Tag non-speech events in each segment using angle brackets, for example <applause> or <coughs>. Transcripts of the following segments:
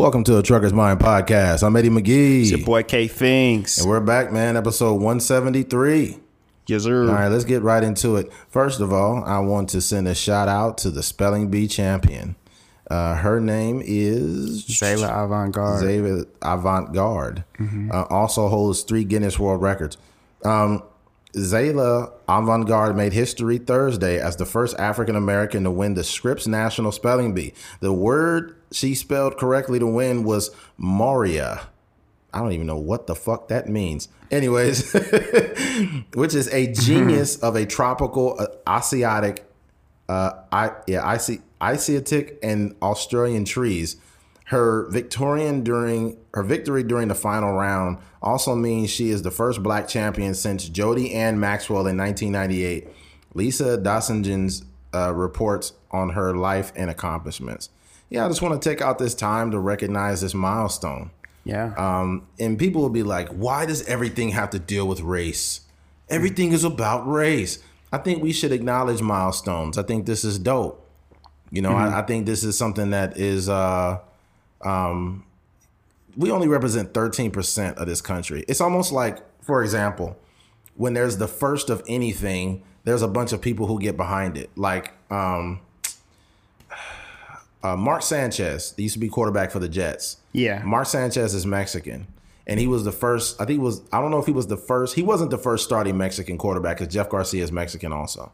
Welcome to the Trucker's Mind podcast. I'm Eddie McGee. It's your boy K Things. And we're back, man. Episode 173. Yes, sir. All right, let's get right into it. First of all, I want to send a shout out to the spelling bee champion. Uh, her name is Zaila Avant Garde. Zaila Avant Garde. Uh, also holds three Guinness World Records. Um, Zaila Avant Garde made history Thursday as the first African American to win the Scripps National Spelling Bee. The word she spelled correctly to win was Murraya. I don't even know what the fuck that means. Anyways, <laughs> which is a genius of a tropical uh, Asiatic, uh, I yeah, Asi- Asiatic and Australian trees. Her Victorian during her victory during the final round also means she is the first black champion since Jody Ann Maxwell in 1998. Lisa Dossingens uh, reports on her life and accomplishments. Yeah, I just want to take out this time to recognize this milestone. Yeah. Um, and people will be like, why does everything have to deal with race? Everything is about race. I think we should acknowledge milestones. I think this is dope. You know, I, I think this is something that is, uh, um, we only represent 13% of this country. It's almost like, for example, when there's the first of anything, there's a bunch of people who get behind it. Like, um, uh, Mark Sanchez, he used to be quarterback for the Jets. Yeah. Mark Sanchez is Mexican. And he was the first, I think he was, I don't know if he was the first, he wasn't the first starting Mexican quarterback because Jeff Garcia is Mexican also.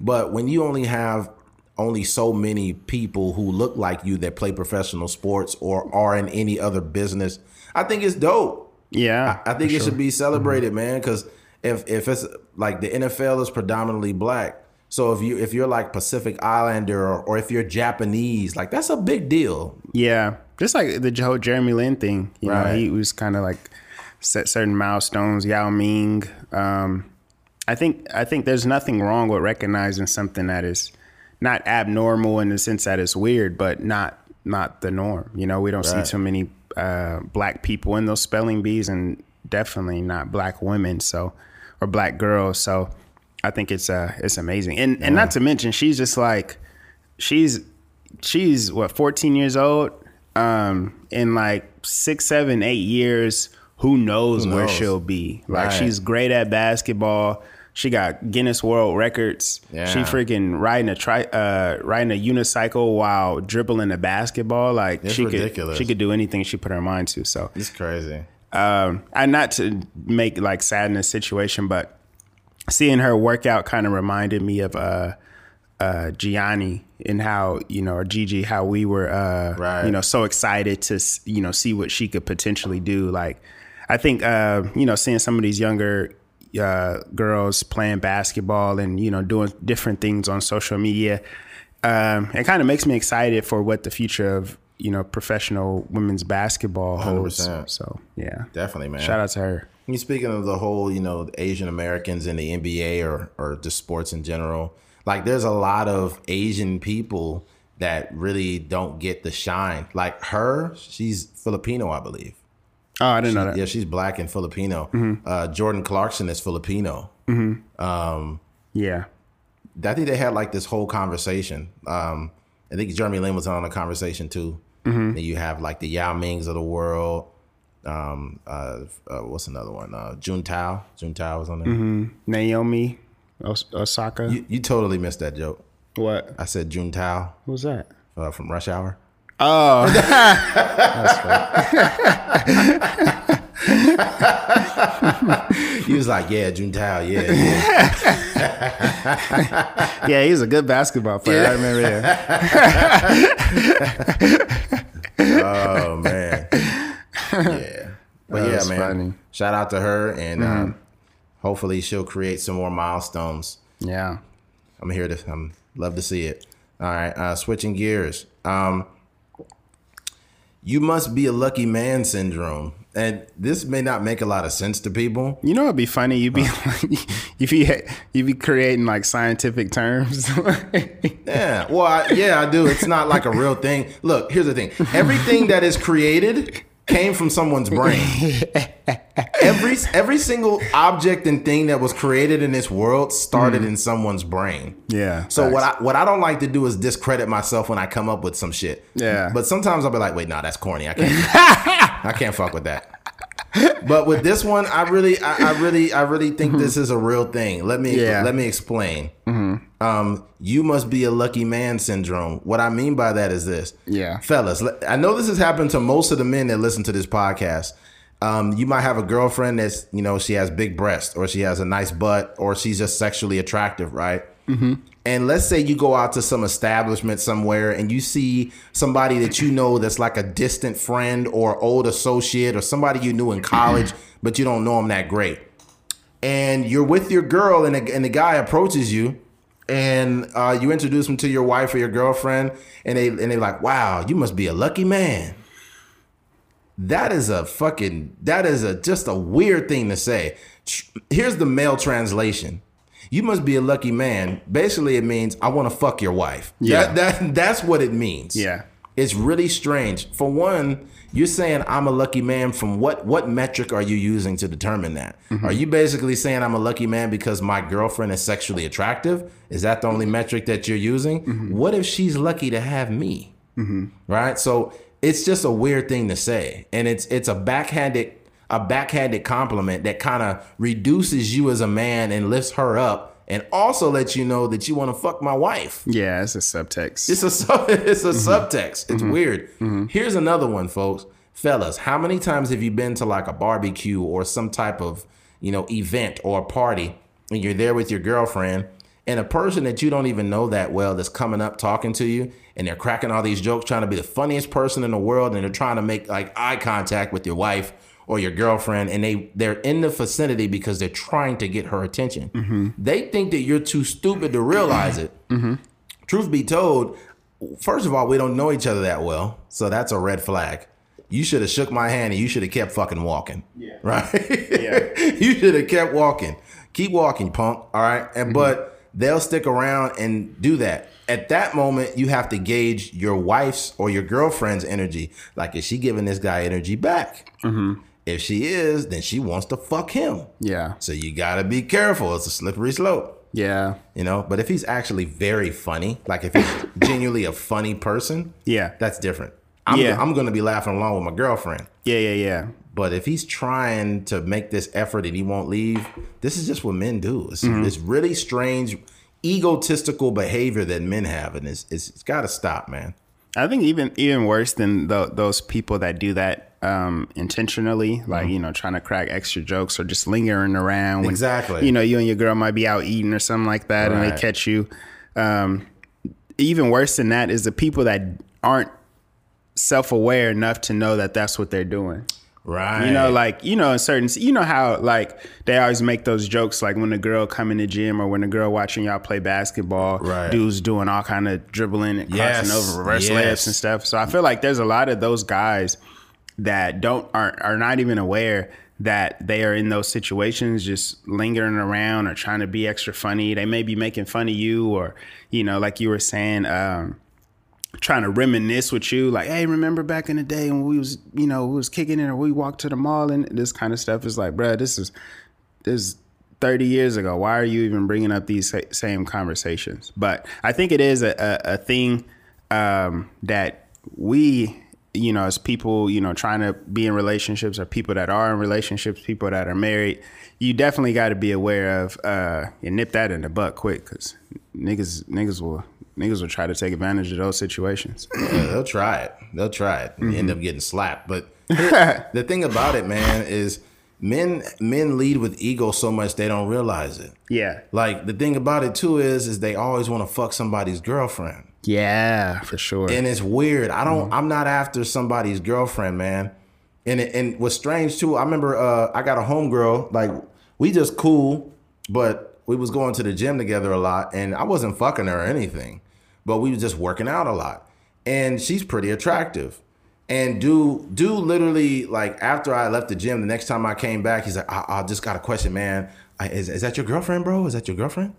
But when you only have only so many people who look like you that play professional sports or are in any other business, I think it's dope. yeah. I think for it should be celebrated, man. Because if if it's like the NFL is predominantly black, so if you if you're like Pacific Islander or, or if you're Japanese, like that's a big deal. Yeah. Just like the whole Jeremy Lin thing. You know, Right. he was kind of like set certain milestones. Yao Ming. Um, I think I think there's nothing wrong with recognizing something that is not abnormal in the sense that it's weird, but not not the norm. You know, we don't Right. see too many uh, black people in those spelling bees, and definitely not black women. So, or black girls. So, I think it's uh it's amazing, and and not to mention she's just like she's she's what 14 years old um in like six seven eight years who knows, where knows? she'll be like Right. she's great at basketball she got guinness world records Yeah. she freaking riding a tri uh riding a unicycle while dribbling a basketball like she ridiculous. could she could do anything she put her mind to so It's crazy. um, and not to make like sadness situation, but seeing her workout kind of reminded me of uh, uh, Gianni and how you know or Gigi how we were uh, Right. you know so excited to you know see what she could potentially do. Like I think uh, you know seeing some of these younger uh, girls playing basketball and you know doing different things on social media, um, it kind of makes me excited for what the future of you know professional women's basketball holds. 100%. So yeah, Definitely, man. shout out to her. You speaking of the whole, you know, Asian Americans in the NBA or or just sports in general. Like, there's a lot of Asian people that really don't get the shine. Like her, she's Filipino, I believe. Oh, I didn't know that. Yeah, she's black and Filipino. Mm-hmm. Uh, Jordan Clarkson is Filipino. Yeah. I think they had like this whole conversation. Um, I think Jeremy Lin was on a conversation too. Mm-hmm. Then you have like the Yao Mings of the world. Um, uh, uh, what's another one? Uh, Jun Tao. Jun Tao was on there. Mm-hmm. Naomi Os- Osaka. You, you totally missed that joke. what? I said Jun Tao Who's that? uh, from Rush Hour. Oh, <laughs> <laughs> He was like, "Yeah, Jun Tao. Yeah, yeah." yeah, he's a good basketball player. I remember that. <laughs> oh man. Yeah. <laughs> But yeah, man. funny. Shout out to her, and um, hopefully she'll create some more milestones. Yeah. I'm here to. I'm love to see it. All right, uh, switching gears. Um, you must be a lucky man syndrome, and this may not make a lot of sense to people. You know, it'd be funny. You'd be like, <laughs> if you you'd be creating like scientific terms. <laughs> Yeah, well, I, yeah, I do. It's not like a real thing. Look, here's the thing: everything that is created came from someone's brain. <laughs> every every single object and thing that was created in this world started mm. in someone's brain. Yeah. So what. I what I don't like to do is discredit myself when I come up with some shit. Yeah. But sometimes I'll be like, wait, no, that's corny. I can't <laughs> I can't fuck with that. But with this <laughs> one, I really, I, I really, I really think this is a real thing. Let me, Mm-hmm. Yeah. Mm-hmm. let me explain. Um, you must be a lucky man syndrome. What I mean by that is this. Yeah. fellas, I know this has happened to most of the men that listen to this podcast. Um, you might have a girlfriend that's, you know, she has big breasts, or she has a nice butt, or she's just sexually attractive, right? Mm-hmm. And let's say you go out to some establishment somewhere and you see somebody that you know that's like a distant friend or old associate or somebody you knew in college, but you don't know them that great. And you're with your girl, and, a, and the guy approaches you, and uh, you introduce him to your wife or your girlfriend, and they and they're like, "Wow, you must be a lucky man." That is a fucking that is a just a weird thing to say. Here's the male translation. You must be a lucky man. Basically, it means I want to fuck your wife. Yeah. That, that that's what it means. Yeah. It's really strange. For one, you're saying I'm a lucky man from what what metric are you using to determine that? Mm-hmm. Are you basically saying I'm a lucky man because my girlfriend is sexually attractive? Is that the only metric that you're using? Mm-hmm. What if she's lucky to have me? Mm-hmm. Right? So it's just a weird thing to say. And it's it's a backhanded a backhanded compliment that kind of reduces you as a man and lifts her up and also lets you know that you want to fuck my wife. Yeah, it's a subtext. It's a sub, <laughs> it's a mm-hmm. subtext. It's mm-hmm. weird. Mm-hmm. Here's another one, folks. Fellas, how many times have you been to like a barbecue or some type of, you know, event or party and you're there with your girlfriend and a person that you don't even know that well that's coming up talking to you and they're cracking all these jokes trying to be the funniest person in the world and they're trying to make like eye contact with your wife or your girlfriend and they they're in the vicinity because they're trying to get her attention. They think that you're too stupid to realize it truth be told, first of all, we don't know each other that well, so that's a red flag. You should have shook my hand and you should have kept fucking walking. Yeah. <laughs> Right? Yeah. you should have kept walking. Keep walking, punk. All right. And mm-hmm. but they'll stick around and do that. At that moment, you have to gauge your wife's or your girlfriend's energy. Like, is she giving this guy energy back? Mm-hmm. If she is, then she wants to fuck him. yeah. So you gotta be careful. It's a slippery slope Yeah. you know. But if he's actually very funny, like if he's <laughs> genuinely a funny person, Yeah. that's different. I'm, Yeah. I'm to be laughing along with my girlfriend. Yeah, yeah, yeah. But if he's trying to make this effort and he won't leave, this is just what men do. It's, Mm-hmm. it's really strange, egotistical behavior that men have, and it's it's, it's got to stop, man. I think even even worse than tho- those people that do that um, intentionally, Mm-hmm. like you know, trying to crack extra jokes or just lingering around. When, Exactly. You know, you and your girl might be out eating or something like that, and they catch you. Um, even worse than that is the people that aren't self aware enough to know that that's what they're doing. Right. You know, like you know, in certain, you know how like they always make those jokes, like when the girl come in the gym or when the girl watching y'all play basketball, Right. dudes doing all kind of dribbling and Yes, crossing over reverse yes. layups and stuff. So I feel like there's a lot of those guys that don't are are not even aware that they are in those situations, just lingering around or trying to be extra funny. They may be making fun of you, or you know, like you were saying. um trying to reminisce with you, like, hey, remember back in the day when we was, you know, we was kicking it or we walked to the mall and this kind of stuff is like, bruh, this is this is 30 years ago. Why are you even bringing up these same conversations? But I think it is a, a, a thing um, that we, you know, as people, you know, trying to be in relationships or people that are in relationships, people that are married, you definitely got to be aware of uh, and nip that in the butt quick because niggas, niggas will. Niggas will try to take advantage of those situations. <clears throat> Yeah, they'll try it. They'll try it and Mm-hmm. end up getting slapped. But <laughs> the thing about it, man, is men men lead with ego so much they don't realize it. Yeah. Like the thing about it too is is they always want to fuck somebody's girlfriend. Yeah, for sure. And it's weird. I don't I'm not after somebody's girlfriend, man. And it, and what's strange too, I remember uh I got a homegirl, like we just cool, but we was going to the gym together a lot and I wasn't fucking her or anything. But we was just working out a lot. And she's pretty attractive. And do do literally like after I left the gym, the next time I came back, he's like, I, I just got a question, man. I, is, is that your girlfriend, bro? Is that your girlfriend?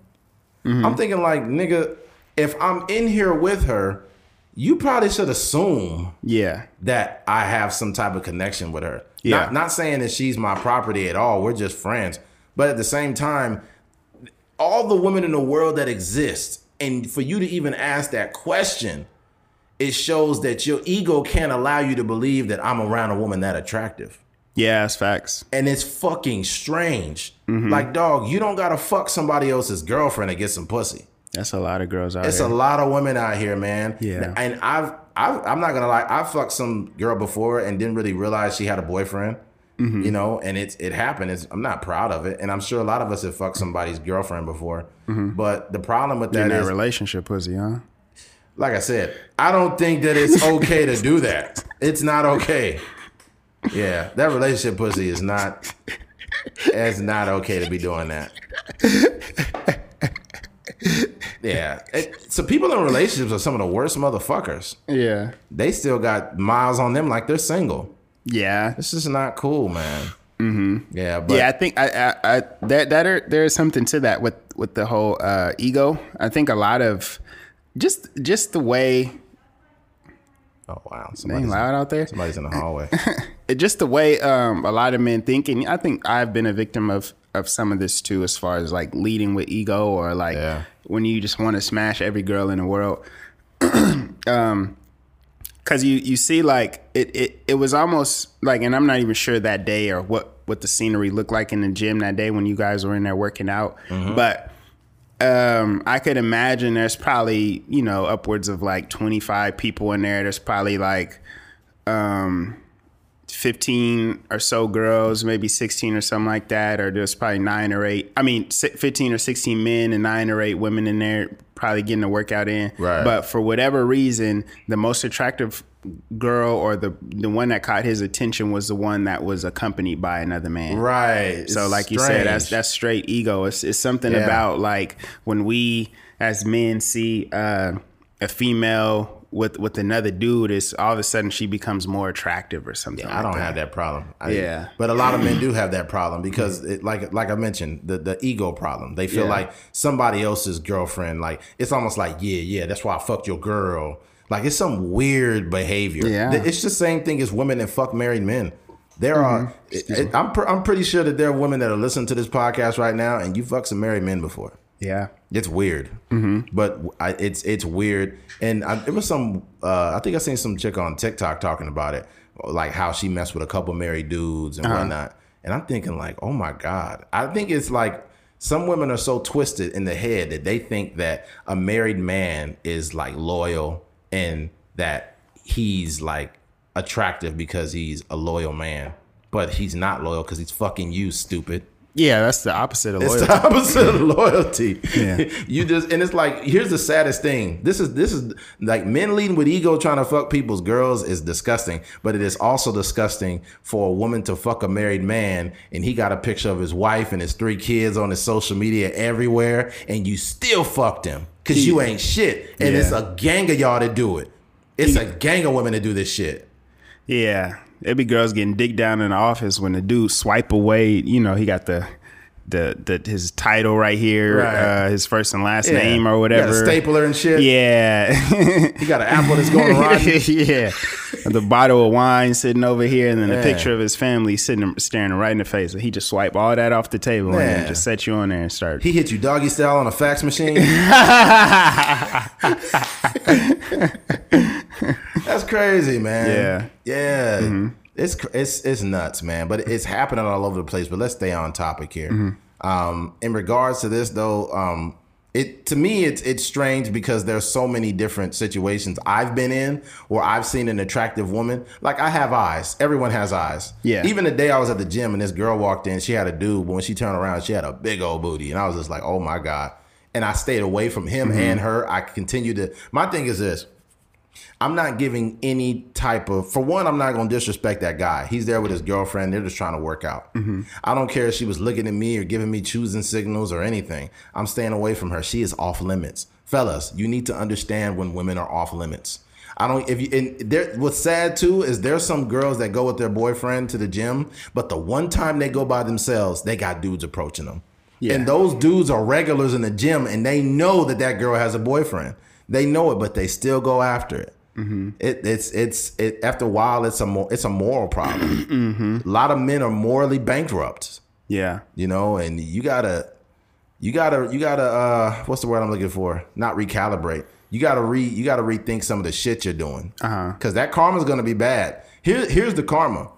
I'm thinking like, nigga, if I'm in here with her, you probably should assume Yeah. that I have some type of connection with her. Yeah. Not, not saying that she's my property at all. We're just friends. But at the same time, all the women in the world that exist, and for you to even ask that question, it shows that your ego can't allow you to believe that I'm around a woman that attractive. Yeah, that's facts. And it's fucking strange. Mm-hmm. Like, dog, you don't gotta fuck somebody else's girlfriend to get some pussy. That's a lot of girls out It's here. a lot of women out here, man. Yeah. And I've, I've I'm not gonna lie, I fucked some girl before and didn't really realize she had a boyfriend. Mm-hmm. You know, and it's it happened. It's, I'm not proud of it, and I'm sure a lot of us have fucked somebody's girlfriend before. But the problem with that that is, relationship pussy, huh? like I said, I don't think that it's okay to do that. It's not okay. Yeah, that relationship pussy is not. It's not okay to be doing that. <laughs> Yeah, it, so people in relationships are some of the worst motherfuckers. Yeah. They still got miles on them like they're single. Yeah. This is not cool, man. Mm-hmm. Yeah, but yeah, I think I, I, I that that are, there is something to that with with the whole uh, ego. I think a lot of just just the way oh wow, somebody's, loud out there. somebody's in the hallway. <laughs> It, just the way um, a lot of men think, and I think I've been a victim of of some of this too, as far as like leading with ego or like Yeah. When you just want to smash every girl in the world. <clears throat> um, because you you see like it, it it was almost like, and I'm not even sure that day or what what the scenery looked like in the gym that day when you guys were in there working out, but um, I could imagine there's probably you know upwards of like 25 people in there. There's probably like um 15 or so girls, maybe 16 or something like that, or there's probably nine or eight. I mean, 15 or 16 men and nine or eight women in there, probably getting a workout in. Right. But for whatever reason, the most attractive girl or the the one that caught his attention was the one that was accompanied by another man. right. So, It's like you said, that's that's straight ego. It's, it's something Yeah. about like when we as men see uh, a female with with another dude, is all of a sudden she becomes more attractive or something. I like don't that. have that problem. I- Yeah. but a lot of men <clears throat> do have that problem because, it, like, like I mentioned, the the ego problem. They feel Yeah. like somebody else's girlfriend. Like it's almost like, yeah, yeah, that's why I fucked your girl. Like it's some weird behavior. Yeah. it's the same thing as women that fuck married men. There are. Mm-hmm. it- it- I'm pr- I'm pretty sure that there are women that are listening to this podcast right now, and you fucked some married men before. Yeah. It's weird, Mm-hmm. but I, it's it's weird. And I, it was some. Uh, I think I seen some chick on TikTok talking about it, like how she messed with a couple married dudes Uh-huh. and whatnot. And I'm thinking like, oh my god. I think it's like some women are so twisted in the head that they think that a married man is like loyal and that he's like attractive because he's a loyal man, but he's not loyal because he's fucking you, stupid. Yeah, that's the opposite of It's loyalty. It's the opposite of loyalty. Yeah. <laughs> you just and it's like here's the saddest thing. This is this is like men leading with ego trying to fuck people's girls is disgusting, but it is also disgusting for a woman to fuck a married man and he got a picture of his wife and his three kids on his social media everywhere and you still fucked him cuz you ain't shit. And it's a gang of y'all to do it. It's a gang of women to do this shit. Yeah, there be girls getting digged down in the office when the dude swipe away. You know, he got the the, the his title right here, Right. uh, his first and last Yeah. name or whatever. stapler and shit. Yeah, <laughs> He got an apple that's going around. <laughs> yeah. The bottle of wine sitting over here, and then Yeah. a picture of his family sitting staring right in the face. He just swipe all that off the table and Yeah. then just set you on there and start. He hit you doggy style on a fax machine. <laughs> That's crazy, man. Yeah. yeah. It's it's it's nuts, man. But it's happening all over the place. But let's stay on topic here. Um, in regards to this, though, um, it to me it's it's strange because there's so many different situations I've been in where I've seen an attractive woman. Like I have eyes. Everyone has eyes. Yeah. Even the day I was at the gym and this girl walked in, she had a dude, but when she turned around, she had a big old booty, and I was just like, oh my god. And I stayed away from him and her. I continued to. My thing is this. I'm not giving any type of. For one, I'm not going to disrespect that guy. He's there with his girlfriend. They're just trying to work out. Mm-hmm. I don't care if she was looking at me or giving me choosing signals or anything. I'm staying away from her. She is off limits, fellas. You need to understand when women are off limits. I don't. If you and there, what's sad too is there's some girls that go with their boyfriend to the gym, but the one time they go by themselves, they got dudes approaching them. Yeah. And those dudes are regulars in the gym and they know that that girl has a boyfriend. They know it, but they still go after it. It, it's it's it after a while it's a more it's a moral problem. <clears throat> A lot of men are morally bankrupt, Yeah. you know, and you gotta you gotta you gotta uh what's the word I'm looking for? Not recalibrate. You gotta re you gotta rethink some of the shit you're doing. Uh-huh. Cause that karma's gonna be bad. Here here's the karma.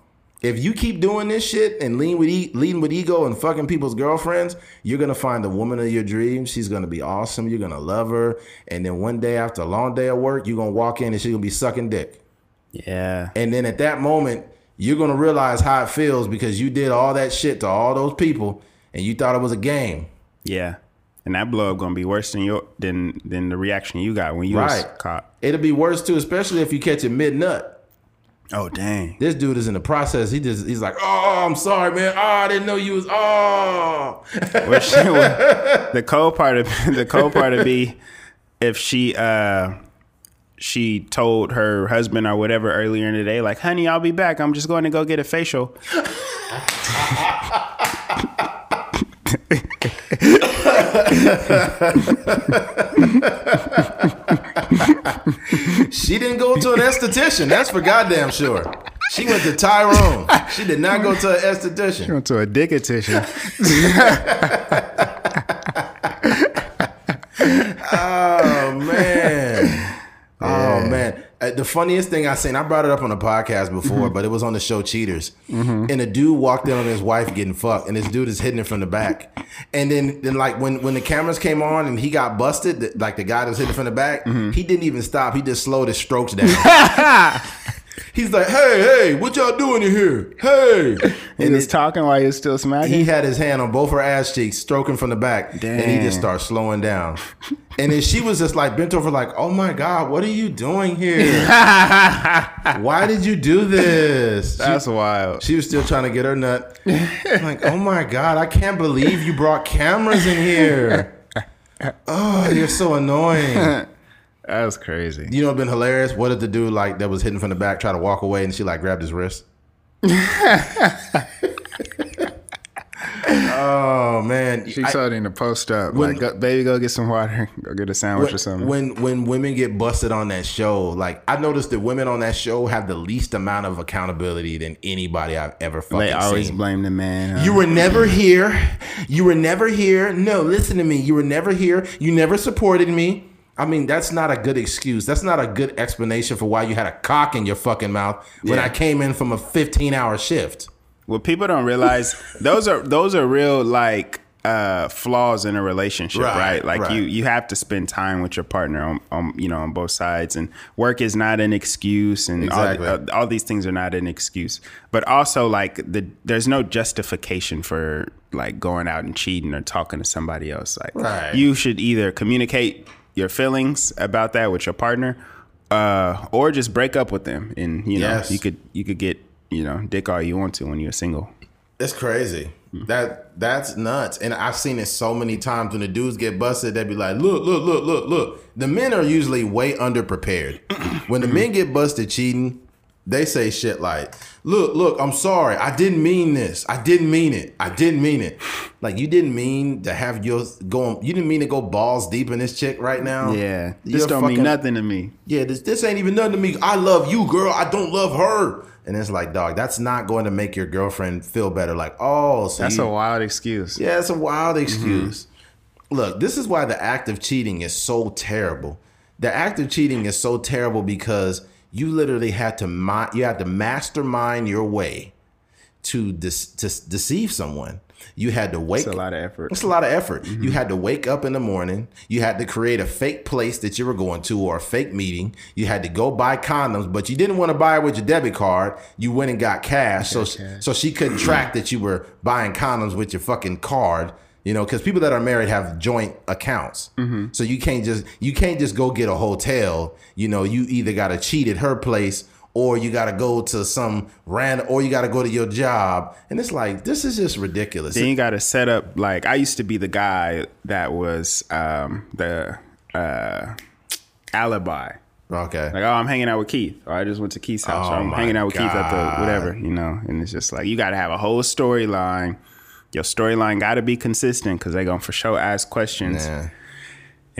If you keep doing this shit and lean with e- leading with ego and fucking people's girlfriends, you're gonna find the woman of your dreams. She's gonna be awesome. You're gonna love her, and then one day after a long day of work, you're gonna walk in and she's gonna be sucking dick. Yeah. And then at that moment, you're gonna realize how it feels because you did all that shit to all those people, and you thought it was a game. Yeah. And that blow up gonna be worse than your than than the reaction you got when you was Right. caught. It'll be worse too, especially if you catch it mid nut. Oh dang. This dude is in the process. He just he's like, oh, I'm sorry, man. Oh, I didn't know you was. Oh, Well, she- well, <laughs> the cold part of the cold part of be if she uh she told her husband or whatever earlier in the day, like, honey, I'll be back. I'm just going to go get a facial. <laughs> she didn't go to an esthetician. That's for goddamn sure. She went to Tyrone. She did not go to an esthetician. She went to a dicketician. <laughs> Oh man. The funniest thing I seen, I brought it up on a podcast before, mm-hmm. but it was on the show Cheaters. Mm-hmm. And a dude walked in on his wife getting fucked, and this dude is hitting it from the back. And then, then like when when the cameras came on and he got busted, like the guy that was hitting it from the back, mm-hmm. he didn't even stop. He just slowed his strokes down. <laughs> He's like, "Hey, hey, what y'all doing in here? Hey!" He And he's it- talking while he's still smacking. he had his hand on both her ass cheeks, stroking from the back, and he just starts slowing down. And then she was just like bent over, like, "Oh my god, what are you doing here? <laughs> Why did you do this?" She, That's wild. she was still trying to get her nut. I'm like, "Oh my god, I can't believe you brought cameras in here." <laughs> Oh, you're so annoying. <laughs> That was crazy. You know, been hilarious. What did the dude like that was hitting from the back try to walk away, and she like grabbed his wrist? <laughs> oh man, She I- told him to post up. When- like, go, baby, go get some water. <laughs> Go get a sandwich or something. when when women get busted on that show, like I noticed that women on that show have the least amount of accountability than anybody I've ever fucking they always seen. blame the man. huh? You were never here. You were never here. No, listen to me. You were never here. You never supported me. I mean, that's not a good excuse. That's not a good explanation for why you had a cock in your fucking mouth when Yeah. I came in from a 15 hour shift. Well, people don't realize <laughs> those are those are real like uh flaws in a relationship, Right, right? Like right. you you have to spend time with your partner on, on you know on both sides, and work is not an excuse, and Exactly. all, uh, all these things are not an excuse. But also like the there's no justification for like going out and cheating or talking to somebody else. Like Right. you should either communicate your feelings about that with your partner, uh, or just break up with them, and you know Yes. you could you could get you know dick all you want to when you're single. It's crazy. That that's nuts. And I've seen it so many times when the dudes get busted, They'd be like, look, look, look, look, look. The men are usually way underprepared. <clears throat> when the men get busted cheating, they say shit like, look, look, I'm sorry. I didn't mean this. I didn't mean it. I didn't mean it. Like you didn't mean to have your going you didn't mean to go balls deep in this chick right now. Yeah, this You're don't fucking- mean nothing to me. yeah, this this ain't even nothing to me. I love you, girl. I don't love her. And it's like, dog, that's not going to make your girlfriend feel better. Like, oh, so That's you, a wild excuse. yeah, it's a wild mm-hmm. excuse. Look, this is why the act of cheating is so terrible. The act of cheating is so terrible because you literally had to you had to mastermind your way to dis- to deceive someone. You had to wake It's a lot of effort. it's a lot of effort. You mm-hmm. had to wake up in the morning. You had to create a fake place that you were going to or a fake meeting. You had to go buy condoms, but you didn't want to buy it with your debit card. You went and got cash. So so she couldn't track that you were buying condoms with your fucking card. You know, because people that are married have joint accounts. So you can't just you can't just go get a hotel. You know, you either got to cheat at her place or you got to go to some random or you got to go to your job. And it's like this is just ridiculous. Then you got to set up like I used to be the guy that was um, the uh, alibi. okay. Like, oh, I'm hanging out with Keith, or I just went to Keith's house, Oh I'm hanging out with Keith at God. the whatever, you know. And it's just like you got to have a whole storyline. Your storyline got to be consistent because they're gonna for sure ask questions. Yeah.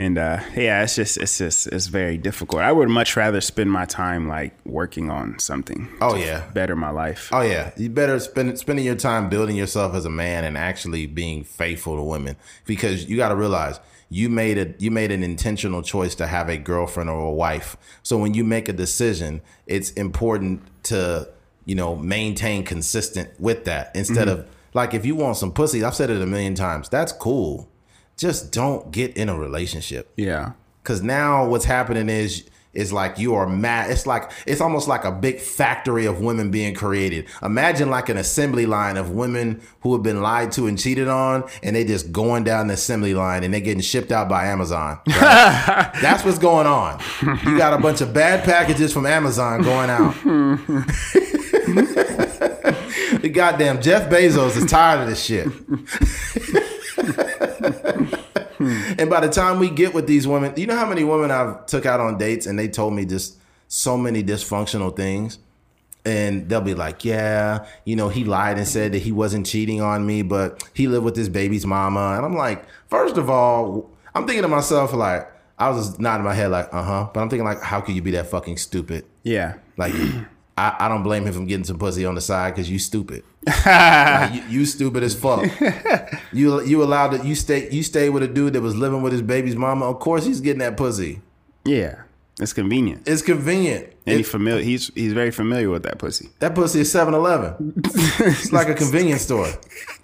And uh, yeah, it's just it's just it's very difficult. I would much rather spend my time like working on something. Oh, to yeah. better my life. Oh yeah, you better spend spending your time building yourself as a man and actually being faithful to women because you got to realize you made a you made an intentional choice to have a girlfriend or a wife. So when you make a decision, it's important to you know maintain consistent with that instead of like if you want some pussy. I've said it a million times. That's cool. Just don't get in a relationship. Yeah. Cause now what's happening is is like you are mad. It's like it's almost like a big factory of women being created. Imagine like an assembly line of women who have been lied to and cheated on, and they just going down the assembly line and they're getting shipped out by Amazon. right? <laughs> That's what's going on. You got a bunch of bad packages from Amazon going out. <laughs> the goddamn Jeff Bezos is tired of this shit. and by the time we get with these women, you know how many women I've took out on dates and they told me just so many dysfunctional things. And they'll be like, yeah, you know, he lied and said that he wasn't cheating on me, but he lived with his baby's mama. And I'm like, first of all, I'm thinking to myself, like, I was just nodding my head, like, uh huh. But I'm thinking, like, how could you be that fucking stupid? Yeah. Like, I, I don't blame him from getting some pussy on the side because you stupid. <laughs> Like, you, you stupid as fuck. you you allowed to you stay you stay with a dude that was living with his baby's mama. Of course he's getting that pussy. Yeah. It's convenient. It's convenient. And It- he's familiar. He's he's very familiar with that pussy. that pussy is 7-Eleven. it's like a convenience store.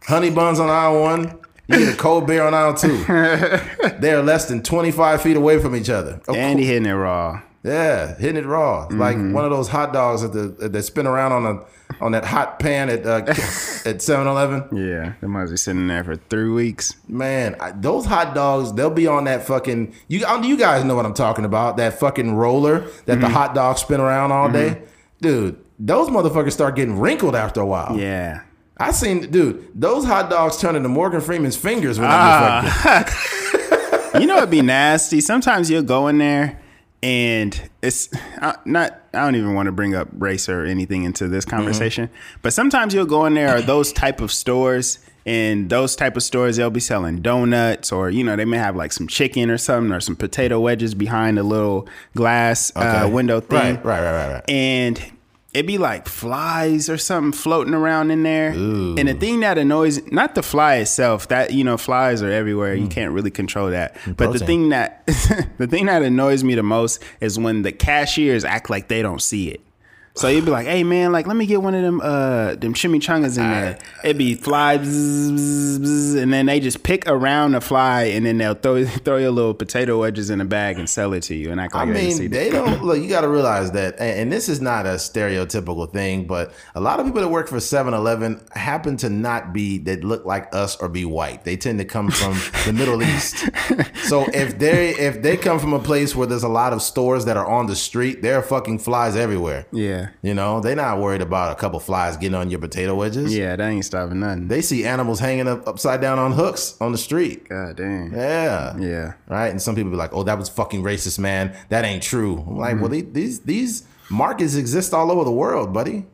Honey buns on aisle one. You get a cold beer on aisle two. <laughs> they are less than 25 feet away from each other. Of And he hitting it raw. Yeah, hitting it raw, like Mm-hmm. one of those hot dogs that the that spin around on a on that hot pan at uh, <laughs> at 7-Eleven. Yeah. They must be sitting there for three weeks. Man, I, those hot dogs, they'll be on that fucking. You you guys know what I'm talking about? That fucking roller that Mm-hmm. the hot dogs spin around all day, dude. Those motherfuckers start getting wrinkled after a while. Yeah. I seen, dude. Those hot dogs turn into Morgan Freeman's fingers when Ah. they get fucking. <laughs> you know it'd be nasty. Sometimes you'll go in there and it's uh, not. I don't even want to bring up race or anything into this conversation. But sometimes you'll go in there or <laughs> those type of stores. And those type of stores, they'll be selling donuts, or you know, they may have like some chicken or something, or some potato wedges behind a little glass uh, window thing. Right, right, right, right, right. and it'd be like flies or something floating around in there. And the thing that annoys, not the fly itself, that you know, flies are everywhere. You can't really control that. But the thing that <laughs> the thing that annoys me the most is when the cashiers act like they don't see it. So you'd be like, "Hey man, like let me get one of them uh them chimichangas in there." It'd be fly, bzz, bzz, bzz, and then they just pick around the fly, and then they'll throw <laughs> throw your little potato wedges in a bag and sell it to you, and I see mean, they don't <laughs> look. You got to realize that, and, and this is not a stereotypical thing, but a lot of people that work for 7-Eleven happen to not be that look like us or be white. They tend to come from the Middle East. <laughs> So if they if they come from a place where there's a lot of stores that are on the street, there are fucking flies everywhere. Yeah. You know, they're not worried about a couple flies getting on your potato wedges. Yeah, they ain't stopping nothing. They see animals hanging up upside down on hooks on the street. God damn. Yeah. Yeah. Right. And some people be like, "Oh, that was fucking racist, man. That ain't true." I'm like, well, Mm-hmm. they, these these markets exist all over the world, buddy.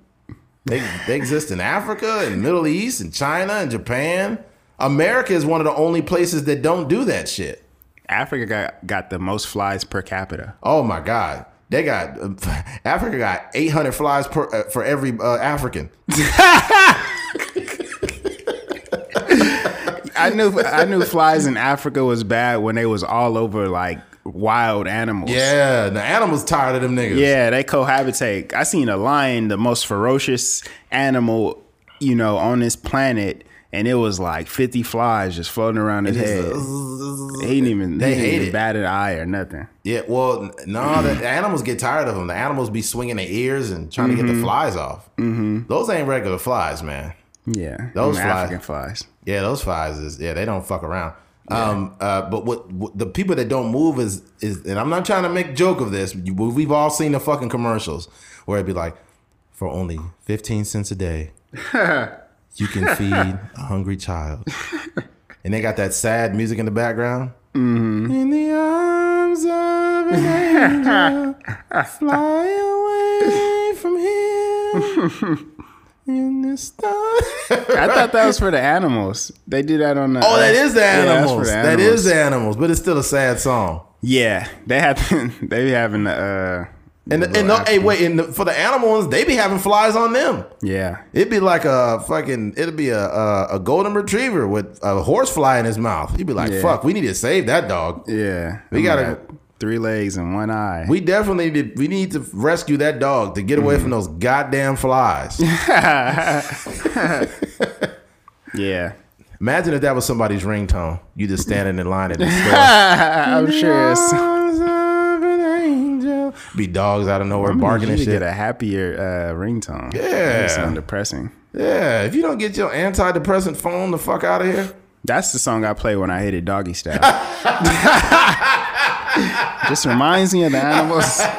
They they exist in Africa and Middle East and China and Japan. America is one of the only places that don't do that shit. Africa got, got the most flies per capita. Oh my God. They got <laughs> Africa got 800 flies per uh, for every uh, African. <laughs> I knew I knew flies in Africa was bad when they was all over like wild animals. Yeah, the animals tired of them niggas. Yeah, they cohabitate. I seen a lion, the most ferocious animal, you know, on this planet, and it was like 50 flies just floating around his head. He didn't even They they didn't hate even bat an eye or nothing. Yeah, well, no, the, the animals get tired of them. The animals be swinging their ears and trying to get the flies off. Mm-hmm. Those ain't regular flies, man. Yeah, Those flies. African flies. Yeah, those flies is yeah, they don't fuck around. Um, uh, but what, what the people that don't move is is, and I'm not trying to make joke of this. We've all seen the fucking commercials where it'd be like, for only 15 cents a day, <laughs> you can <laughs> feed a hungry child, and they got that sad music in the background. In the arms of an angel, <laughs> fly away from here. in the star. I thought that was for the animals. They do that on the. Oh, that is the Yeah, animals. for the animals. is the animals, but it's still a sad song. Yeah, they have. <laughs> they be having the. Uh, And, the and no, hey, wait, and the, for the animal ones, they be having flies on them. Yeah, It'd be like a fucking. It'd be a a, a golden retriever with a horse fly in his mouth. You'd be like, Yeah. "Fuck, we need to save that dog. yeah. We Them gotta- got three legs and one eye. We definitely did. We need to rescue that dog to get away Mm. from those goddamn flies." <laughs> yeah, Imagine if that was somebody's ringtone. You just standing in line at the store. <laughs> I'm sure <laughs> Be dogs out of nowhere barking and shit. get a happier uh, ringtone. Yeah. Sound depressing. Yeah, if you don't get your antidepressant phone the fuck out of here. That's the song I play when I hit it doggy style. <laughs> Just reminds me of the animals. <laughs>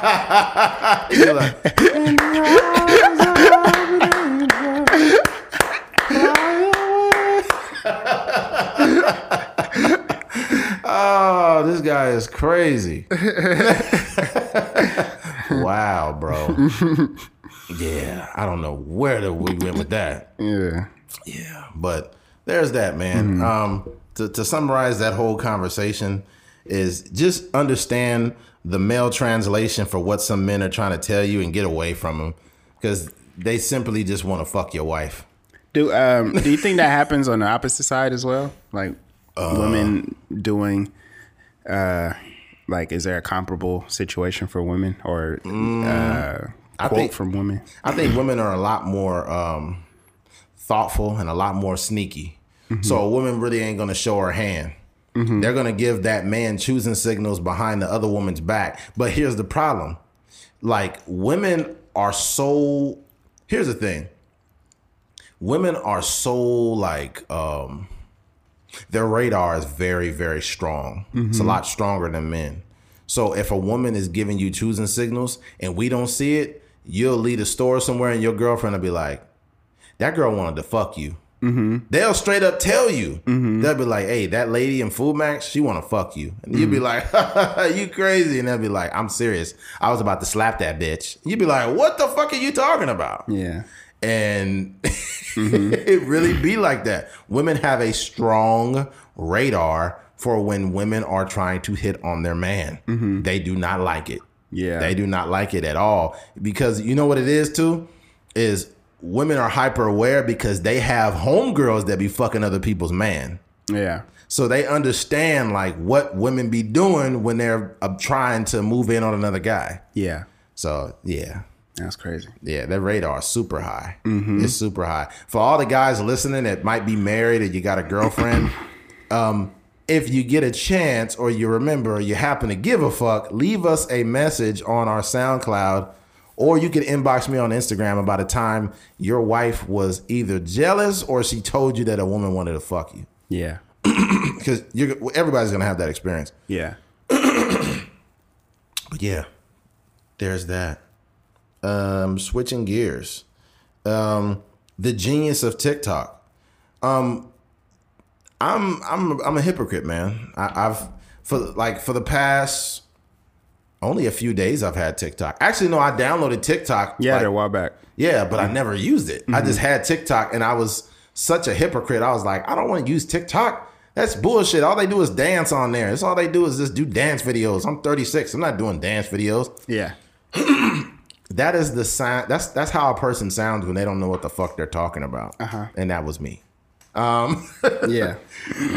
Oh, this guy is crazy. <laughs> wow, bro. <laughs> Yeah, I don't know where the, we went with that. Yeah. Yeah, but there's that, man. Um, to, to summarize that whole conversation is just understand the male translation for what some men are trying to tell you and get away from them because they simply just want to fuck your wife. Do um do you think that happens on the opposite side as well? Like Uh. women doing uh like is there a comparable situation for women or uh Mm. I quote think- from women? I think women are a lot more um, thoughtful and a lot more sneaky. So a woman really ain't gonna show her hand. They're gonna give that man choosing signals behind the other woman's back. But here's the problem: like women are so. Here's the thing: women are so like um, their radar is very very strong. It's a mm-hmm. lot stronger than men. So if a woman is giving you choosing signals and we don't see it, you'll leave a store somewhere and your girlfriend will be like, "That girl wanted to fuck you." Mm-hmm. They'll straight up tell you. Mm-hmm. They'll be like, "Hey, that lady in FoodMaxx, she want to fuck you," and you'll be like, <laughs> "You crazy?" And they'll be like, "I'm serious. I was about to slap that bitch." You'd be like, "What the fuck are you talking about?" Yeah. And <laughs> it really be like that. Women have a strong radar for when women are trying to hit on their man. They do not like it. Yeah. They do not like it at all because you know what it is too is women are hyper aware because they have homegirls that be fucking other people's man. Yeah. So they understand like what women be doing when they're uh, trying to move in on another guy. Yeah. So yeah, That's crazy. yeah, that radar is super high. It's super high. For all the guys listening that might be married or you got a girlfriend, <coughs> um, if you get a chance or you remember or you happen to give a fuck, leave us a message on our SoundCloud or you can inbox me on Instagram about a time your wife was either jealous or she told you that a woman wanted to fuck you. Yeah. <coughs> Because everybody's gonna have that experience. Yeah. <coughs> But yeah, there's that. Um, switching gears. Um, the genius of TikTok. Um, I'm I'm I'm a hypocrite, man. I, I've for like for the past only a few days I've had TikTok. Actually, no, I downloaded TikTok. Yeah, like- a while back. yeah, but I never used it. I just had TikTok and I was such a hypocrite. I was like, I don't want to use TikTok. That's bullshit. All they do is dance on there. That's all they do is just do dance videos. I'm 36. I'm not doing dance videos. Yeah. <clears throat> That is the sign. That's that's how a person sounds when they don't know what the fuck they're talking about. Uh-huh. And that was me. <laughs> Yeah.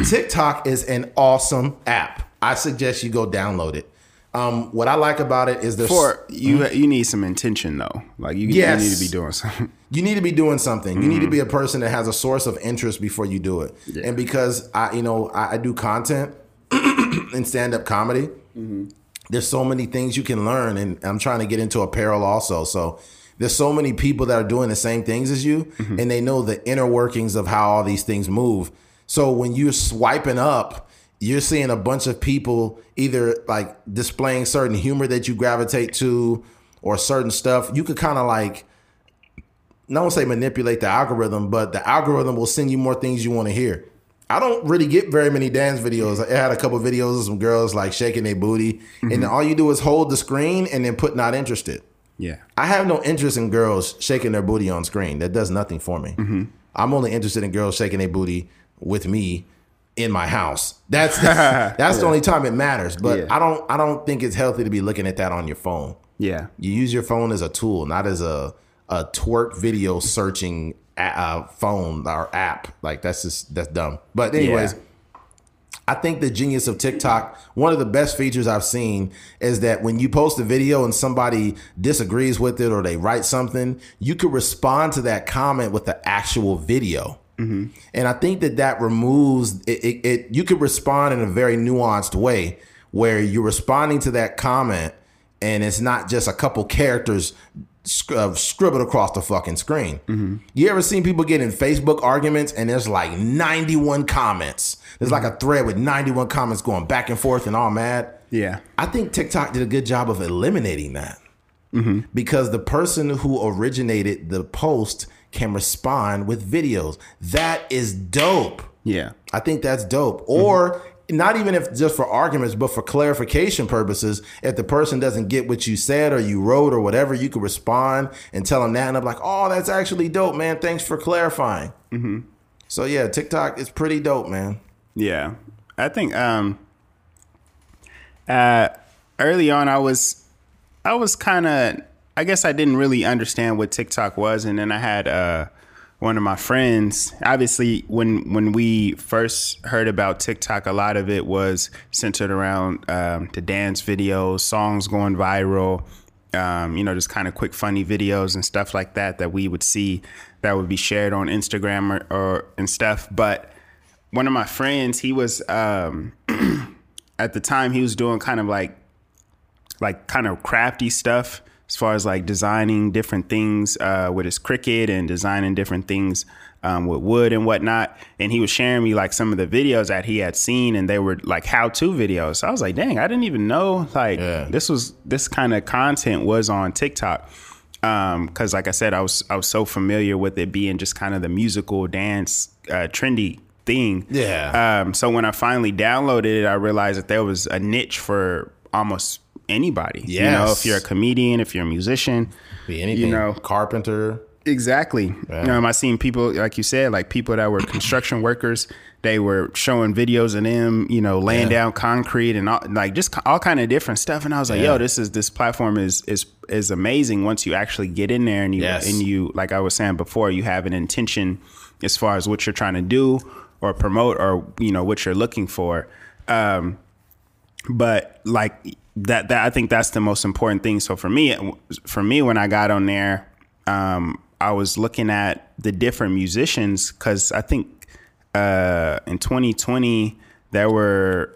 TikTok is an awesome app. I suggest you go download it. Um, what I like about it is there's For you, you need some intention though. Like you, Yes. you need to be doing something. <laughs> you need to be doing something. You need to be a person that has a source of interest before you do it. And because I, you know, I, I do content <clears throat> in stand up comedy. There's so many things you can learn, and I'm trying to get into apparel also. So there's so many people that are doing the same things as you, mm-hmm. and they know the inner workings of how all these things move. So when you're swiping up, you're seeing a bunch of people either like displaying certain humor that you gravitate to, or certain stuff. You could kind of like I don't say manipulate the algorithm, but the algorithm will send you more things you want to hear. I don't really get very many dance videos. I had a couple videos of some girls like shaking their booty, and then all you do is hold the screen and then put not interested. Yeah. I have no interest in girls shaking their booty on screen. That does nothing for me. Mm-hmm. I'm only interested in girls shaking their booty with me in my house. That's <laughs> that's the only time it matters. But Yeah. I don't I don't think it's healthy to be looking at that on your phone. Yeah. You use your phone as a tool, not as a a twerk video searching uh, phone or app. Like that's just that's dumb. But anyways, Yeah. I think the genius of TikTok, one of the best features I've seen is that when you post a video and somebody disagrees with it or they write something, you could respond to that comment with the actual video. And I think that that removes it, it, it. You could respond in a very nuanced way where you're responding to that comment and it's not just a couple characters uh, scribbled across the fucking screen. Mm-hmm. You ever seen people get in Facebook arguments and there's like 91 comments? There's like a mm-hmm. thread with 91 comments going back and forth and all mad. Yeah. I think TikTok did a good job of eliminating that mm-hmm. because the person who originated the post can respond with videos. That is dope. Yeah. I think that's dope. Or not even if just for arguments, but for clarification purposes, if the person doesn't get what you said or you wrote or whatever, you could respond and tell them that. And I'm like, oh, that's actually dope, man. Thanks for clarifying. So yeah, TikTok is pretty dope, man. Yeah. I think um uh early on I was I was kind of I guess I didn't really understand what TikTok was and then I had uh one of my friends obviously when when we first heard about TikTok a lot of it was centered around um the dance videos, songs going viral, um, you know, just kind of quick, funny videos and stuff like that that we would see that would be shared on Instagram or, or and stuff. But one of my friends, he was um, <clears throat> at the time he was doing kind of like like kind of crafty stuff as far as like designing different things uh, with his Cricut and designing different things um, with wood and whatnot. And he was sharing me like some of the videos that he had seen, and they were like how-to videos. So I was like, dang, I didn't even know like Yeah. this was this kind of content was on TikTok. Um, cause like I said, I was I was so familiar with it being just kind of the musical dance uh, trendy thing. Yeah. Um, so when I finally downloaded it, I realized that there was a niche for almost anybody. You know, if you're a comedian, if you're a musician, Be anything. You know. carpenter. Exactly. Yeah. You know, I seen people like you said, like people that were construction workers. They were showing videos of them, you know, laying Yeah. down concrete and all, like just all kind of different stuff. And I was like, Yeah. yo, this is this platform is is is amazing once you actually get in there and you Yes. and you like I was saying before, you have an intention as far as what you're trying to do or promote or you know what you're looking for. Um, but like that that I think that's the most important thing. So for me, for me when I got on there, um, I was looking at the different musicians because I think uh, in 2020 there were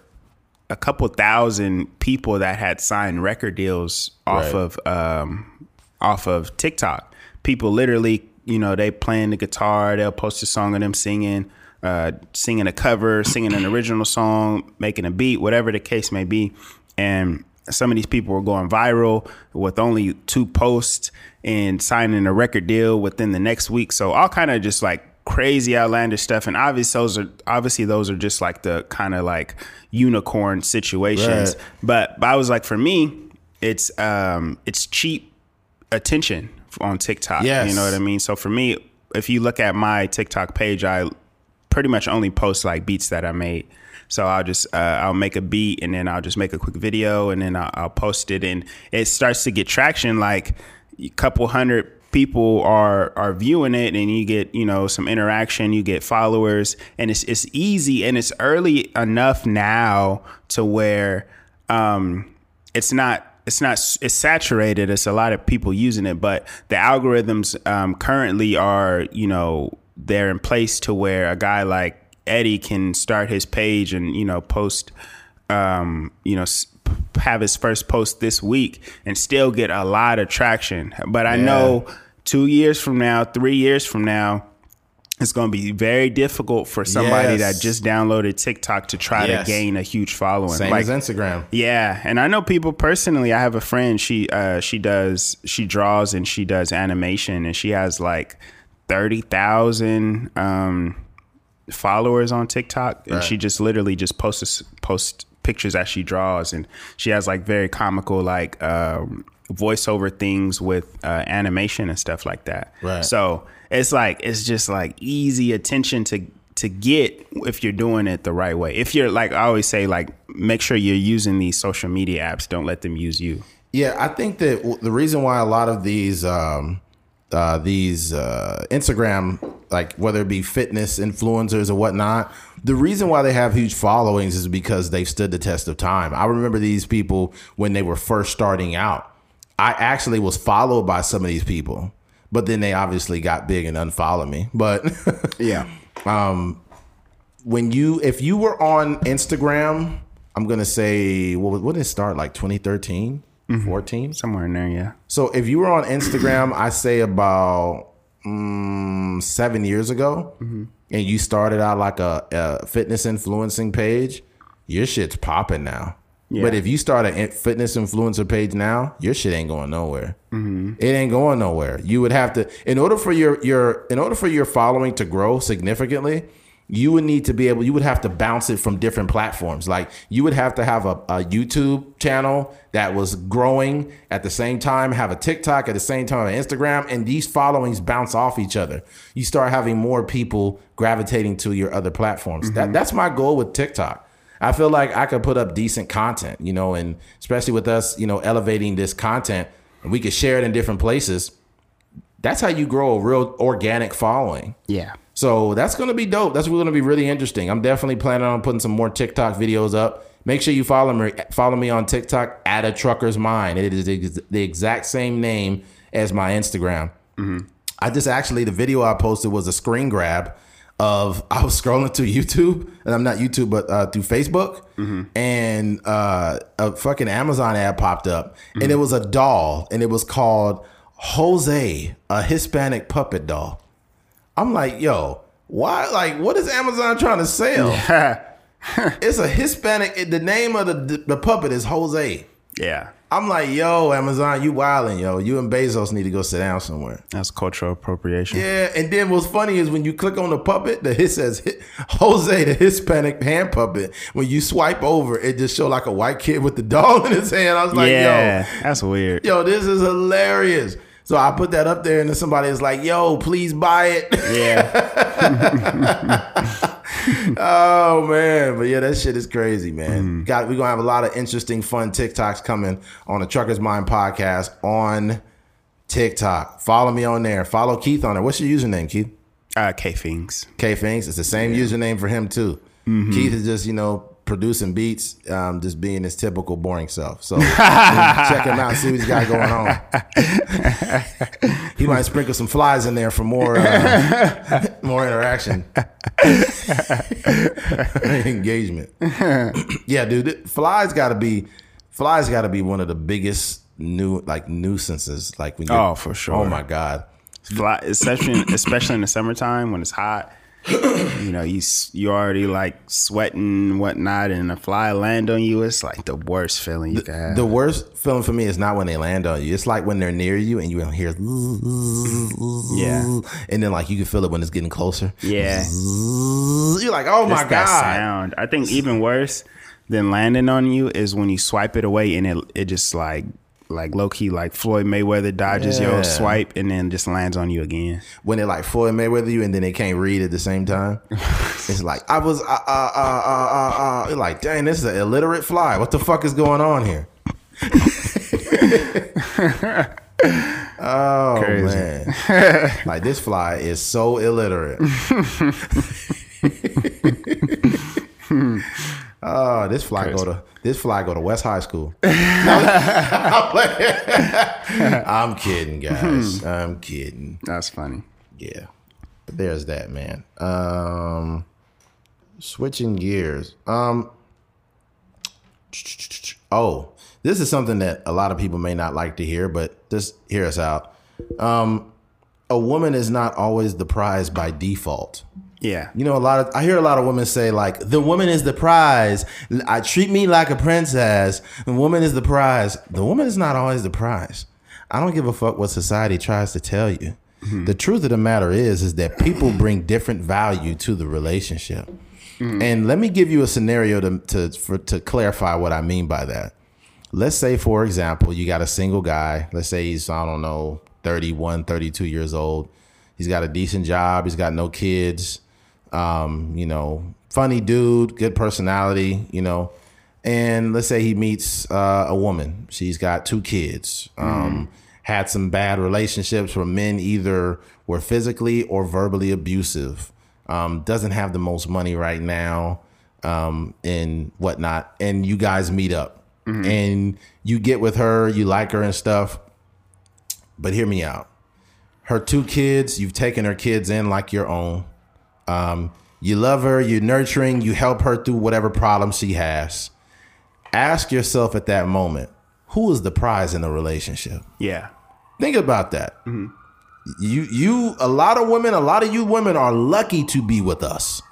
a couple thousand people that had signed record deals off Right. of um, off of TikTok. People literally, you know, they playing the guitar, they'll post a song of them singing, uh, singing a cover, singing an original song, making a beat, whatever the case may be. And some of these people were going viral with only two posts and signing a record deal within the next week. So all kind of just like crazy outlandish stuff. And obviously those are obviously those are just like the kind of like unicorn situations. Right. But, but I was like, for me, it's um it's cheap attention on TikTok. Yes. You know what I mean? So for me, if you look at my TikTok page, I pretty much only post like beats that I made. So I'll just uh, I'll make a beat and then I'll just make a quick video and then I'll, I'll post it and it starts to get traction. Like a couple hundred people are are viewing it and you get you know some interaction. You get followers and it's it's easy and it's early enough now to where um, it's not it's not it's saturated it's a lot of people using it but the algorithms um, currently are you know they're in place to where a guy like eddie can start his page and you know post um, you know have his first post this week and still get a lot of traction but i Yeah. know two years from now three years from now it's going to be very difficult for somebody Yes. that just downloaded TikTok to try Yes. to gain a huge following. Same Like, as Instagram. yeah, and I know people personally. I have a friend. She uh, she does she draws and she does animation, and she has like thirty thousand um, followers on TikTok, and Right. she just literally just posts post pictures that she draws, and she has like very comical like um, voiceover things with uh, animation and stuff like that. Right. So it's like it's just like easy attention to to get if you're doing it the right way. If you're like I always say, like make sure you're using these social media apps. Don't let them use you. Yeah, I think that the reason why a lot of these um, uh, these uh, Instagram, like whether it be fitness influencers or whatnot, the reason why they have huge followings is because they've stood the test of time. I remember these people when they were first starting out. I actually was followed by some of these people, but then they obviously got big and unfollowed me. But <laughs> Yeah. when you if you were on Instagram, I'm gonna say what what did it start like 2013, Mm-hmm. 14? Somewhere in there, yeah. So if you were on Instagram, I say about mm, seven years ago, mm-hmm. and you started out like a, a fitness influencing page, your shit's popping now. Yeah. But if you start a fitness influencer page now, your shit ain't going nowhere. Mm-hmm. It ain't going nowhere. You would have to, in order for your your in order for your following to grow significantly, you would need to be able. You would have to bounce it from different platforms. Like you would have to have a, a YouTube channel that was growing at the same time, have a TikTok at the same time, an Instagram, and these followings bounce off each other. You start having more people gravitating to your other platforms. That mm-hmm. that's my goal with TikTok. I feel like I could put up decent content, you know, and especially with us, you know, elevating this content, and we could share it in different places. That's how you grow a real organic following. Yeah. So that's gonna be dope. That's gonna be really interesting. I'm definitely planning on putting some more TikTok videos up. Make sure you follow me. Follow me on TikTok at a trucker's mind. It is the exact same name as my Instagram. I just actually the video I posted was a screen grab of <laughs> I was scrolling through YouTube and I'm not YouTube but uh, through Facebook and uh, a fucking Amazon ad popped up and it was a doll and it was called Jose, a Hispanic puppet doll. I'm like, yo, why? Like, what is Amazon trying to sell? <laughs> <laughs> it's a Hispanic. The name of the the puppet is Jose. Yeah. I'm like, yo, Amazon, you wildin', yo. You and Bezos need to go sit down somewhere. That's cultural appropriation. Yeah, and then what's funny is when you click on the puppet, the it says Jose, the Hispanic hand puppet. When you swipe over, it just show like a white kid with the <laughs> doll in his hand. I was like, yeah. That's weird. yo, yo, this is hilarious. So I put that up there, and then somebody is like, "Yo, please buy it." Yeah. <laughs> oh man, but yeah, that shit is crazy, man. Mm-hmm. Got we gonna have a lot of interesting, fun TikToks coming on the Truckers Mind podcast on TikTok. Follow me on there. Follow Keith on there. What's your username, Keith? Uh, K Things. K Finks. It's the same username for him too. Mm-hmm. Keith is just you know producing beats, um, just being his typical boring self. So <laughs> check him out, see what he's got going on. he might sprinkle some flies in there for more uh, <laughs> more interaction, <laughs> engagement. <clears throat> yeah, dude, flies got to be flies got to be one of the biggest new like nuisances. Like when you Oh, for sure. Oh my god. Fly, especially especially in the summertime when it's hot. <coughs> You know, you you already like sweating and whatnot, and a fly land on you. It's like the worst feeling you can have. The worst feeling for me is not when they land on you. It's like when they're near you and you hear, Yeah. <laughs> and then like you can feel it when it's getting closer. yeah, <laughs> You're like, oh my that god. sound. I think even worse than landing on you is when you swipe it away and it it just like like low key like Floyd Mayweather dodges Yeah. your swipe and then just lands on you again. When they like Floyd Mayweather you and then they can't read at the same time. <laughs> it's like I was, uh, uh, uh, uh, uh, uh. You're like, dang, this is an illiterate fly. What the fuck is going on here? <laughs> oh Crazy. man, <laughs> like this fly is so illiterate. Oh, this fly go to this fly go to West High School. <laughs> <laughs> I'm kidding, guys. I'm kidding. That's funny. Yeah, but there's that, man. Um, switching gears. Um, oh, this is something that a lot of people may not like to hear, but just hear us out. Um, a woman is not always the prize by default. Yeah. You know, a lot of I hear a lot of women say like, "The woman is the prize. I treat me like a princess. The woman is the prize. The woman is not always the prize. I don't give a fuck what society tries to tell you. Mm-hmm. The truth of the matter is, is that people bring different value to the relationship. Mm-hmm. And let me give you a scenario to to for, to clarify what I mean by that. let's say for example you got a single guy let's say he's i don't know 31 32 years old he's got a decent job he's got no kids um, you know funny dude good personality you know. And let's say he meets uh, a woman. She's got two kids. Um, had some bad relationships where men either were physically or verbally abusive. Um, doesn't have the most money right now um, and whatnot. And you guys meet up. And you get with her you like her and stuff. But hear me out. Her two kids you've taken her kids in like your own um, you love her you're nurturing you help her through whatever problem she has ask yourself at that moment who is the prize in the relationship Yeah. Think about that. You you a lot of women, a lot of you women are lucky to be with us.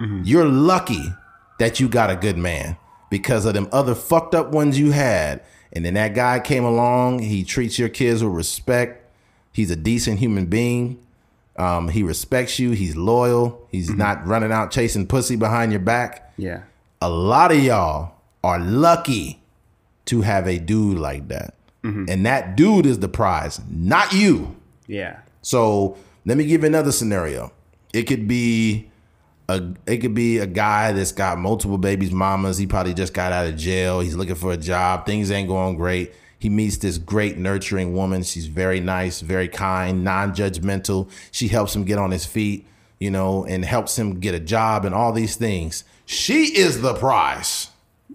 You're lucky that you got a good man because of them other fucked up ones you had. And then that guy came along, he treats your kids with respect. He's a decent human being. Um, he respects you, he's loyal, he's not running out chasing pussy behind your back. Yeah. A lot of y'all are lucky to have a dude like that. And that dude is the prize, not you. Yeah. So let me give you another scenario. It could be a it could be a guy that's got multiple babies, mamas. He probably just got out of jail. He's looking for a job. Things ain't going great. He meets this great nurturing woman. She's very nice, very kind, non-judgmental. She helps him get on his feet, you know, and helps him get a job and all these things. She is the prize.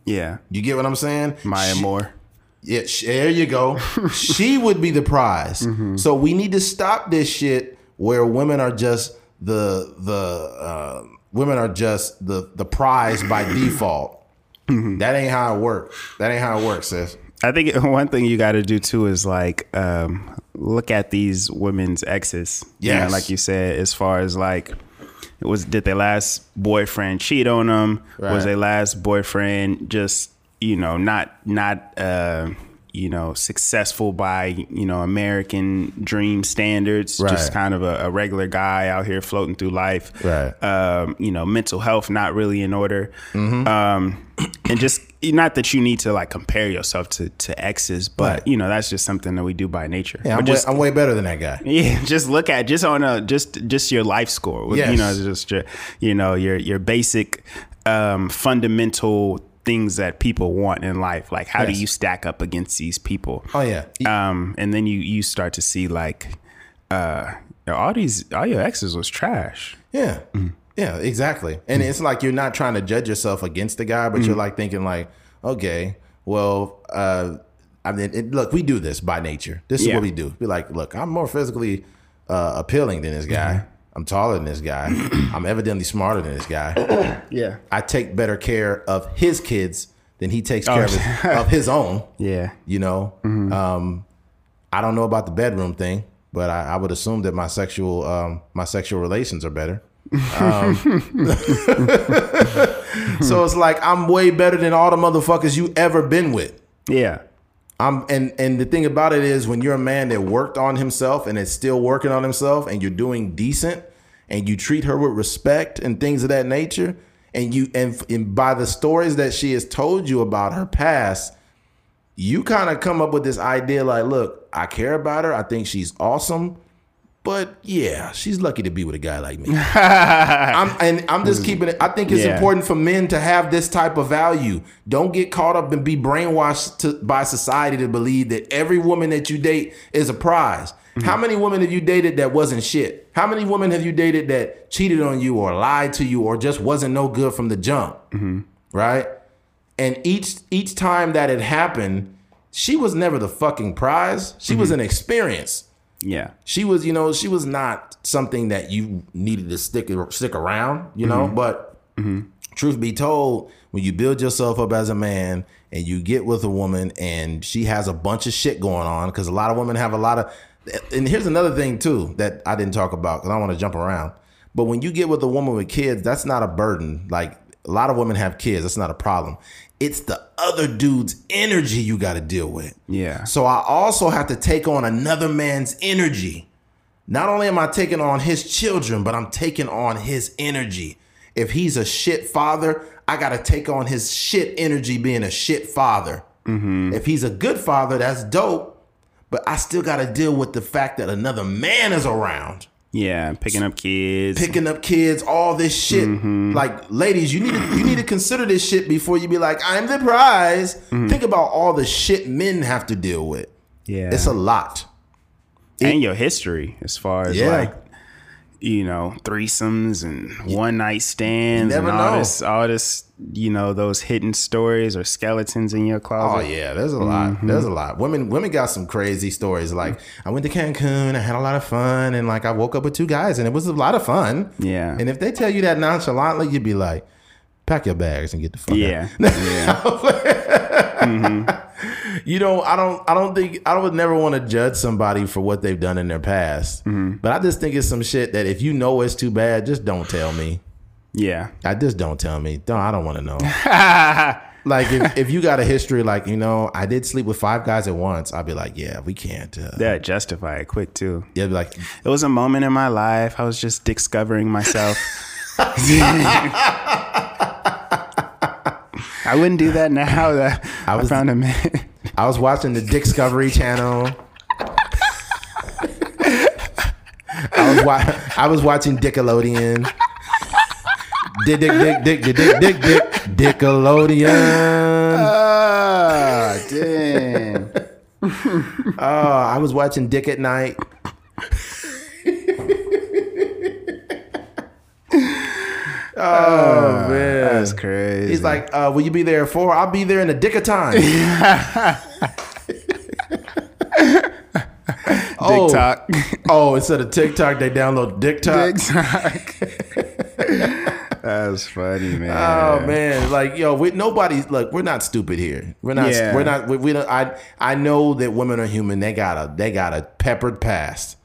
Yeah. You get what I'm saying? Maya She- Moore. yeah, sh- there you go. <laughs> she would be the prize. So we need to stop this shit where women are just the the uh, women are just the the prize by <clears throat> default. That ain't how it works. That ain't how it works, sis. I think <laughs> one thing you got to do too is like um, look at these women's exes. You know, like you said, as far as like, it was did their last boyfriend cheat on them? Right. Was their last boyfriend just you know not not uh, you know successful by you know American dream standards? Right. Just kind of a, a regular guy out here floating through life. Right. Um, you know, mental health not really in order. Mm-hmm. Um, and just not that you need to like compare yourself to to exes, but Right. you know that's just something that we do by nature. Yeah, I'm, just way, I'm way better than that guy. yeah, <laughs> just look at just on a just just your life score. with, You Yes. know, just your you know your your basic um, fundamental things that people want in life. Like how Yes. do you stack up against these people? Oh yeah, Um, and then you you start to see like uh, all these all your exes was trash. Yeah. Yeah, exactly. And it's like you're not trying to judge yourself against the guy, but you're like thinking like, okay, well, uh, I mean, it, look, we do this by nature. This is Yeah. what we do. We're like, look, I'm more physically uh, appealing than this guy. I'm taller than this guy. <clears throat> I'm evidently smarter than this guy. <coughs> Yeah. I take better care of his kids than he takes care of, his, of his own. <laughs> Yeah. You know, um, I don't know about the bedroom thing, but I, I would assume that my sexual um, my sexual relations are better. Um, <laughs> so it's like I'm way better than all the motherfuckers you ever been with. Yeah. I'm and and the thing about it is when you're a man that worked on himself and is still working on himself and you're doing decent and you treat her with respect and things of that nature and you and, and by the stories that she has told you about her past you kind of come up with this idea like look I care about her I think she's awesome but yeah she's lucky to be with a guy like me <laughs> I'm and I'm just keeping it. I think it's Yeah. important for men to have this type of value. Don't get caught up and be brainwashed to, by society to believe that every woman that you date is a prize. Mm-hmm. How many women have you dated that wasn't shit? How many women have you dated that cheated on you or lied to you or just wasn't no good from the jump? Mm-hmm. Right? And each each time that it happened, she was never the fucking prize. She was mm-hmm. an experience Yeah. she was, you know, she was not something that you needed to stick stick around, you know. Mm-hmm. But mm-hmm. truth be told, when you build yourself up as a man and you get with a woman and she has a bunch of shit going on, because a lot of women have a lot of. And here's another thing too that I didn't talk about because I want to jump around. But when you get with a woman with kids, that's not a burden. Like a lot of women have kids, that's not a problem. It's the other dude's energy you got to deal with. Yeah. So I also have to take on another man's energy. Not only am I taking on his children, but I'm taking on his energy. If he's a shit father, I got to take on his shit energy being a shit father. Mm-hmm. If he's a good father, that's dope. But I still got to deal with the fact that another man is around, Yeah, picking up kids. picking up kids, all this shit. Mm-hmm. Like, ladies, you need to, you need to consider this shit before you be like, I'm the prize. Mm-hmm. Think about all the shit men have to deal with. yeah, It's a lot. and your history as far as Yeah. like you know threesomes and one night stands and all know. this all this you know those hidden stories or skeletons in your closet. Oh yeah, there's a lot. Mm-hmm. There's a lot. Women women got some crazy stories. Like I went to Cancun, I had a lot of fun, and like I woke up with two guys, and it was a lot of fun. Yeah. And if they tell you that nonchalantly, you'd be like, pack your bags and get the fuck yeah <laughs> yeah <laughs> out. You know, I don't I don't think I would never want to judge somebody for what they've done in their past. Mm-hmm. But I just think it's some shit that if you know it's too bad, just don't tell me. yeah I just don't tell me. Don't I don't want to know. <laughs> like if, if you got a history like you know i did sleep with five guys at once i'd be like yeah we can't uh, that justify it quick too yeah be like it was a moment in my life i was just discovering myself <laughs> <laughs> I wouldn't do that now that <laughs> I, was, I found a man. I was watching the Discovery Channel. I was, wa- I was watching Dickelodeon. Dick, dick, dick, dick, dick, dick, dick, dick, Dickelodeon. Oh, ah, damn. oh, <laughs> I was watching Dick at Night. Oh man That's crazy. He's like, uh, "Will you be there at four? I'll be there in the dick of time." <laughs> oh, TikTok. <laughs> oh, instead of TikTok, they download TikTok. TikTok. <laughs> That's funny, man. Oh man, like yo, we, nobody's look. We're not stupid here. We're not. Yeah. We're not. We, we don't. I I know that women are human. They got a they got a peppered past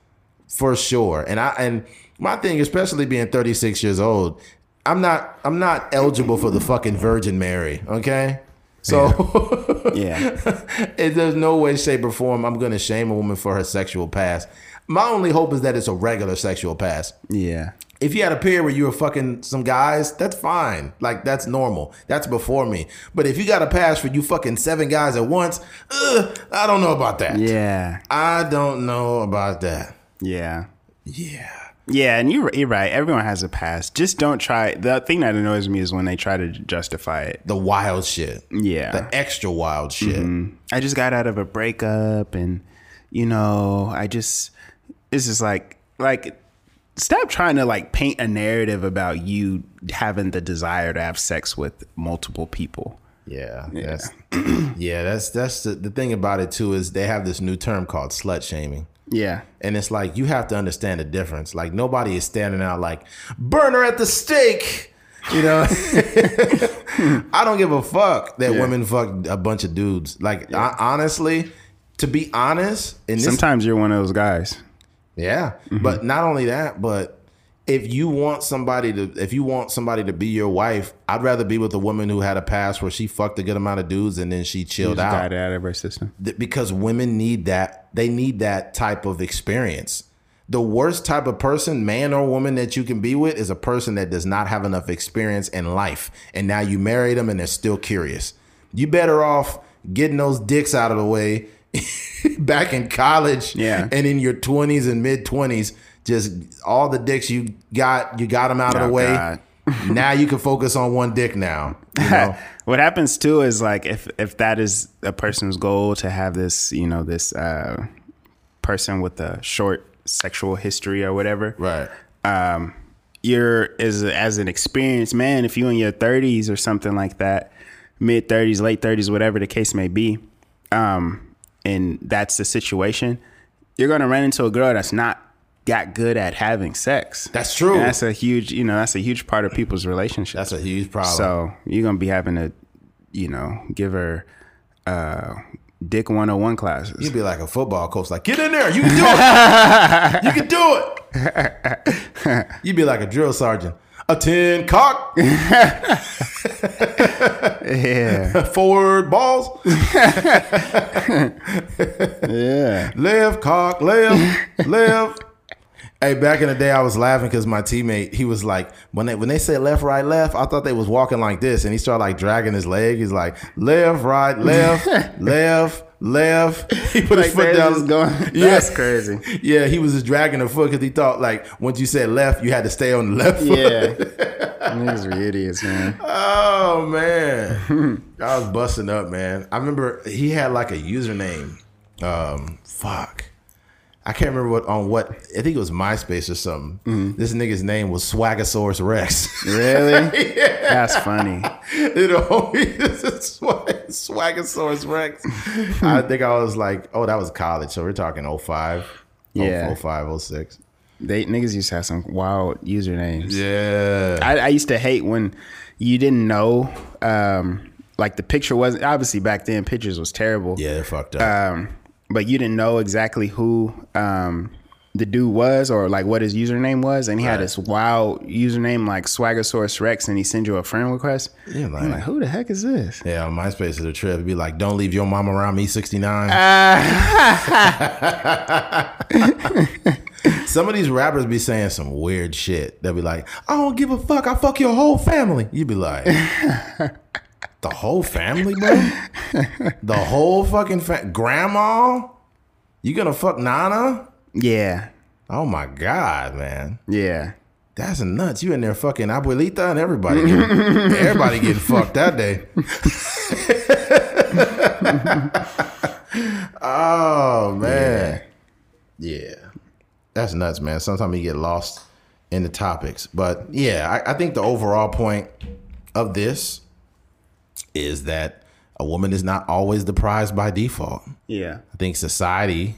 for sure. And I and my thing, especially being 36 years old, I'm not I'm not eligible for the fucking Virgin Mary. Okay, so. Yeah. <laughs> it, there's no way, shape, or form I'm to shame a woman for her sexual past. My only hope is that it's a regular sexual past. Yeah. If you had a period where you were fucking some guys, that's fine. Like that's normal. That's before me. But if you got a pass for you fucking seven guys at once, ugh, I don't know about that. Yeah. I don't know about that. Yeah. Yeah. Yeah, and you're, you're right. Everyone has a past. Just don't try. The thing that annoys me is when they try to justify it. The wild shit. Yeah. The extra wild shit. Mm-hmm. I just got out of a breakup and you know, I just it's just like like stop trying to like paint a narrative about you having the desire to have sex with multiple people. Yeah, that's <clears throat> yeah, that's that's the, the thing about it too is they have this new term called slut shaming. Yeah. And it's like you have to understand the difference. Like nobody is standing out like burner at the stake. You know, <laughs> I don't give a fuck that Yeah. women fuck a bunch of dudes. Like I, honestly, to be honest, this, Sometimes you're one of those guys. yeah. Mm-hmm. But not only that, but if you want somebody to, if you want somebody to be your wife, I'd rather be with a woman who had a past where she fucked a good amount of dudes and then she chilled out got it out of her system. because women need that they need that type of experience the worst type of person man or woman that you can be with is a person that does not have enough experience in life and now you marry them and they're still curious you better off getting those dicks out of the way <laughs> back in college Yeah. and in your 20s and mid 20s just all the dicks you got you got them out of Oh, the way God. <laughs> now you can focus on one dick now you <laughs> know what happens too is like if if that is a person's goal to have this, you know, this uh person with a short sexual history or whatever. right um, you're as as an experienced man, if you in your 30s or something like that, mid 30s, late 30s, whatever the case may be, um, and that's the situation, you're gonna run into a girl that's not got good at having sex. That's true. And that's a huge, you know, that's a huge part of people's relationships. that's a huge problem so you're gonna be having to, you know, give her uh, dick 101 classes. You'd be like a football coach, like, get in there, you can do it. <laughs> you can do it. You'd be like a drill sergeant. A 10 cock, yeah, <laughs> forward balls, <laughs> yeah. left cock, left, left. Hey, back in the day, I was laughing because my teammate, he was like, when they when they said left, right, left, I thought they was walking like this, and he started like dragging his leg. He's like left, right, left, <laughs> left, left. <laughs> He put his foot down. going- <laughs> That's crazy. Yeah, he was just dragging the foot because he thought like once you said left, you had to stay on the left foot. Yeah. Niggas are idiots, man. Oh man, I was busting up, man. I remember he had like a username. Um, fuck, I can't remember what on what. I think it was MySpace or something. This nigga's name was Swagasaurus Rex. Really? <laughs> That's funny. <laughs> you know, <laughs> Swag- Swagasaurus Rex. I think I was like, oh, that was college, so we're talking 05. Yeah. 05, 06. They niggas used to have some wild usernames. Yeah. I, I used to hate when you didn't know, um, like the picture wasn't obviously back then. Pictures was terrible. yeah, they're fucked up. Um, but you didn't know exactly who um the dude was or like what his username was, and he had this wild username like Swaggersaurus Rex, and he send you a friend request. Yeah, like- like, who the heck is this? yeah, on MySpace is a trip. It'd be like, don't leave your mom around me 69. <laughs> Some of these rappers be saying some weird shit. They'll be like, I don't give a fuck. I fuck your whole family. You'd be like, <laughs> the whole family, bro? <laughs> The whole fucking fa- grandma? You gonna fuck Nana? Yeah, Oh my God, man. yeah. That's nuts. You in there fucking abuelita and everybody. Getting, <laughs> everybody getting fucked that day. <laughs> oh man. Yeah. That's nuts, man. Sometimes you get lost in the topics. But yeah, I, I think the overall point of this is that a woman is not always the prize by default. Yeah. I think society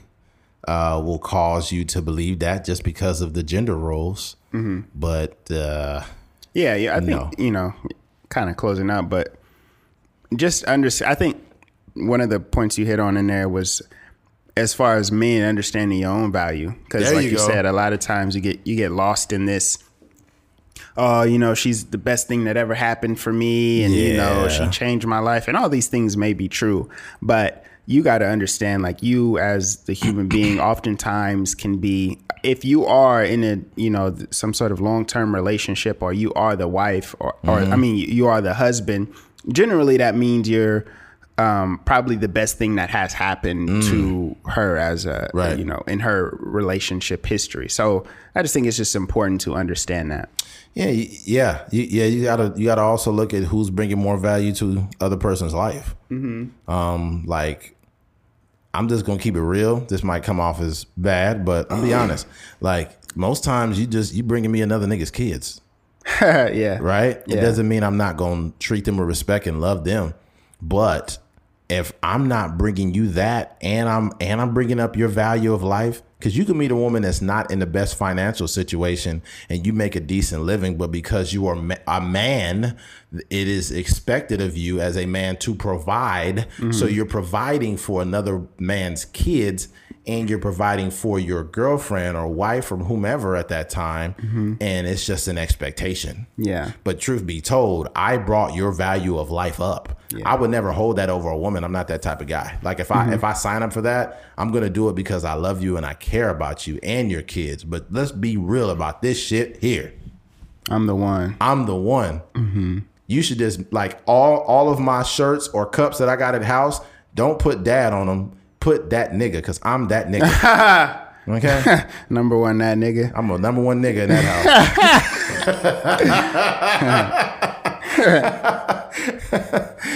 uh, will cause you to believe that just because of the gender roles. But uh, Yeah, yeah. I think you know, kind of closing up, but just understand. I think one of the points you hit on in there was as far as men understanding your own value, because like you you, said, a lot of times you get you get lost in this. Oh, you know, she's the best thing that ever happened for me, and you know, she changed my life, and all these things may be true, but you got to understand, like you as the human being, <clears throat> oftentimes can be if you are in a you know some sort of long term relationship, or you are the wife, or or Mm-hmm. I mean, you are the husband. Generally, that means you're um, probably the best thing that has happened to her as a Mm. Right. you know in her relationship history. So I just think it's just important to understand that. Yeah, yeah, you, yeah. You gotta you gotta also look at who's bringing more value to other person's life. Mm-hmm. Um, like I'm just gonna keep it real. This might come off as bad, but I'll be <clears throat> honest. Like most times, you just you bringing me another nigga's kids. <laughs> yeah. right? It doesn't mean I'm not to treat them with respect and love them, but if I'm not bringing you that, and I'm and I'm bringing up your value of life, because you can meet a woman that's not in the best financial situation, and you make a decent living, but because you are a man, it is expected of you as a man to provide. So mm-hmm. you're providing for another man's kids. And you're providing for your girlfriend or wife or whomever at that time, mm-hmm. and it's just an expectation. Yeah. But truth be told, I brought your value of life up. I would never hold that over a woman. I'm not that type of guy. Like if I mm-hmm. if I sign up for that, I'm gonna do it because I love you and I care about you and your kids. But let's be real about this shit here. I'm the one. I'm the one. Mm-hmm. You should just like all all of my shirts or cups that I got at house. Don't put dad on them. Put that nigga because I'm that nigga. <laughs> okay, <laughs> Number one, that nigga. I'm a number one nigga in that house. <laughs>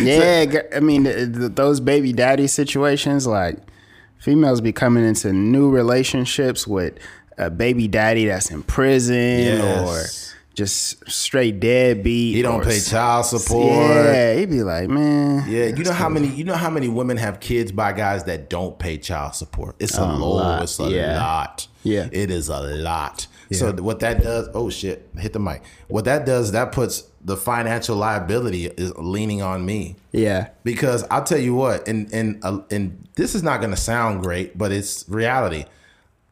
Yeah, I mean th- th- those baby daddy situations, like females be coming into new relationships with a baby daddy that's in prison Yes. or just straight deadbeat. He don't or pay child support. Yeah, he'd be like, man. Yeah, you know how many you know how many women have kids by guys that don't pay child support. It's a, A low, lot, it's a yeah. lot. Yeah. It is a lot. So what that does, oh shit, hit the mic. What that does, that puts the financial liability is leaning on me. Yeah, Because I'll tell you what, and and uh, and this is not going to sound great, but it's reality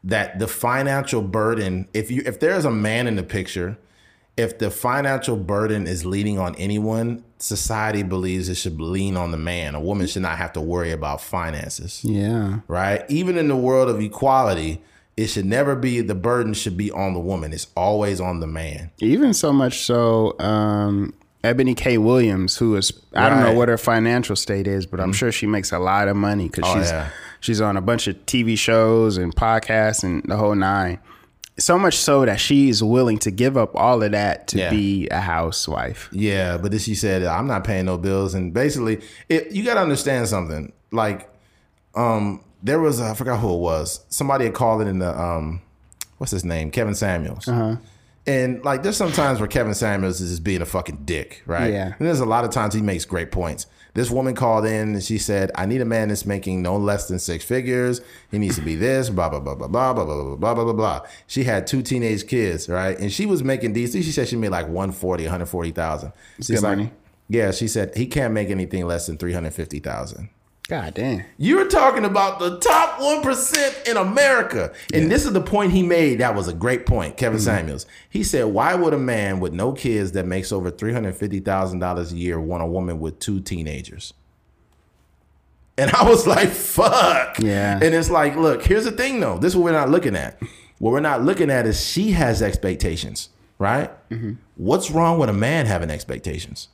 that the financial burden, if you if there's a man in the picture, if the financial burden is leaning on anyone, society believes it should lean on the man. A woman should not have to worry about finances yeah, right? Even in the world of equality, it should never be the burden should be on the woman. It's always on the man. Even so much so, um, Ebony K. Williams, who is I don't know what her financial state is, but I'm sure she makes a lot of money because Oh, she's yeah. she's on a bunch of TV shows and podcasts and the whole nine. So much so that she's willing to give up all of that to Yeah. be a housewife. Yeah, but then she said, "I'm not paying no bills." And basically, it, you got to understand something. Like, um, there was I forgot who it was. Somebody had called it in the um, what's his name, Kevin Samuels. And like, there's sometimes where Kevin Samuels is just being a fucking dick, right? Yeah. And there's a lot of times he makes great points. This woman called in and she said, "I need a man that's making no less than six figures. He needs to be this, blah blah blah blah blah blah blah blah blah blah blah blah." She had two teenage kids, right? And she was making decent. She said she made like 140, 140,000. She's good like, money. yeah, she said he can't make anything less than three hundred fifty thousand. God damn. You're talking about the top one percent in America, and this is the point he made. That was a great point, Kevin Mm-hmm. Samuels. He said, "Why would a man with no kids that makes over three hundred fifty thousand dollars a year want a woman with two teenagers?" And I was like, "Fuck." Yeah. And it's like, look, here's the thing, though. This is what we're not looking at. What we're not looking at is she has expectations, right? Mm-hmm. What's wrong with a man having expectations?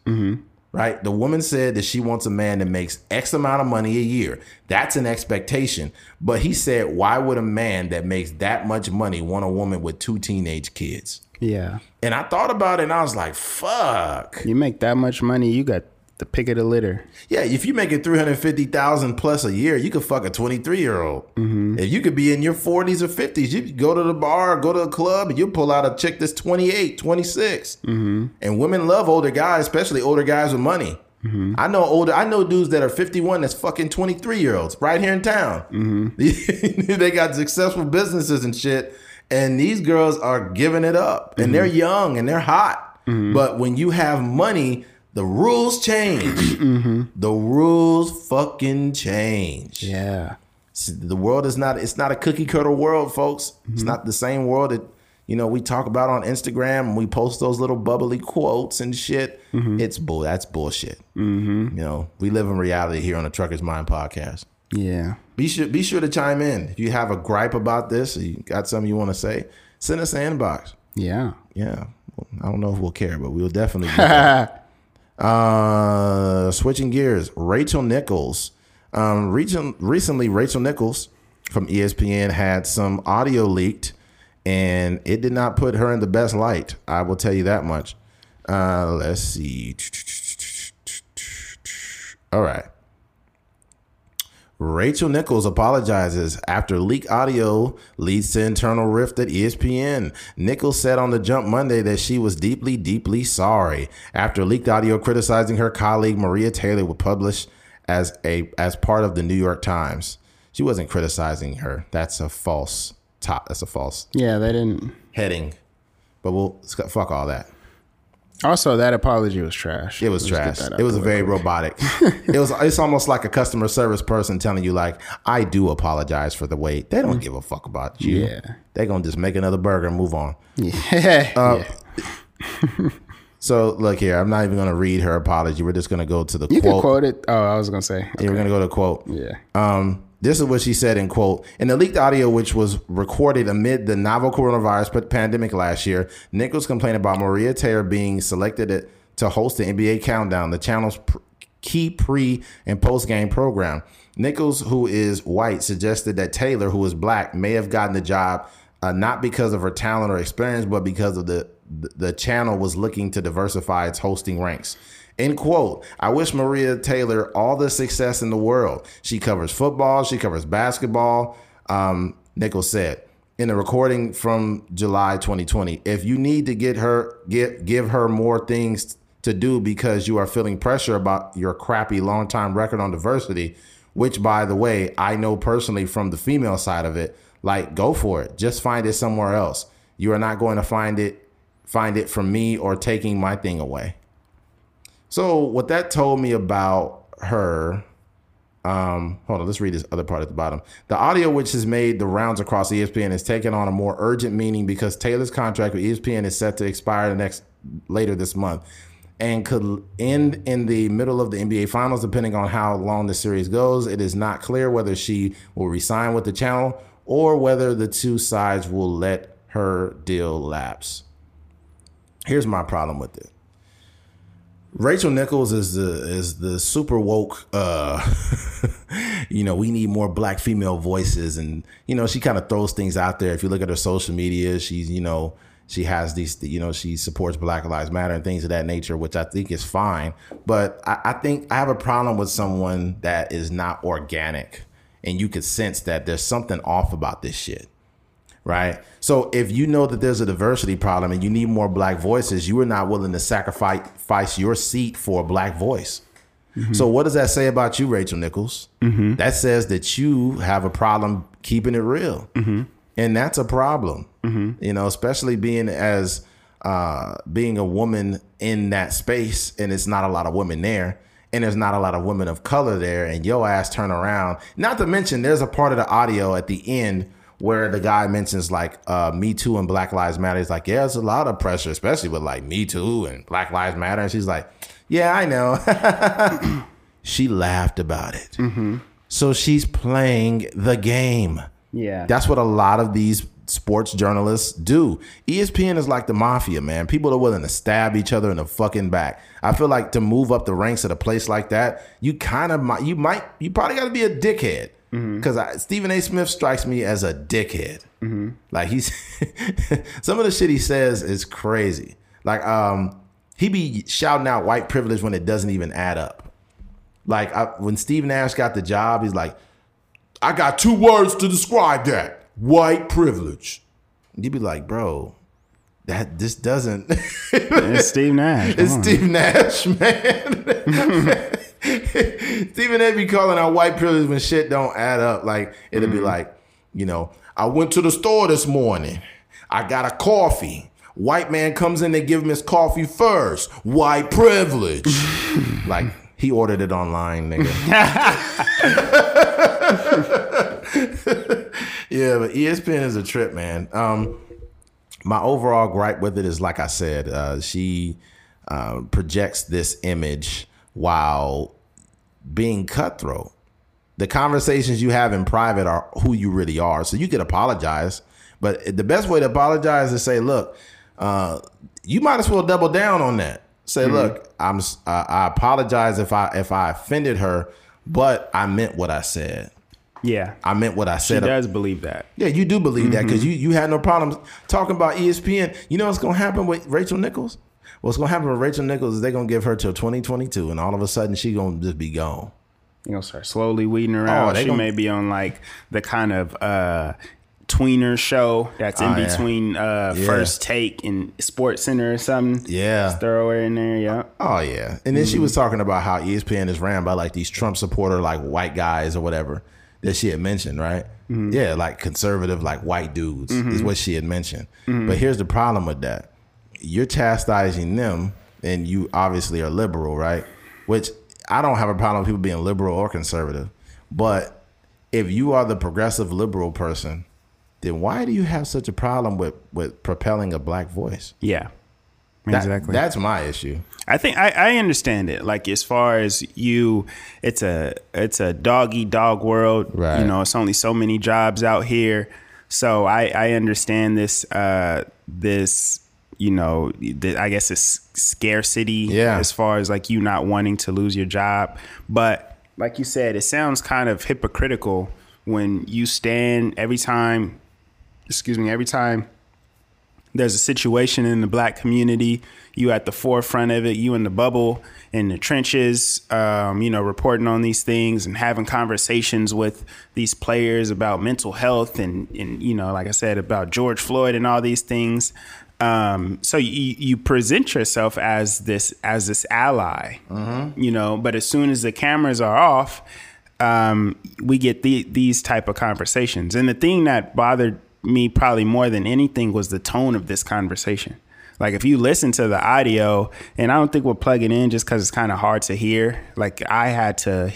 Right? The woman said that she wants a man that makes X amount of money a year. That's an expectation. But he said, why would a man that makes that much money want a woman with two teenage kids? Yeah. And I thought about it and I was like, fuck. You make that much money, you got the pick of the litter. Yeah, if you make making 350,000 plus a year, you could fuck a 23 year old. Mm-hmm. If you could be in your 40s or 50s, you go to the bar, go to a club, and you pull out a chick that's 28, 26. Mm-hmm. And women love older guys, especially older guys with money. Mm-hmm. I know older, I know dudes that are 51 that's fucking 23 year olds right here in town. <laughs> they got successful businesses and shit. And these girls are giving it up. And they're young and they're hot. But when you have money, the rules change. <clears throat> Mm-hmm. The rules fucking change. Yeah. The world is not it's not a cookie cutter world, folks. It's mm-hmm. not the same world that you know we talk about on Instagram and we post those little bubbly quotes and shit. Mm-hmm. It's bull that's bullshit. You know, we live in reality here on the Trucker's Mind podcast. Yeah. Be sure be sure to chime in. If you have a gripe about this or you got something you want to say, send us an inbox. Yeah. Yeah. I don't know if we'll care, but we'll definitely <laughs> do that. Uh, switching gears, Rachel Nichols. Um, recent, recently, Rachel Nichols from ESPN had some audio leaked, and it did not put her in the best light. I will tell you that much. Uh, let's see. All right. Rachel Nichols apologizes after leak audio leads to internal rift at ESPN. Nichols said on the jump Monday that she was deeply, deeply sorry after leaked audio criticizing her colleague Maria Taylor was published as a as part of the New York Times. She wasn't criticizing her. That's a false top. That's a false Yeah, they didn't. heading. But we'll fuck all that. Also, that apology was trash. It was Let's trash. It was very way. robotic. <laughs> it was. It's almost like a customer service person telling you, like, "I do apologize for the wait." They don't give a fuck about you. Yeah. They gonna just make another burger and move on. Yeah. Uh, yeah. <laughs> So look here. I'm not even gonna read her apology. We're just gonna go to the You can quote. quote it. Oh, I was gonna say. Yeah, we're gonna go to quote. Yeah. Um, this is what she said in quote in the leaked audio, which was recorded amid the novel coronavirus pandemic last year. Nichols complained about Maria Taylor being selected to host the NBA Countdown, the channel's key pre and post game program. Nichols, who is white, suggested that Taylor, who is black, may have gotten the job uh, not because of her talent or experience, but because of the the channel was looking to diversify its hosting ranks. End quote. I wish Maria Taylor all the success in the world. She covers football, she covers basketball. Um, Nichols said in a recording from July 2020. If you need to get her get give her more things to do because you are feeling pressure about your crappy long time record on diversity, which by the way, I know personally from the female side of it, like go for it. Just find it somewhere else. You are not going to find it find it from me or taking my thing away. So what that told me about her um, hold on, let's read this other part at the bottom. The audio, which has made the rounds across ESPN, has taken on a more urgent meaning because Taylor's contract with ESPN is set to expire the next later this month and could end in the middle of the NBA Finals, depending on how long the series goes. It is not clear whether she will resign with the channel or whether the two sides will let her deal lapse. Here's my problem with it. Rachel Nichols is the is the super woke uh <laughs> you know, we need more black female voices and you know, she kind of throws things out there. If you look at her social media, she's, you know, she has these you know, she supports Black Lives Matter and things of that nature, which I think is fine. But I, I think I have a problem with someone that is not organic and you could sense that there's something off about this shit right? So if you know that there's a diversity problem and you need more black voices, you are not willing to sacrifice your seat for a black voice. Mm-hmm. So what does that say about you, Rachel Nichols? Mm-hmm. That says that you have a problem keeping it real, mm-hmm. and that's a problem. Mm-hmm. You know, especially being as uh, being a woman in that space, and it's not a lot of women there. And there's not a lot of women of color there, and your ass turn around. Not to mention, there's a part of the audio at the end where the guy mentions like uh, Me Too and Black Lives Matter. He's like, yeah, it's a lot of pressure, especially with like Me Too and Black Lives Matter. And she's like, yeah, I know. <laughs> she laughed about it. Mm-hmm. So she's playing the game. Yeah. That's what a lot of these sports journalists do. ESPN is like the mafia, man. People are willing to stab each other in the fucking back. I feel like to move up the ranks at a place like that, you kind of might, you might, you probably got to be a dickhead because mm-hmm. Stephen A. Smith strikes me as a dickhead. Mm-hmm. Like he's <laughs> some of the shit he says is crazy. Like um, he be shouting out white privilege when it doesn't even add up. Like I, when Steve Nash got the job, he's like, "I got two words to describe that: white privilege." You'd be like, "Bro, that this doesn't." <laughs> it's Steve Nash. Come it's on. Steve Nash, man. <laughs> <laughs> Stephen A. be calling out white privilege when shit don't add up. Like it'll mm-hmm. be like, you know, I went to the store this morning. I got a coffee. White man comes in, they give him his coffee first. White privilege. <laughs> like he ordered it online, nigga. <laughs> yeah, but ESPN is a trip, man. Um, my overall gripe with it is, like I said, uh, she uh, projects this image while being cutthroat. The conversations you have in private are who you really are. So you could apologize, but the best way to apologize is say, "Look, uh, you might as well double down on that. Say, mm-hmm. look, I'm uh, I apologize if I if I offended her, but I meant what I said. Yeah, I meant what I said. She does believe that. Yeah, you do believe mm-hmm. that because you you had no problems talking about ESPN. You know what's gonna happen with Rachel Nichols? What's gonna happen with Rachel Nichols is they're gonna give her till 2022, and all of a sudden she gonna just be gone. You know, start slowly weeding her oh, she gonna... may be on like the kind of uh tweener show that's in oh, between yeah. uh yeah. first take and sports center or something yeah Just throw her in there yeah oh yeah and then mm-hmm. she was talking about how espn is ran by like these trump supporter like white guys or whatever that she had mentioned right mm-hmm. yeah like conservative like white dudes mm-hmm. is what she had mentioned mm-hmm. but here's the problem with that you're chastising them, and you obviously are liberal, right? Which I don't have a problem with people being liberal or conservative, but if you are the progressive liberal person, then why do you have such a problem with with propelling a black voice? Yeah. That, exactly. That's my issue. I think I, I understand it. Like as far as you, it's a it's a doggy dog world. Right. You know, it's only so many jobs out here. So I I understand this uh this you know, the, I guess it's scarcity yeah. as far as like you not wanting to lose your job. But like you said, it sounds kind of hypocritical when you stand every time, excuse me, every time there's a situation in the black community, you at the forefront of it, you in the bubble, in the trenches, um, you know, reporting on these things and having conversations with these players about mental health and, and you know, like I said, about George Floyd and all these things. Um, so you, you present yourself as this as this ally, mm-hmm. you know. But as soon as the cameras are off, um, we get the, these type of conversations. And the thing that bothered me probably more than anything was the tone of this conversation. Like if you listen to the audio, and I don't think we're plugging in just because it's kind of hard to hear. Like I had to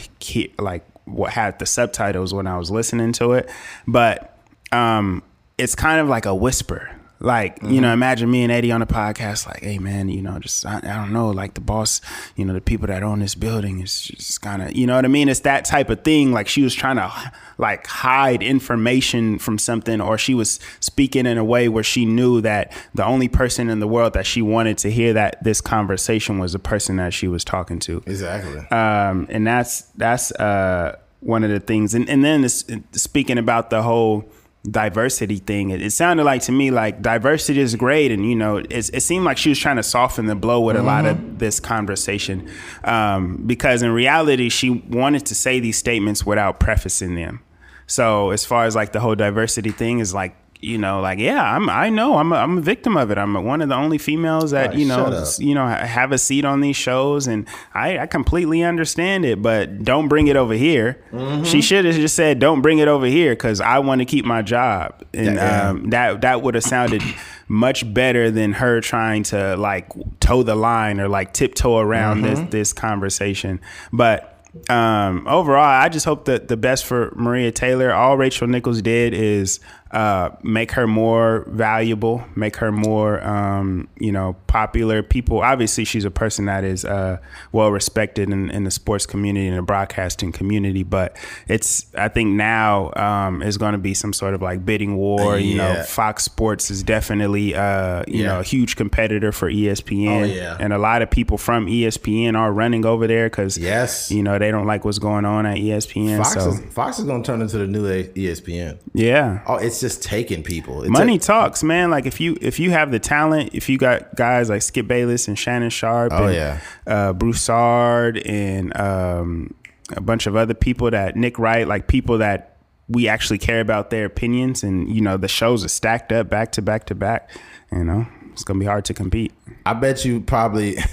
like what had the subtitles when I was listening to it, but um, it's kind of like a whisper Like, mm-hmm. you know, imagine me and Eddie on a podcast, like, hey man, you know, just I, I, don't know, like the boss, you know, the people that own this building is just kind of, you know what I mean? It's that type of thing. Like she was trying to like hide information from something, or she was speaking in a way where she knew that the only person in the world that she wanted to hear that this conversation was the person that she was talking to. Exactly. Um, and that's that's uh one of the things. And and then speaking about the whole diversity thing. It, it, sounded like to me like diversity is great, and you know, it, it seemed like she was trying to soften the blow with mm-hmm. a lot of mm-hmm. this conversation, um, because in reality, she wanted to say these statements without prefacing them. So as far as like the whole diversity thing is like you know, like, yeah, I'm, I know I'm a, I'm a victim of it. I'm one of the only females that, right, you know, you know, have a seat on these shows and I, I completely understand it, but don't bring it over here. Mm-hmm. She should have just said, don't bring it over here. Cause I want to keep my job. And, yeah. um, that, that would have sounded much better than her trying to like toe the line or like tiptoe around mm-hmm. this, this conversation. But, um, overall, I just hope that the best for Maria Taylor. All Rachel Nichols did is uh, make her more valuable, make her more, um, you know, popular. People, obviously, she's a person that is uh, well respected in, in, the sports community and the broadcasting community. But it's, I think now um, is going to be some sort of like bidding war. Yeah. You know, Fox Sports is definitely, uh, you yeah. know, a huge competitor for ESPN. Oh, yeah. And a lot of people from ESPN are running over there because, yes, you know, they don't like what's going on at ESPN. Fox so. is, Fox is going to turn into the new ESPN. Yeah. Oh, it's just taking people. It's Money a, talks, man. Like if you if you have the talent, if you got guys like Skip Bayless and Shannon Sharpe, oh and, yeah, uh, Broussard and um, a bunch of other people that Nick Wright, like people that we actually care about their opinions, and you know the shows are stacked up back to back to back. You know it's gonna be hard to compete. I bet you probably. <laughs>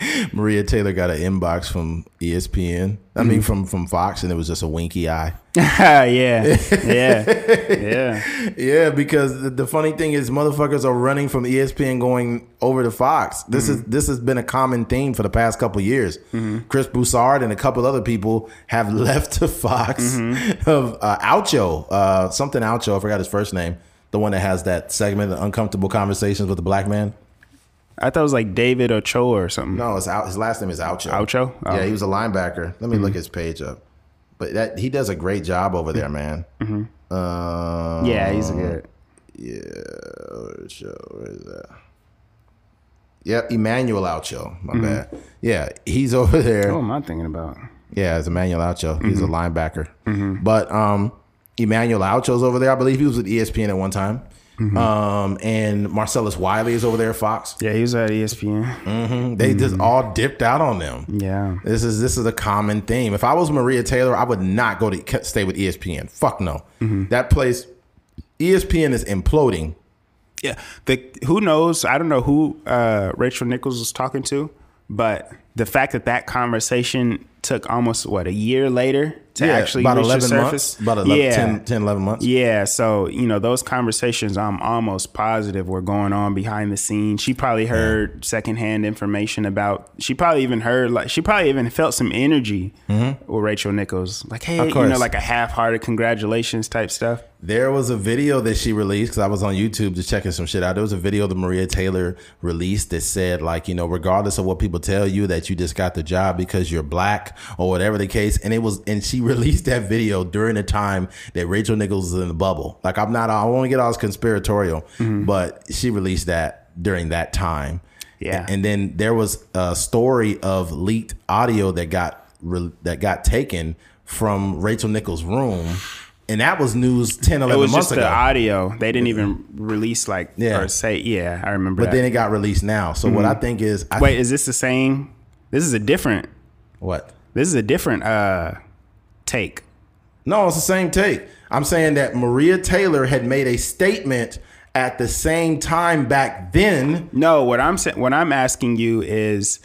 <laughs> Maria Taylor got an inbox from ESPN. I mean, mm-hmm. from from Fox, and it was just a winky eye. <laughs> yeah, yeah, yeah, <laughs> yeah. Because the, the, funny thing is, motherfuckers are running from ESPN going over to Fox. This mm-hmm. is this has been a common theme for the past couple years. Mm-hmm. Chris Broussard and a couple other people have left to Fox. Mm-hmm. Of uh, Acho, uh, something Acho. I forgot his first name. The one that has that segment, the uncomfortable conversations with the black man. I thought it was like David Ocho or something. No, it's out. His last name is Acho. Acho. Oh. Yeah, he was a linebacker. Let me mm-hmm. look his page up. But that he does a great job over there, man. Mm-hmm. Um, yeah, he's a good. Yeah, where is that? Yep, Emmanuel Acho. My mm-hmm. bad. Yeah, he's <laughs> over there. What am I thinking about? Yeah, it's Emmanuel Acho. He's a mm-hmm. linebacker. Mm-hmm. But um, Emmanuel Acho's over there. I believe he was with ESPN at one time. Mm-hmm. Um, and Marcellus Wiley is over there at Fox. Yeah, he was at ESPN. Mm-hmm. They mm-hmm. just all dipped out on them. Yeah, this is this is a common theme. If I was Maria Taylor, I would not go to stay with ESPN. Fuck no. Mm-hmm. That place, ESPN is imploding. Yeah, the who knows? I don't know who uh, Rachel Nichols was talking to, but the fact that that conversation took almost what a year later to yeah, actually about reach 11 the surface. Months, about 11, yeah. 10, 10, 11 months. Yeah. So, you know, those conversations I'm almost positive were going on behind the scenes. She probably heard yeah. secondhand information about, she probably even heard, like, she probably even felt some energy mm-hmm. with Rachel Nichols. Like, hey, you know, like a half hearted congratulations type stuff. There was a video that she released because I was on YouTube just checking some shit out. There was a video that Maria Taylor released that said, like, you know, regardless of what people tell you that you just got the job because you're black or whatever the case. And it was, and she <laughs> released that video during the time that Rachel Nichols was in the bubble. Like, I'm not, I want to get all conspiratorial, mm-hmm. but she released that during that time. Yeah. And then there was a story of leaked audio that got, that got taken from Rachel Nichols' room and that was news 10 11 it was months just ago. the audio they didn't even release like yeah. or say yeah i remember but that. then it got released now so mm-hmm. what i think is I wait is this the same this is a different what? this is a different uh take. No it's the same take. I'm saying that maria taylor had made a statement at the same time back then. No what i'm saying what i'm asking you is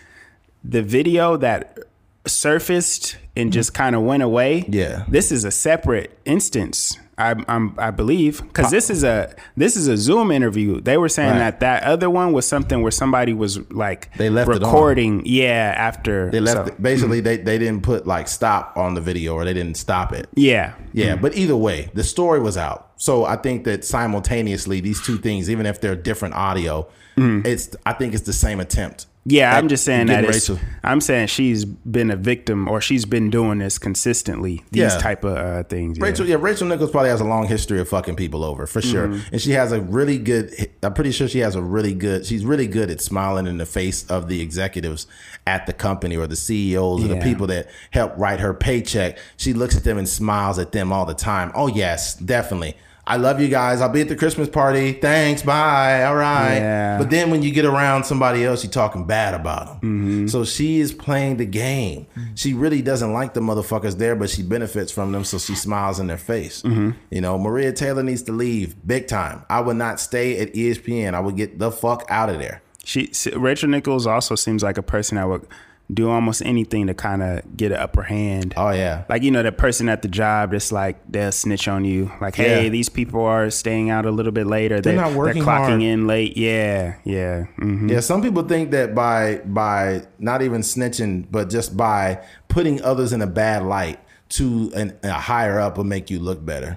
the video that surfaced and just kind of went away. Yeah. This is a separate instance I, I'm, I believe because this is a this is a Zoom interview. They were saying Right. that that other one was something where somebody was like They left recording. Yeah, after They left so- it, basically they, they didn't put like stop on the video or they didn't stop it. Yeah, Yeah, but either way, the story was out. So I think that simultaneously these two things, even if they're different audio, mm-hmm. it's I think it's the same attempt. Yeah. I'm just saying that Rachel- I'm saying she's been a victim or she's been doing this consistently. These Yeah. type of uh, things. yeah. Rachel, yeah, Rachel Nichols probably has a long history of fucking people over for sure, and she has a really good. I'm pretty sure she has a really good. She's really good at smiling in the face of the executives at the company or the CEOs or the people that help write her paycheck. She looks at them and smiles at them all the time. Oh yes, definitely. I love you guys. I'll be at the Christmas party. Thanks. Bye. All right. Yeah. But then when you get around somebody else, you're talking bad about them. Mm-hmm. So she is playing the game. She really doesn't like the motherfuckers there, but she benefits from them, so she smiles in their face. Mm-hmm. You know, Maria Taylor needs to leave big time. I would not stay at ESPN. I would get the fuck out of there. She Rachel Nichols also seems like a person that would do almost anything to kind of get an upper hand. Oh yeah. Like you know, that person at the job that's like they'll snitch on you. Like, hey, Yeah. these people are staying out a little bit later. They're, not working They're clocking hard. in late. Yeah, yeah. hmm Yeah, some people think that by by not even snitching, but just by putting others in a bad light to an, a higher up will make you look better.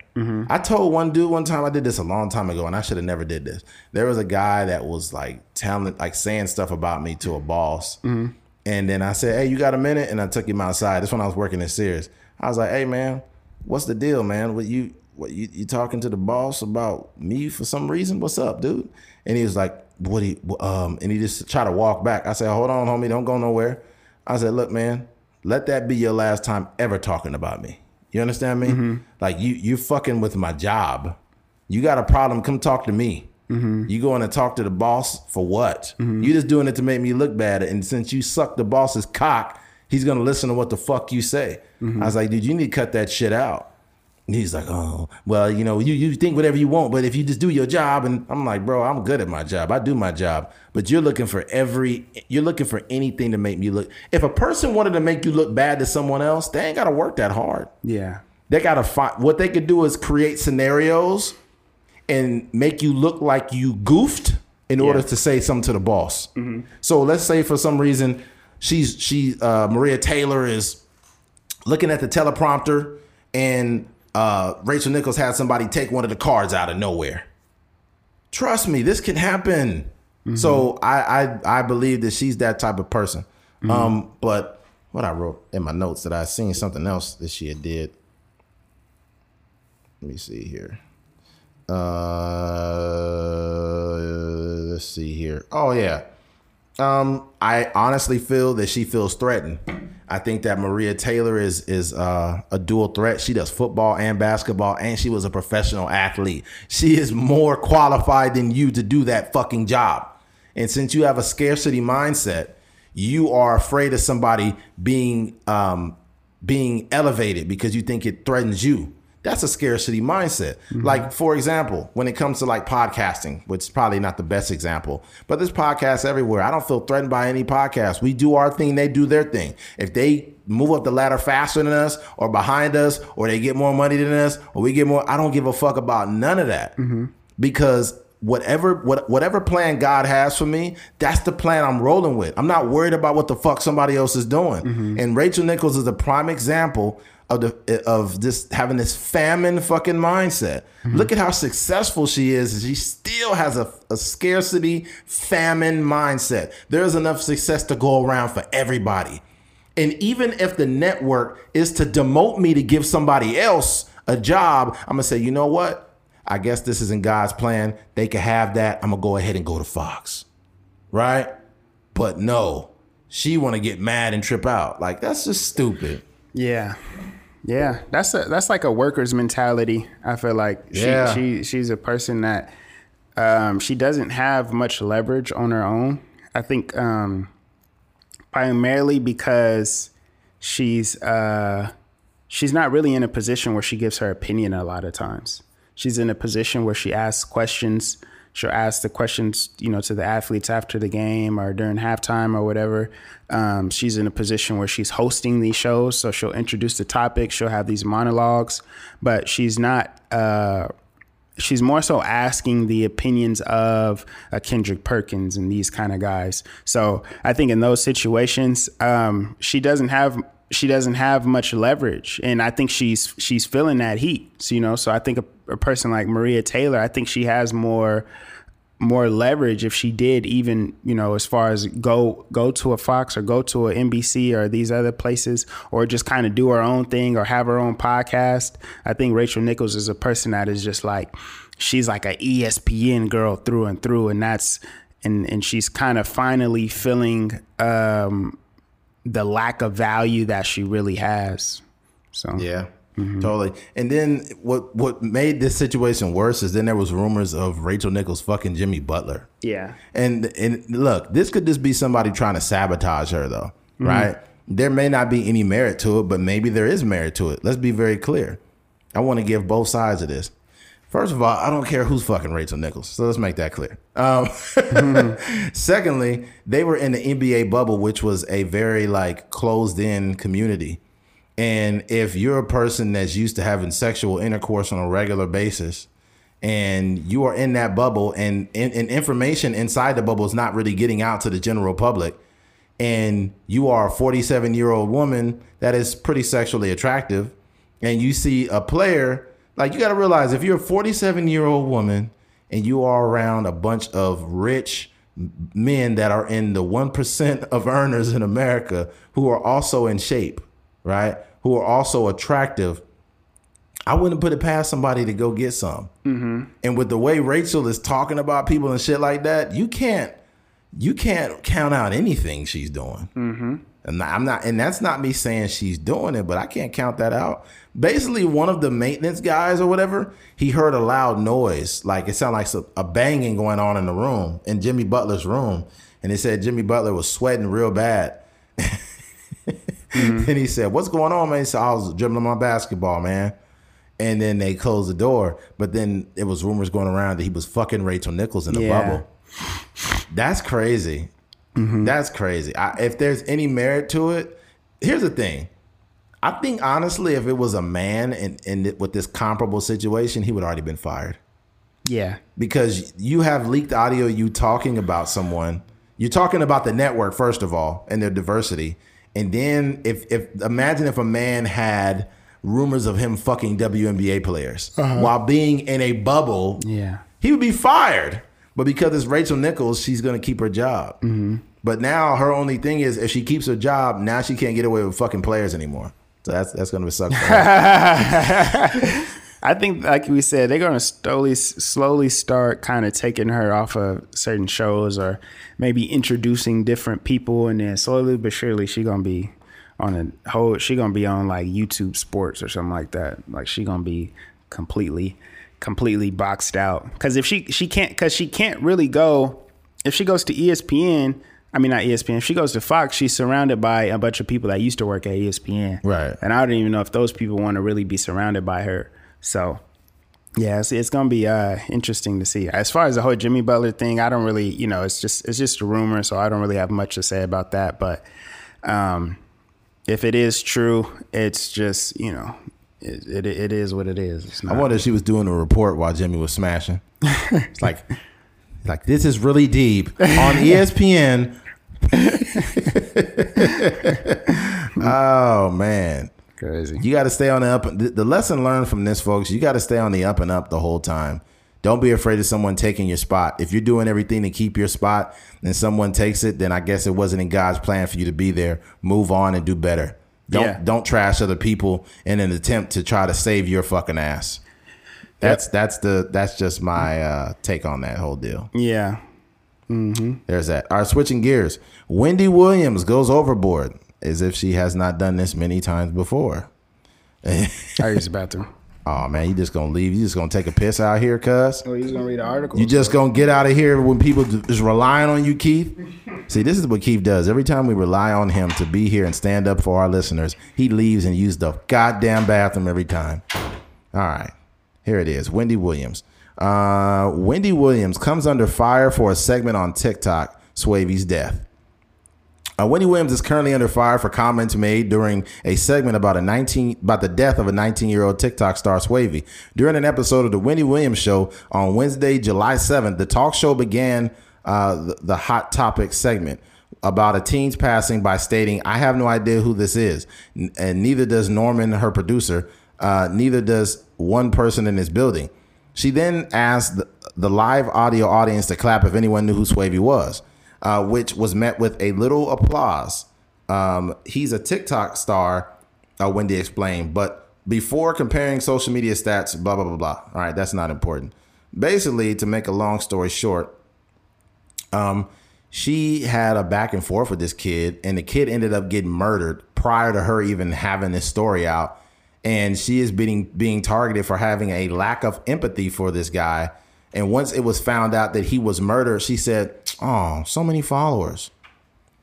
I told one dude one time I did this a long time ago, and I should have never did this. There was a guy that was like telling, like saying stuff about me to a boss, and then I said, "Hey, you got a minute?" And I took him outside. This when I was working at Sears. I was like, "Hey, man, what's the deal, man? What you what you, you talking to the boss about me for some reason? What's up, dude?" And he was like, "What he um?" And he just tried to walk back. I said, "Hold on, homie, don't go nowhere." I said, "Look, man, let that be your last time ever talking about me. You understand me? Like you you fucking with my job. You got a problem? Come talk to me." Mm-hmm. You going to talk to the boss for what? Mm-hmm. You just doing it to make me look bad. And since you suck the boss's cock, he's gonna listen to what the fuck you say. Mm-hmm. I was like, dude, you need to cut that shit out. And he's like, oh, well, you know, you, you think whatever you want, but if you just do your job, and I'm like, bro, I'm good at my job. I do my job. But you're looking for every, you're looking for anything to make me look. If a person wanted to make you look bad to someone else, they ain't got to work that hard. Yeah. They got to find, what they could do is create scenarios and make you look like you goofed in order Yeah. to say something to the boss. So let's say for some reason, she's, she, uh, Maria Taylor is looking at the teleprompter and uh, Rachel Nichols had somebody take one of the cards out of nowhere. Trust me, this can happen. So I, I I believe that she's that type of person. Um, but what I wrote in my notes that I seen something else that she had did. Let me see here. Uh, let's see here. Oh yeah. Um, I honestly feel that she feels threatened. I think that Maria Taylor is is uh, a dual threat. She does football and basketball, and she was a professional athlete. She is more qualified than you to do that fucking job. And since you have a scarcity mindset, you are afraid of somebody being um, being elevated because you think it threatens you. That's a scarcity mindset. Mm-hmm. Like, for example, when it comes to like podcasting, which is probably not the best example, but there's podcasts everywhere. I don't feel threatened by any podcast. We do our thing, they do their thing. If they move up the ladder faster than us or behind us, or they get more money than us, or we get more, I don't give a fuck about none of that. Mm-hmm. Because whatever what, whatever plan God has for me, that's the plan I'm rolling with. I'm not worried about what the fuck somebody else is doing. Mm-hmm. And Rachel Nichols is a prime example of the of just having this famine fucking mindset. Mm-hmm. Look at how successful she is. She still has a, a scarcity famine mindset. There's enough success to go around for everybody. And even if the network is to demote me to give somebody else a job, I'm gonna say, you know what? I guess this isn't God's plan. They can have that. I'm gonna go ahead and go to Fox, right? But no, she want to get mad and trip out. Like that's just stupid. Yeah. Yeah. That's a that's like a worker's mentality. I feel like she Yeah. she she's a person that um she doesn't have much leverage on her own. I think um primarily because she's uh she's not really in a position where she gives her opinion a lot of times. She's in a position where she asks questions she'll ask the questions, you know, to the athletes after the game or during halftime or whatever. Um, she's in a position where she's hosting these shows, so she'll introduce the topic. She'll have these monologues, but she's not. Uh, she's more so asking the opinions of a Kendrick Perkins and these kind of guys. So I think in those situations, um, she doesn't have she doesn't have much leverage, and I think she's she's feeling that heat. So, you know, so I think a, a person like Maria Taylor, I think she has more more leverage if she did even you know as far as go go to a Fox or go to a NBC or these other places or just kind of do her own thing or have her own podcast. I think Rachel Nichols is a person that is just like she's like a ESPN girl through and through and that's and and she's kind of finally feeling um the lack of value that she really has. So Yeah. Mm-hmm. Totally. And then what what made this situation worse is then there was rumors of Rachel Nichols fucking Jimmy Butler. Yeah. And and look, this could just be somebody trying to sabotage her though, mm-hmm. right? There may not be any merit to it, but maybe there is merit to it. Let's be very clear. I want to give both sides of this. First of all, I don't care who's fucking Rachel Nichols. So let's make that clear. Um, mm-hmm. <laughs> Secondly, they were in the NBA bubble, which was a very like closed in community. And if you're a person that's used to having sexual intercourse on a regular basis, and you are in that bubble, and, and, and information inside the bubble is not really getting out to the general public, and you are a 47 year old woman that is pretty sexually attractive, and you see a player, like you got to realize if you're a 47 year old woman and you are around a bunch of rich men that are in the 1% of earners in America who are also in shape, right? who are also attractive, I wouldn't put it past somebody to go get some. Mm-hmm. And with the way Rachel is talking about people and shit like that, you can't you can't count out anything she's doing. Mm-hmm. And I'm not, and that's not me saying she's doing it, but I can't count that out. Basically, one of the maintenance guys or whatever, he heard a loud noise, like it sounded like a banging going on in the room, in Jimmy Butler's room, and it said Jimmy Butler was sweating real bad. Mm-hmm. <laughs> and he said, "What's going on, man?" He said, "I was dribbling my basketball, man." And then they closed the door. But then it was rumors going around that he was fucking Rachel Nichols in the yeah. bubble. That's crazy. Mm-hmm. That's crazy. I, if there's any merit to it, here's the thing. I think honestly, if it was a man in, in with this comparable situation, he would already been fired. Yeah, because you have leaked audio you talking about someone. You're talking about the network first of all and their diversity, and then if if imagine if a man had rumors of him fucking WNBA players uh-huh. while being in a bubble, yeah, he would be fired. But because it's Rachel Nichols, she's gonna keep her job. Mm-hmm. But now her only thing is if she keeps her job, now she can't get away with fucking players anymore. So that's that's gonna be suck. <laughs> I think, like we said, they're gonna slowly, slowly start kind of taking her off of certain shows, or maybe introducing different people, and then slowly but surely she gonna be on a whole. She gonna be on like YouTube Sports or something like that. Like she gonna be completely, completely boxed out. Because if she she can't, because she can't really go. If she goes to ESPN, I mean, not ESPN. If she goes to Fox, she's surrounded by a bunch of people that used to work at ESPN. Right. And I don't even know if those people want to really be surrounded by her. So yeah, it's, it's gonna be uh, interesting to see. As far as the whole Jimmy Butler thing, I don't really, you know, it's just it's just a rumor, so I don't really have much to say about that. But um, if it is true, it's just you know, it it, it is what it is. I wonder if she was doing a report while Jimmy was smashing. <laughs> it's like, like this is really deep on <laughs> ESPN. <laughs> oh man. Crazy. You got to stay on the up. The lesson learned from this, folks, you got to stay on the up and up the whole time. Don't be afraid of someone taking your spot. If you're doing everything to keep your spot and someone takes it, then I guess it wasn't in God's plan for you to be there. Move on and do better. Don't yeah. don't trash other people in an attempt to try to save your fucking ass. That's yep. that's the that's just my uh, take on that whole deal. Yeah. Mm-hmm. There's that. All right, switching gears. Wendy Williams goes overboard as if she has not done this many times before. <laughs> I use the bathroom. Oh man, you just gonna leave? You just gonna take a piss out here, cuz? Oh, you just gonna read an article? You just gonna get out of here when people is relying on you, Keith? <laughs> See, this is what Keith does. Every time we rely on him to be here and stand up for our listeners, he leaves and uses the goddamn bathroom every time. All right, here it is. Wendy Williams. Uh, Wendy Williams comes under fire for a segment on TikTok, Swavy's death. Uh, Wendy Williams is currently under fire for comments made during a segment about a 19 about the death of a 19 year old TikTok star Swavy. During an episode of the Wendy Williams Show on Wednesday, July 7th, the talk show began uh, the, the hot topic segment about a teen's passing by stating, "I have no idea who this is, and neither does Norman, her producer. Uh, neither does one person in this building." She then asked the, the live audio audience to clap if anyone knew who Swavy was uh, which was met with a little applause. Um, he's a TikTok star, uh, Wendy explained, but before comparing social media stats, blah, blah, blah, blah. All right, that's not important. Basically, to make a long story short, um, she had a back and forth with this kid, and the kid ended up getting murdered prior to her even having this story out. And she is being being targeted for having a lack of empathy for this guy. And once it was found out that he was murdered, she said, Oh, so many followers.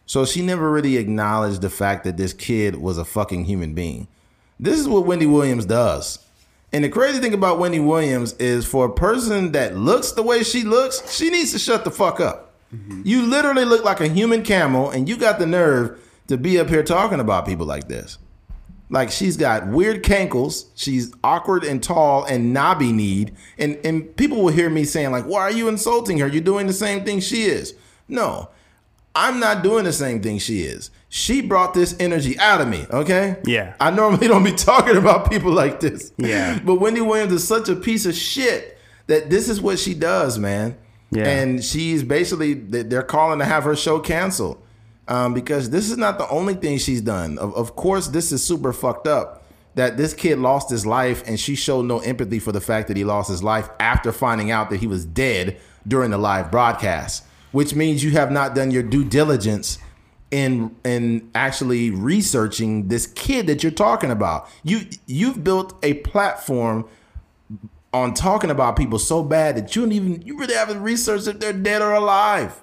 So she never really acknowledged the fact that this kid was a fucking human being. This is what Wendy Williams does. And the crazy thing about Wendy Williams is for a person that looks the way she looks, she needs to shut the fuck up. Mm-hmm. You literally look like a human camel, and you got the nerve to be up here talking about people like this. Like she's got weird cankles, she's awkward and tall and knobby kneed, and and people will hear me saying like, "Why are you insulting her? You're doing the same thing she is." No, I'm not doing the same thing she is. She brought this energy out of me. Okay. Yeah. I normally don't be talking about people like this. Yeah. <laughs> But Wendy Williams is such a piece of shit that this is what she does, man. Yeah. And she's basically they're calling to have her show canceled um, because this is not the only thing she's done. Of, of course, this is super fucked up that this kid lost his life and she showed no empathy for the fact that he lost his life after finding out that he was dead during the live broadcast, which means you have not done your due diligence in in actually researching this kid that you're talking about. You you've built a platform on talking about people so bad that you don't even you really haven't researched if they're dead or alive.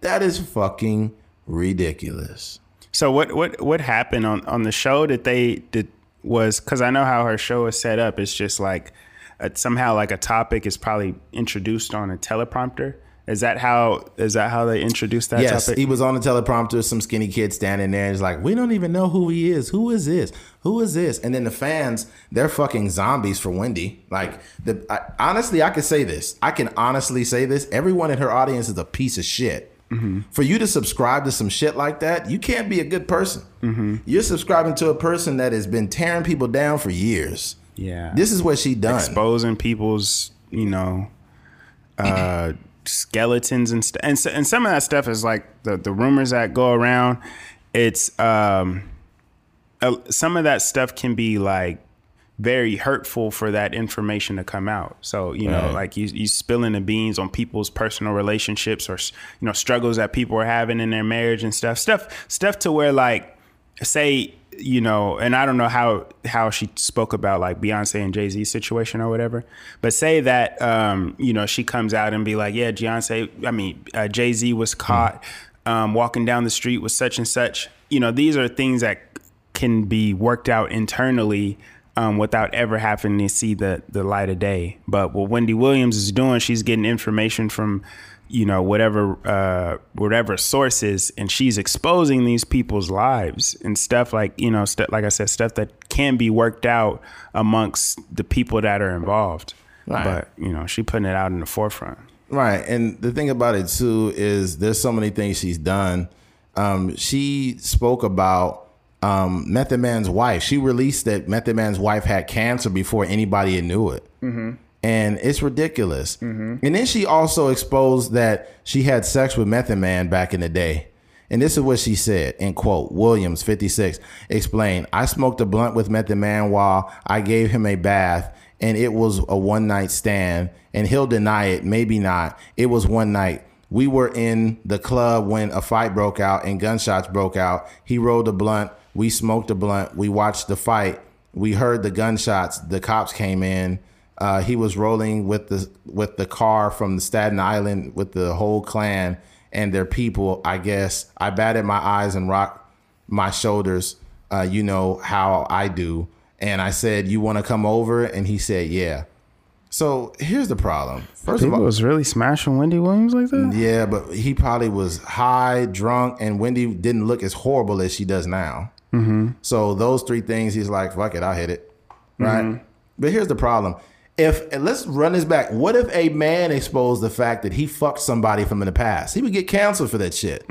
That is fucking ridiculous. So what what what happened on on the show that they did was because I know how her show is set up. It's just like uh somehow like a topic is probably introduced on a teleprompter. Is that how is that how they introduced that yes, topic? he was on the teleprompter. Some skinny kid standing there. He's like, "We don't even know who he is. Who is this? Who is this?" And then the fans, they're fucking zombies for Wendy. Like, the I, honestly, I can say this. I can honestly say this. Everyone in her audience is a piece of shit. For you to subscribe to some shit like that, you can't be a good person. You're subscribing to a person that has been tearing people down for years. yeah, This is what she done. exposing people's you know uh <laughs> skeletons and stuff and, so, and some of that stuff is like the the rumors that go around it's um uh, some of that stuff can be like very hurtful for that information to come out. So you know Right. like you you spilling the beans on people's personal relationships or you know struggles that people are having in their marriage and stuff. Stuff stuff to where like say you know and i don't know how how she spoke about like beyonce and jay-z situation or whatever but say that um you know she comes out and be like yeah beyonce i mean uh, jay-z was caught um walking down the street with such and such. You know these are things that can be worked out internally um, without ever having to see the the light of day. But what Wendy Williams is doing, she's getting information from, you know, whatever uh, whatever sources, and she's exposing these people's lives and stuff like you know, stuff like I said, stuff that can be worked out amongst the people that are involved. Right. But you know, she putting it out in the forefront. Right. And the thing about it too is there's so many things she's done. Um, she spoke about um, Method Man's wife. She released that Method Man's wife had cancer before anybody knew it. And it's ridiculous. And then she also exposed that she had sex with Method Man back in the day. And this is what she said, in quote, Williams, 56, explained, I smoked a blunt with Method Man while I gave him a bath, and it was a one night stand. And he'll deny it, maybe not. It was one night. We were in the club when a fight broke out and gunshots broke out. He rolled a blunt. We smoked a blunt. We watched the fight. We heard the gunshots. The cops came in. Uh, he was rolling with the with the car from the Staten Island with the whole clan and their people. I guess I batted my eyes and rocked my shoulders. Uh, you know how I do. And I said, "You want to come over?" And he said, "Yeah." So here's the problem. First People of all, was really smashing Wendy Williams like that. yeah, but he probably was high, drunk, and Wendy didn't look as horrible as she does now. Mm-hmm. So those three things, he's like, "Fuck it, I'll hit it." Right. But here's the problem. If let's run this back. What if a man exposed the fact that he fucked somebody from in the past? He would get canceled for that shit.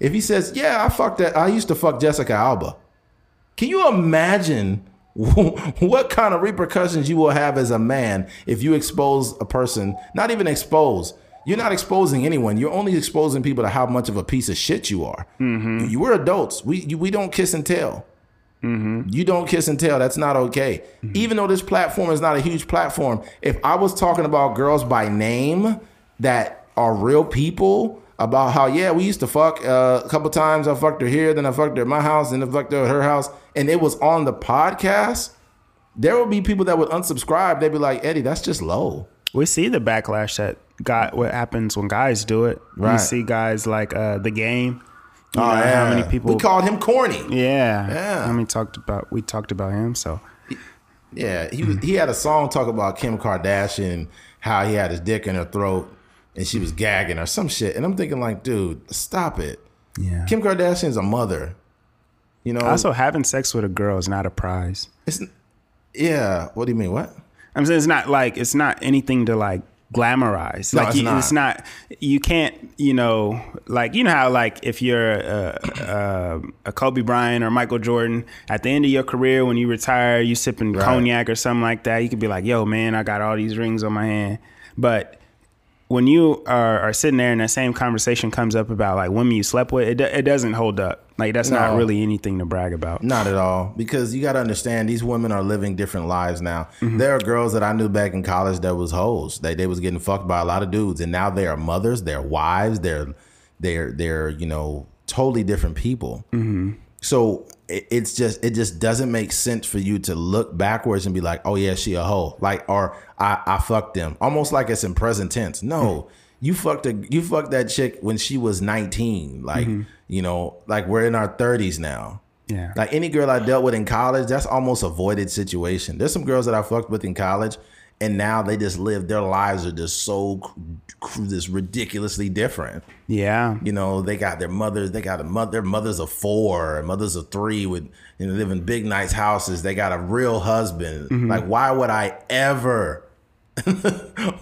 If he says, "Yeah, I fucked that. I used to fuck Jessica Alba," can you imagine <laughs> what kind of repercussions you will have as a man if you expose a person? Not even expose. You're not exposing anyone. You're only exposing people to how much of a piece of shit you are. Mm-hmm. You We're adults. We you, we don't kiss and tell. Mm-hmm. You don't kiss and tell. That's not okay. Mm-hmm. Even though this platform is not a huge platform, if I was talking about girls by name that are real people, about how yeah we used to fuck uh, a couple times. I fucked her here, then I fucked her at my house, then I fucked her at her house, and it was on the podcast. There would be people that would unsubscribe. They'd be like, Eddie, that's just low. We see the backlash that got what happens when guys do it. Right. We see guys like uh, the game. You Oh, know, yeah. How many people? we called him corny? yeah, Yeah. I mean, talked about we talked about him. So Yeah, he was, he had a song talk about Kim Kardashian, how he had his dick in her throat and she was gagging or some shit. And I'm thinking like, dude, stop it. yeah. Kim Kardashian's a mother. You know, also, having sex with a girl is not a prize. it's yeah. What do you mean? What? I'm saying it's not like it's not anything to like glamorize. No, like it's you, not. it's not. You can't. You know, like you know how like if you're a, a, a Kobe Bryant or Michael Jordan at the end of your career when you retire, you sipping Right. cognac or something like that. You could be like, "Yo, man, I got all these rings on my hand," but when you are, are sitting there and that same conversation comes up about like women you slept with, it, it doesn't hold up. Like that's not really anything to brag about. Not at all. Because you got to understand, these women are living different lives now. Mm-hmm. There are girls that I knew back in college that was hoes. They they was getting fucked by a lot of dudes, and now they are mothers, they're wives, they're they're they're you know totally different people. Mm-hmm. So it, it's just it just doesn't make sense for you to look backwards and be like, oh yeah, she a hoe, like or I I fucked them, almost like it's in present tense. No. Hmm. You fucked a you fucked that chick when she was 19. Like, mm-hmm. you know, like we're in our 30s now. Yeah. Like any girl I dealt with in college, that's almost avoided situation. There's some girls that I fucked with in college, and now they just live their lives are just so cr- ridiculously different. Yeah. You know, they got their mothers, they got a mother, their mothers of four, mothers of three with you know live in big nice houses. They got a real husband. Mm-hmm. Like, why would I ever? <laughs>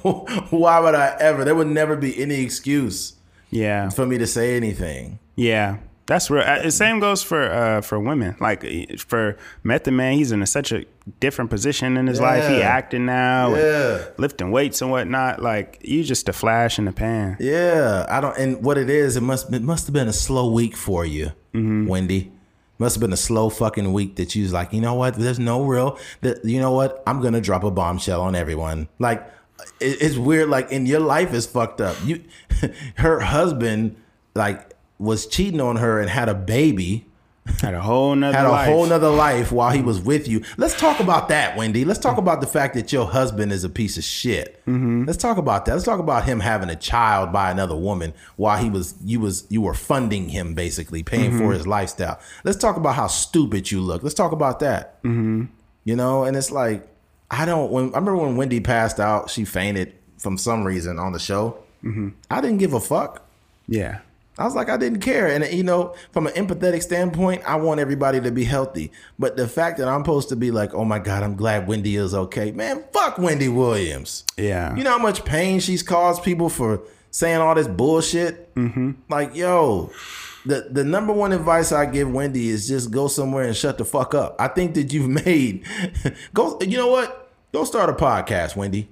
why would I ever? There would never be any excuse Yeah. for me to say anything. Yeah, that's real. Uh, The same goes for uh, for women. Like for Method Man, he's in a, such a different position in his life. He acting now, Yeah. lifting weights and whatnot. Like you just a flash in the pan. Yeah, I don't. And what it is, it must it must have been a slow week for you, Wendy. Must have been a slow fucking week that you was like, you know what? There's no real. That you know what? I'm gonna drop a bombshell on everyone. Like, it, it's weird. Like, in your life is fucked up. You, <laughs> her husband, like, was cheating on her and had a baby. Had a whole nother Had a life. whole nother life while he was with you. Let's talk about that, Wendy. Let's talk about the fact that your husband is a piece of shit. Mm-hmm. Let's talk about that. Let's talk about him having a child by another woman while he was you was you were funding him basically, paying for mm-hmm. his lifestyle. Let's talk about how stupid you look. Let's talk about that. Mm-hmm. You know, and it's like I don't. When I remember when Wendy passed out, she fainted from some reason on the show. Mm-hmm. I didn't give a fuck. yeah, I was like, I didn't care. And, you know, from an empathetic standpoint, I want everybody to be healthy. But the fact that I'm supposed to be like, oh my God, I'm glad Wendy is okay. Man, fuck Wendy Williams. yeah. You know how much pain she's caused people for saying all this bullshit? Mm-hmm. Like, yo, the, the number one advice I give Wendy is just go somewhere and shut the fuck up. I think that you've <laughs> made, go, you know what? Go start a podcast, Wendy.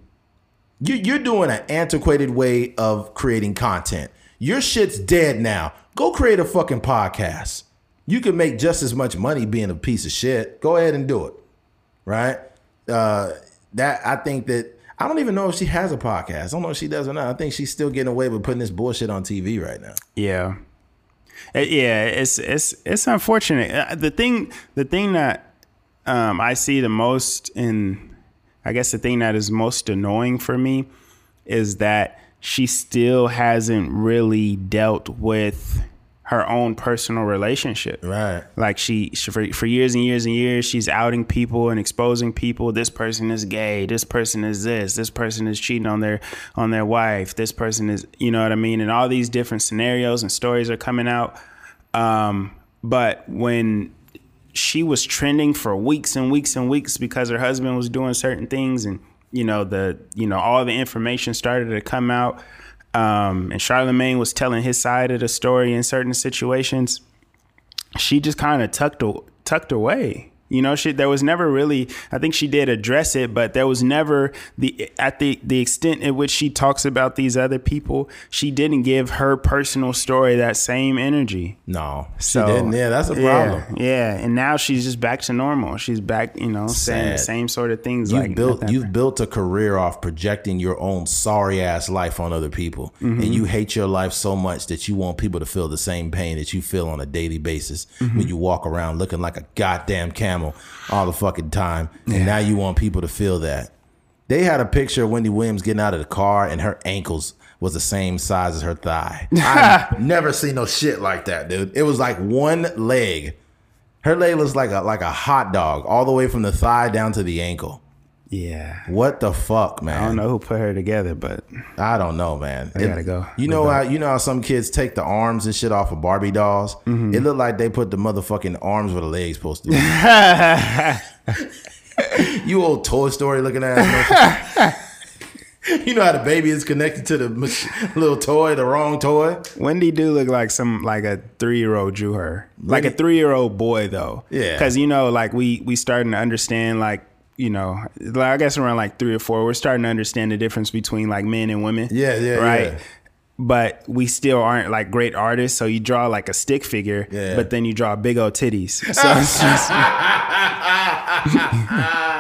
You, you're doing an antiquated way of creating content. Your shit's dead now. Go create a fucking podcast. You can make just as much money being a piece of shit. Go ahead and do it. Right? Uh, that I think that I don't even know if she has a podcast. I don't know if she does or not. I think she's still getting away with putting this bullshit on TV right now. Yeah. Uh, Yeah, it's it's it's unfortunate. Uh, The thing the thing that um, I see the most in I guess the thing that is most annoying for me is that she still hasn't really dealt with her own personal relationship. Right. Like she, she for, for years and years and years, she's outing people and exposing people. This person is gay. This person is this. This person is cheating on their on their wife. This person is, you know what I mean? And all these different scenarios and stories are coming out. Um, but when she was trending for weeks and weeks and weeks because her husband was doing certain things and you know the you know all the information started to come out um, and Charlemagne was telling his side of the story in certain situations, she just kind of tucked tucked away. You know, she there was never really. I think she did address it, but there was never the at the the extent in which she talks about these other people. She didn't give her personal story that same energy. No, she so, didn't. Yeah, that's a problem. Yeah, yeah, and now she's just back to normal. She's back, you know, Sad. saying the same sort of things. You've like built you've built a career off projecting your own sorry ass life on other people, mm-hmm. and you hate your life so much that you want people to feel the same pain that you feel on a daily basis mm-hmm. when you walk around looking like a goddamn camel all the fucking time. And now you want people to feel that. They had a picture of Wendy Williams getting out of the car and her ankles was the same size as her thigh. <laughs> I've never seen no shit like that, dude. It was like one leg. Her leg was like a like a hot dog, all the way from the thigh down to the ankle. Yeah. What the fuck, man? I don't know who put her together, but I don't know, man. I gotta go. You know how you know how some kids take the arms and shit off of Barbie dolls? Mm-hmm. It looked like they put the motherfucking arms where the legs supposed to be. <laughs> you old Toy Story looking ass. <laughs> you know how the baby is connected to the little toy, the wrong toy. Wendy do look like some like a three year old drew her, like a three year old boy though. Yeah, because you know, like we we starting to understand like you know, like I guess around like three or four, we're starting to understand the difference between like men and women. Yeah, yeah, right. Yeah. But we still aren't like great artists, so you draw like a stick figure, yeah. but then you draw big old titties. <laughs> So it's just. <laughs>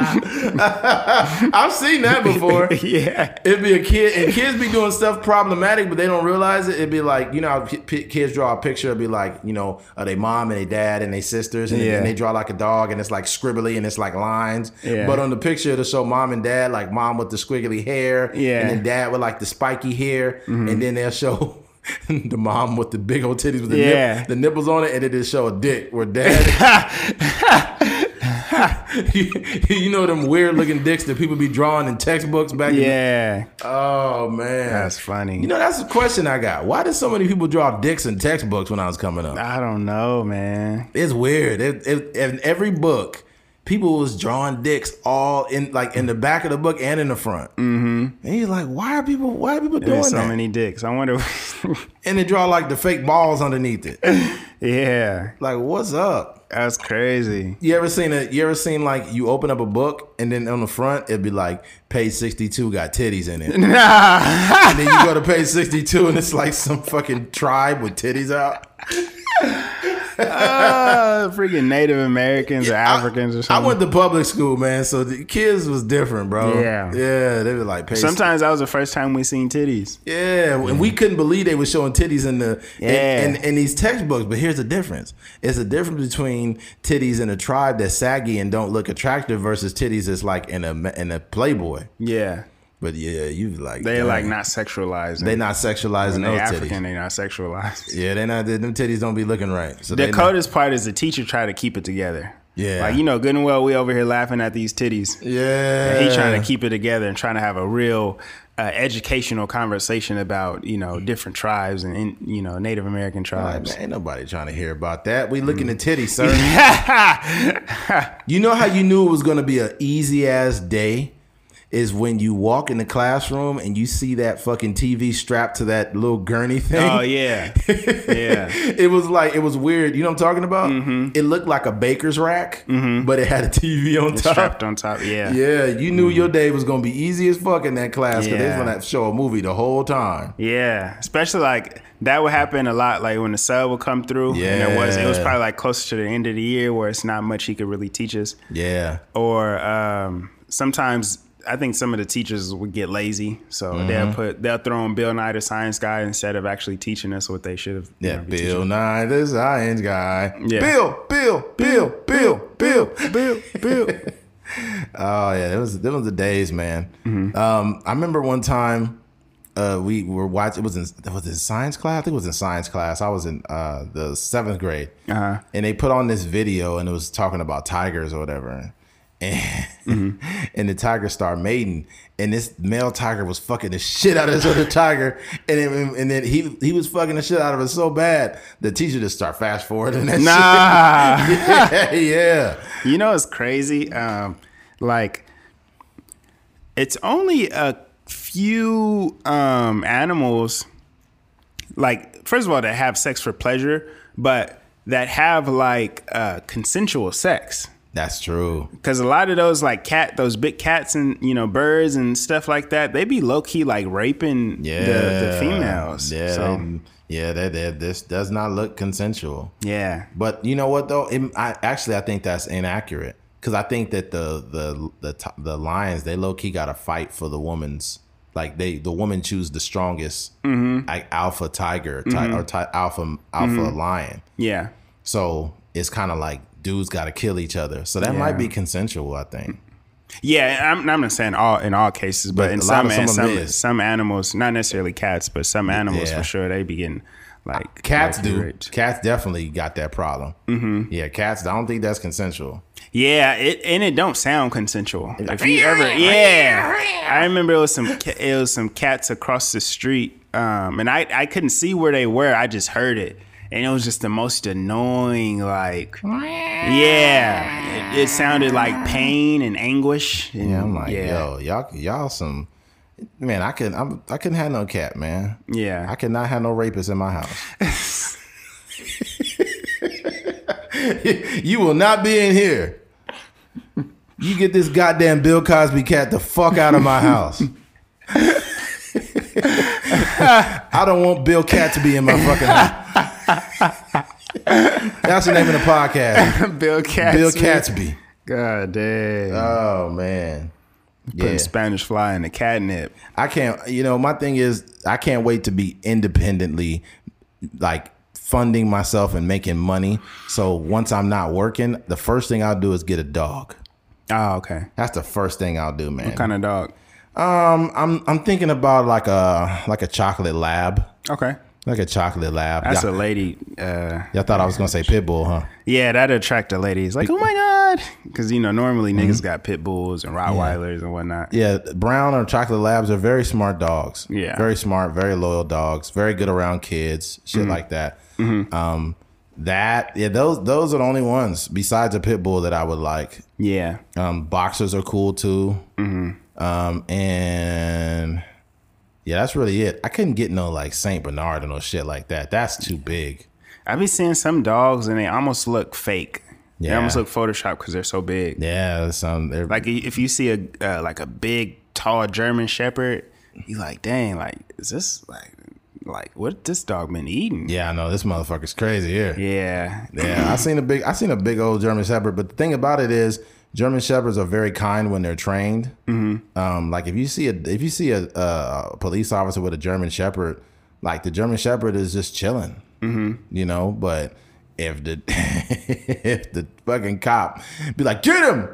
I've seen that before. <laughs> yeah, it'd be a kid, and kids be doing stuff problematic, but they don't realize it. It'd be like you know, how kids draw a picture. It'd be like you know, their mom and their dad and their sisters, and, yeah. and, they draw like a dog, and it's like scribbly and it's like lines. Yeah. But on the picture, it'll show mom and dad, like mom with the squiggly hair, yeah, and then dad with like the spiky hair, mm-hmm. and then they'll show. <laughs> the mom with the big old titties with the, yeah. nip, the nipples on it, and it just show a dick where dad you, <laughs> <laughs> you, know them weird looking dicks that people be drawing in textbooks back. Yeah. The, oh man, that's funny. You know that's a question I got. Why did so many people draw dicks in textbooks when I was coming up? I don't know, man. It's weird. It, it, in every book, people was drawing dicks all in like in the back of the book and in the front. Mm-hmm. And you're like, why are people? Why are people doing so that? So many dicks. I wonder. <laughs> and they draw like the fake balls underneath it. yeah. Like, what's up? That's crazy. You ever seen it? You ever seen like you open up a book and then on the front it'd be like page sixty two got titties in it, <laughs> Nah. and then you go to page sixty two and it's like some fucking tribe with titties out <laughs> uh, freaking Native Americans or Africans I, or something. I went to public school, man, so the kids was different, bro. Yeah, yeah, they were like. Sometimes that was the first time we seen titties. Yeah, and we couldn't believe they were showing titties in the yeah. in, in, in these textbooks. But here's the difference: it's a difference between titties in a tribe that's saggy and don't look attractive versus titties that's like in a in a Playboy. Yeah. But yeah, you like they like not sexualized. They not sexualizing those African, titties. They not sexualized. <laughs> Yeah, they not. Them titties don't be looking right. So the coldest part is the teacher try to keep it together. Yeah, like you know, good and well, we over here laughing at these titties. Yeah, and he trying to keep it together and trying to have a real uh, educational conversation about you know different tribes and, and you know Native American tribes. man, ain't nobody trying to hear about that. We looking mm. at titties, <laughs> sir. you know how you knew it was going to be an easy ass day is when you walk in the classroom and you see that fucking TV strapped to that little gurney thing. Oh yeah, <laughs> yeah. it was like it was weird. You know what I'm talking about? Mm-hmm. It looked like a baker's rack, mm-hmm. but it had a TV on it's top. Strapped on top. Yeah. Yeah. You knew mm-hmm. your day was gonna be easy as fuck in that class because yeah. they was gonna show a movie the whole time. Yeah, especially like that would happen a lot. Like when the sub would come through, yeah, and it was it was probably like closer to the end of the year where it's not much he could really teach us. Yeah. Or um, sometimes I think some of the teachers would get lazy, so mm-hmm. they'll put they'll throw in Bill Nye the Science Guy instead of actually teaching us what they should have. Yeah, know, Bill Nye the Science Guy. Yeah. Bill, Bill, Bill, Bill, Bill, Bill, Bill. <laughs> oh yeah, it was it was the days, man. Mm-hmm. Um, I remember one time uh, we were watching. It was in was it science class? I think it was in science class. I was in uh, the seventh grade, Uh-huh. and they put on this video, and it was talking about tigers or whatever. And, <laughs> and the tiger star mating, and this male tiger was fucking the shit out of this other tiger, and then, and then he he was fucking the shit out of it so bad, the teacher just start fast forwarding that Nah. shit. <laughs> yeah, yeah. You know it's crazy? Um, like it's only a few um animals like first of all that have sex for pleasure, but that have like uh consensual sex. That's true. Cause a lot of those like cat, those big cats and you know birds and stuff like that, they be low key like raping Yeah, the, the females. Yeah, so, they- yeah. That this does not look consensual. yeah, But you know what though? It, I actually I think that's inaccurate because I think that the the the the lions they low key got to fight for the woman's like they the woman choose the strongest mm-hmm. like alpha tiger ti- mm-hmm. or ti- alpha alpha mm-hmm. lion. yeah, So it's kind of like dudes got to kill each other. So that might be consensual. I think. yeah. I'm, I'm not saying all in all cases, but, But in some some and of them some some animals, not necessarily cats, but some animals Yeah. for sure, they be getting like Cats low-key do. raped. Cats definitely got that problem. Mm-hmm. Yeah, cats. I don't think that's consensual. Yeah, it and it don't sound consensual. If you ever, <laughs> yeah, I remember it was some it was some cats across the street, um, and I I couldn't see where they were. I just heard it, and it was just the most annoying. Like, yeah, it, it sounded like pain and anguish. And, Yeah, I'm like, yeah, yo, y'all, y'all some man. I couldn't, I'm, I couldn't have no cat, man. yeah. I could not have no rapists in my house. <laughs> you will not be in here. You get this goddamn Bill Cosby cat the fuck out of my house. <laughs> I don't want Bill Cat to be in my fucking house. <laughs> That's the name of the podcast. <laughs> Bill Catsby. Bill Catsby. God damn. Oh man. Putting Yeah. Spanish fly in the catnip. I can't. You know, my thing is, I can't wait to be independently, like funding myself and making money. So once I'm not working, the first thing I'll do is get a dog. Oh, okay. That's the first thing I'll do, man. What kind of dog? Um, I'm I'm thinking about like a like a chocolate lab, Okay. Like a chocolate lab. That's y'all, a lady. Uh, y'all thought I was gonna say pit bull, huh? Yeah, that attract the ladies. Like, oh my god, because you know normally Mm-hmm. niggas got pit bulls and Rottweilers and whatnot. Yeah, brown or chocolate labs are very smart dogs. Yeah. very smart, very loyal dogs. Very good around kids, shit Mm-hmm. like that. Um, that yeah, those those are the only ones besides a pit bull that I would like. Yeah, Um, boxers are cool too. Mm-hmm. Um, and yeah, that's really it. I couldn't get no like Saint Bernard or no shit like that. That's too big. I be seeing some dogs and they almost look fake. They Yeah. almost look Photoshop because they're so big. Yeah, some they're Like if you see a uh, like a big tall German Shepherd, you like, dang, like is this like like what this dog been eating? yeah, I know this motherfucker's crazy here. Yeah, Yeah, I seen a big, I seen a big old German Shepherd. But the thing about it is, German Shepherds are very kind when they're trained. Mm-hmm. Um, like if you see a, if you see a, a police officer with a German Shepherd, like the German Shepherd is just chilling. Mm-hmm. You know, but if the <laughs> if the fucking cop be like, get him,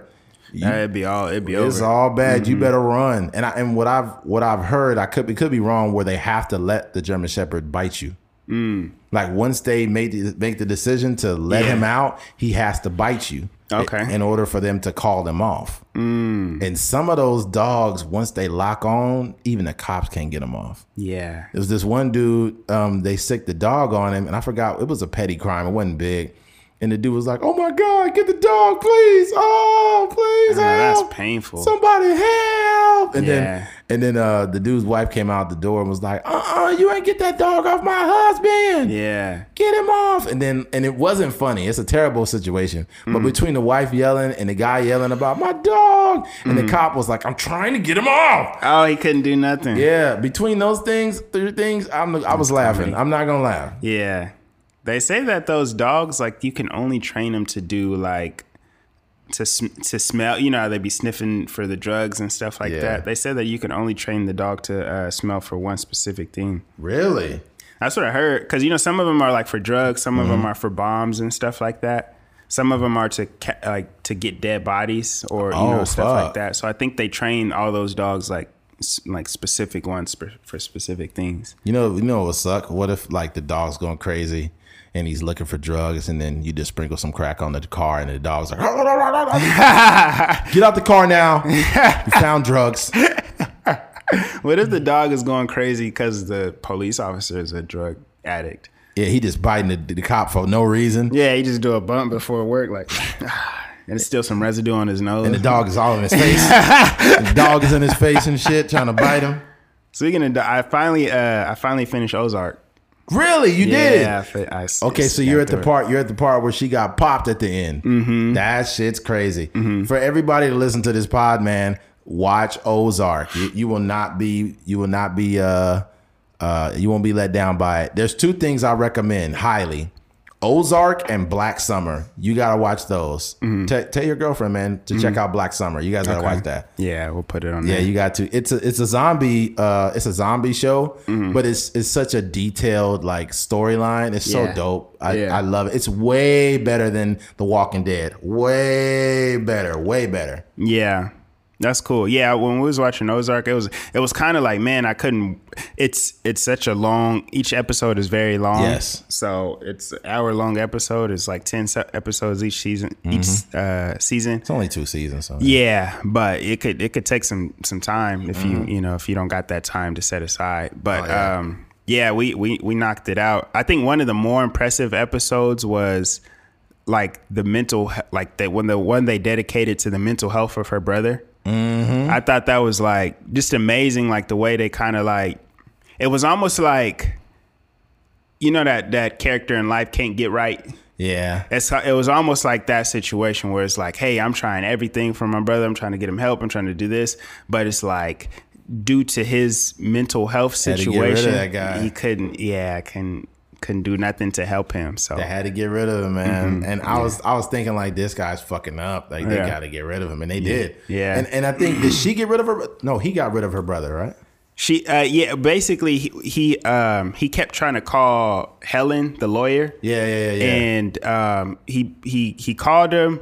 it'd be all it'd be over. it's over. all bad. You better run. And I, and what I've what I've heard, I could it could be wrong, where they have to let the German Shepherd bite you. Like once they make the, make the decision to let Yeah. him out, he has to bite you. Okay. In order for them to call them off. And some of those dogs, once they lock on, even the cops can't get them off. yeah, There was this one dude, um, they sicked the dog on him, and I forgot it was a petty crime. It wasn't big. And the dude was like, "Oh my god, get the dog, please! Oh, please Oh, that's help! painful. Somebody help!" And Yeah. then, and then uh, the dude's wife came out the door and was like, "Uh, uh you ain't get that dog off my husband! yeah. Get him off!" And then, and it wasn't funny. It's a terrible situation. But Mm-hmm. between the wife yelling and the guy yelling about my dog, and Mm-hmm. the cop was like, "I'm trying to get him off." Oh, he couldn't do nothing. Yeah, between those things, three things, I'm, I was laughing. I'm not gonna laugh. Yeah. They say that those dogs, like, you can only train them to do, like, to sm- to smell. You know how they be sniffing for the drugs and stuff like Yeah. that. They said that you can only train the dog to uh, smell for one specific thing. Really? That's what I heard. Because, you know, some of them are, like, for drugs. Some of Mm-hmm. them are for bombs and stuff like that. Some of them are to ca- like to get dead bodies or you Oh, know stuff like that. So I think they train all those dogs like like specific ones for, for specific things. You know, you know what would suck? What if like the dog's going crazy and he's looking for drugs and then you just sprinkle some crack on the car and the dog's like, <laughs> get out the car now. You <laughs> found drugs. <laughs> What if the dog is going crazy because the police officer is a drug addict? Yeah, he just biting the, the cop for no reason. Yeah, he just do a bump before work, like, <sighs> and it's still some residue on his nose. And the dog is all in his face. the dog is in his face and shit, trying to bite him. Speaking of, I finally, uh, I finally finished Ozark. Really? You did? Yeah, I, did? I s- Okay, so you're at the it. part. You're at the part where she got popped at the end. Mm-hmm. That shit's crazy. For everybody to listen to this pod, man, watch Ozark. You, you will not be. You will not be. Uh, uh, you won't be let down by it. There's two things I recommend highly: Ozark and Black Summer. You gotta watch those. Mm-hmm. Te- tell your girlfriend, man, to check mm-hmm. out Black Summer. You guys gotta Okay. watch that. Yeah, we'll put it on. Yeah, there. you got to. It's a it's a zombie uh it's a zombie show, mm-hmm. but it's it's such a detailed like storyline. It's so dope. I, Yeah. I love it. It's way better than The Walking Dead. Way better. Way better. Yeah. That's cool. Yeah, when we was watching Ozark, it was it was kind of like, man, I couldn't. It's it's such a long. Each episode is very long. Yes. So it's an hour long episode. It's like ten episodes each season. Each uh, season. It's only two seasons. So Yeah, but it could it could take some some time if you you know if you don't got that time to set aside. But Mm-hmm. Oh, yeah. um, yeah, we we we knocked it out. I think one of the more impressive episodes was like the mental like that when the one they dedicated to the mental health of her brother. Mm-hmm. I thought that was like just amazing, like the way they kind of like it was almost like you know that that character in life can't get right. yeah, It's it was almost like that situation where it's like, hey, I'm trying everything for my brother. I'm trying to get him help. I'm trying to do this, but it's like due to his mental health Had to get rid of situation, he couldn't. Yeah, can couldn't do nothing to help him. So they had to get rid of him, man. And I was I was thinking like this guy's fucking up. Like they Mm-hmm. Yeah. got to get rid of him, and they did. Yeah. And and I think did she get rid of her? No, he got rid of her brother, right? she, uh, yeah, basically he he, um, he kept trying to call Helen, the lawyer. Yeah, yeah, yeah. yeah. and um, he he he called him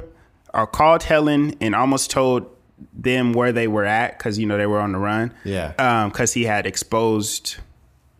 or called Helen and almost told them where they were at because you know they were on the run. Yeah. because he had exposed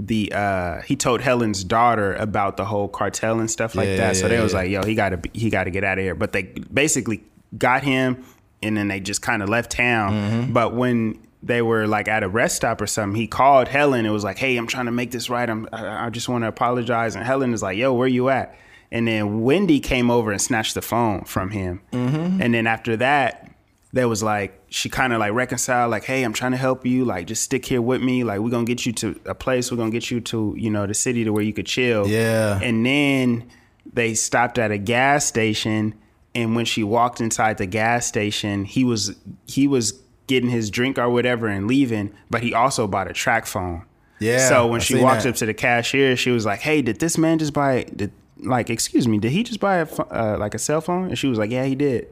the uh he told Helen's daughter about the whole cartel and stuff like Yeah, that. so they was like, "Yo, he got to he got to get out of here." But they basically got him, and then they just kind of left town. Mm-hmm. But when they were like at a rest stop or something, he called Helen. It was like, "Hey, I'm trying to make this right. I'm I, I just want to apologize." And Helen is like, "Yo, where you at?" And then Wendy came over and snatched the phone from him. Mm-hmm. And then after that, there was like she kind of like reconciled like hey i'm trying to help you. Like just stick here with me. Like we're gonna get you to a place. We're gonna get you to you know the city to where you could chill. Yeah. and then they stopped at a gas station and when she walked inside the gas station he was he was getting his drink or whatever and leaving but he also bought a track phone. Yeah, so when I she walked that. up to the cashier she was like hey did this man just buy did like excuse me did he just buy a uh, like a cell phone? And she was like yeah he did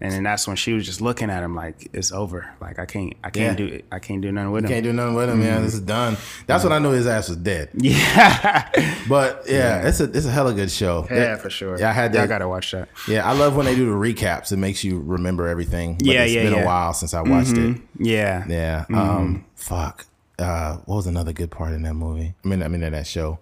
and then that's when she was just looking at him like it's over like i can't i can't Yeah. do I can't do nothing with him Can't do nothing with him, man. This is done. That's when I knew his ass was dead. <laughs> yeah But yeah, it's a it's a hella good show. yeah for sure Yeah, I had that. gotta watch that Yeah, I love when they do the recaps. It makes you remember everything. But Yeah, it's yeah, It's been yeah. a while since I watched it. yeah Yeah. Mm-hmm. Um. Fuck. Uh. What was another good part in that movie? I mean, I mean in that show.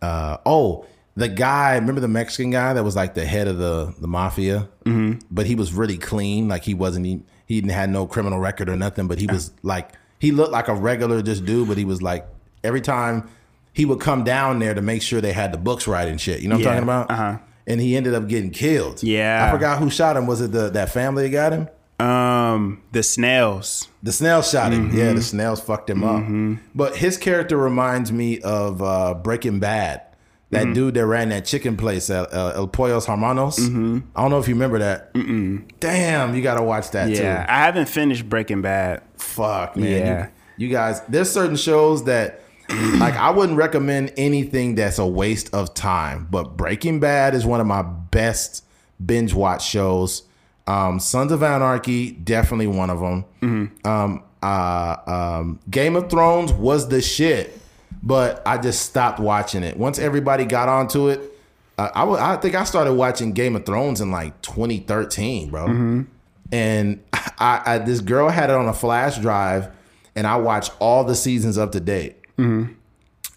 Uh. Oh, the guy. Remember the Mexican guy that was like the head of the the mafia. Mm-hmm. But he was really clean. Like he wasn't. He, he didn't had no criminal record or nothing. But he was <laughs> like he looked like a regular just dude. But he was like every time he would come down there to make sure they had the books right and shit. You know what Yeah. I'm talking about? Uh-huh. And he ended up getting killed. Yeah. I forgot who shot him. Was it the that family that got him? um the snails The snails shot him. Mm-hmm. Yeah, the snails fucked him up. But his character reminds me of uh, Breaking Bad. That Mm-hmm. dude that ran that chicken place, uh, uh, El Pollos Hermanos. Mm-hmm. I don't know if you remember that. Damn, you got to watch that yeah too. i haven't finished breaking bad Fuck, man. Yeah. You, you guys, there's certain shows that, <clears throat> like, I wouldn't recommend anything that's a waste of time. But Breaking Bad is one of my best binge watch shows. Um, Sons of Anarchy, definitely one of them. Mm-hmm. Um, uh, um, Game of Thrones was the shit, but I just stopped watching it. Once everybody got onto it, uh, I I think I started watching Game of Thrones in like 2013, bro. Mm-hmm. And <laughs> I, I this girl had it on a flash drive, and I watched all the seasons up to date. Mm-hmm.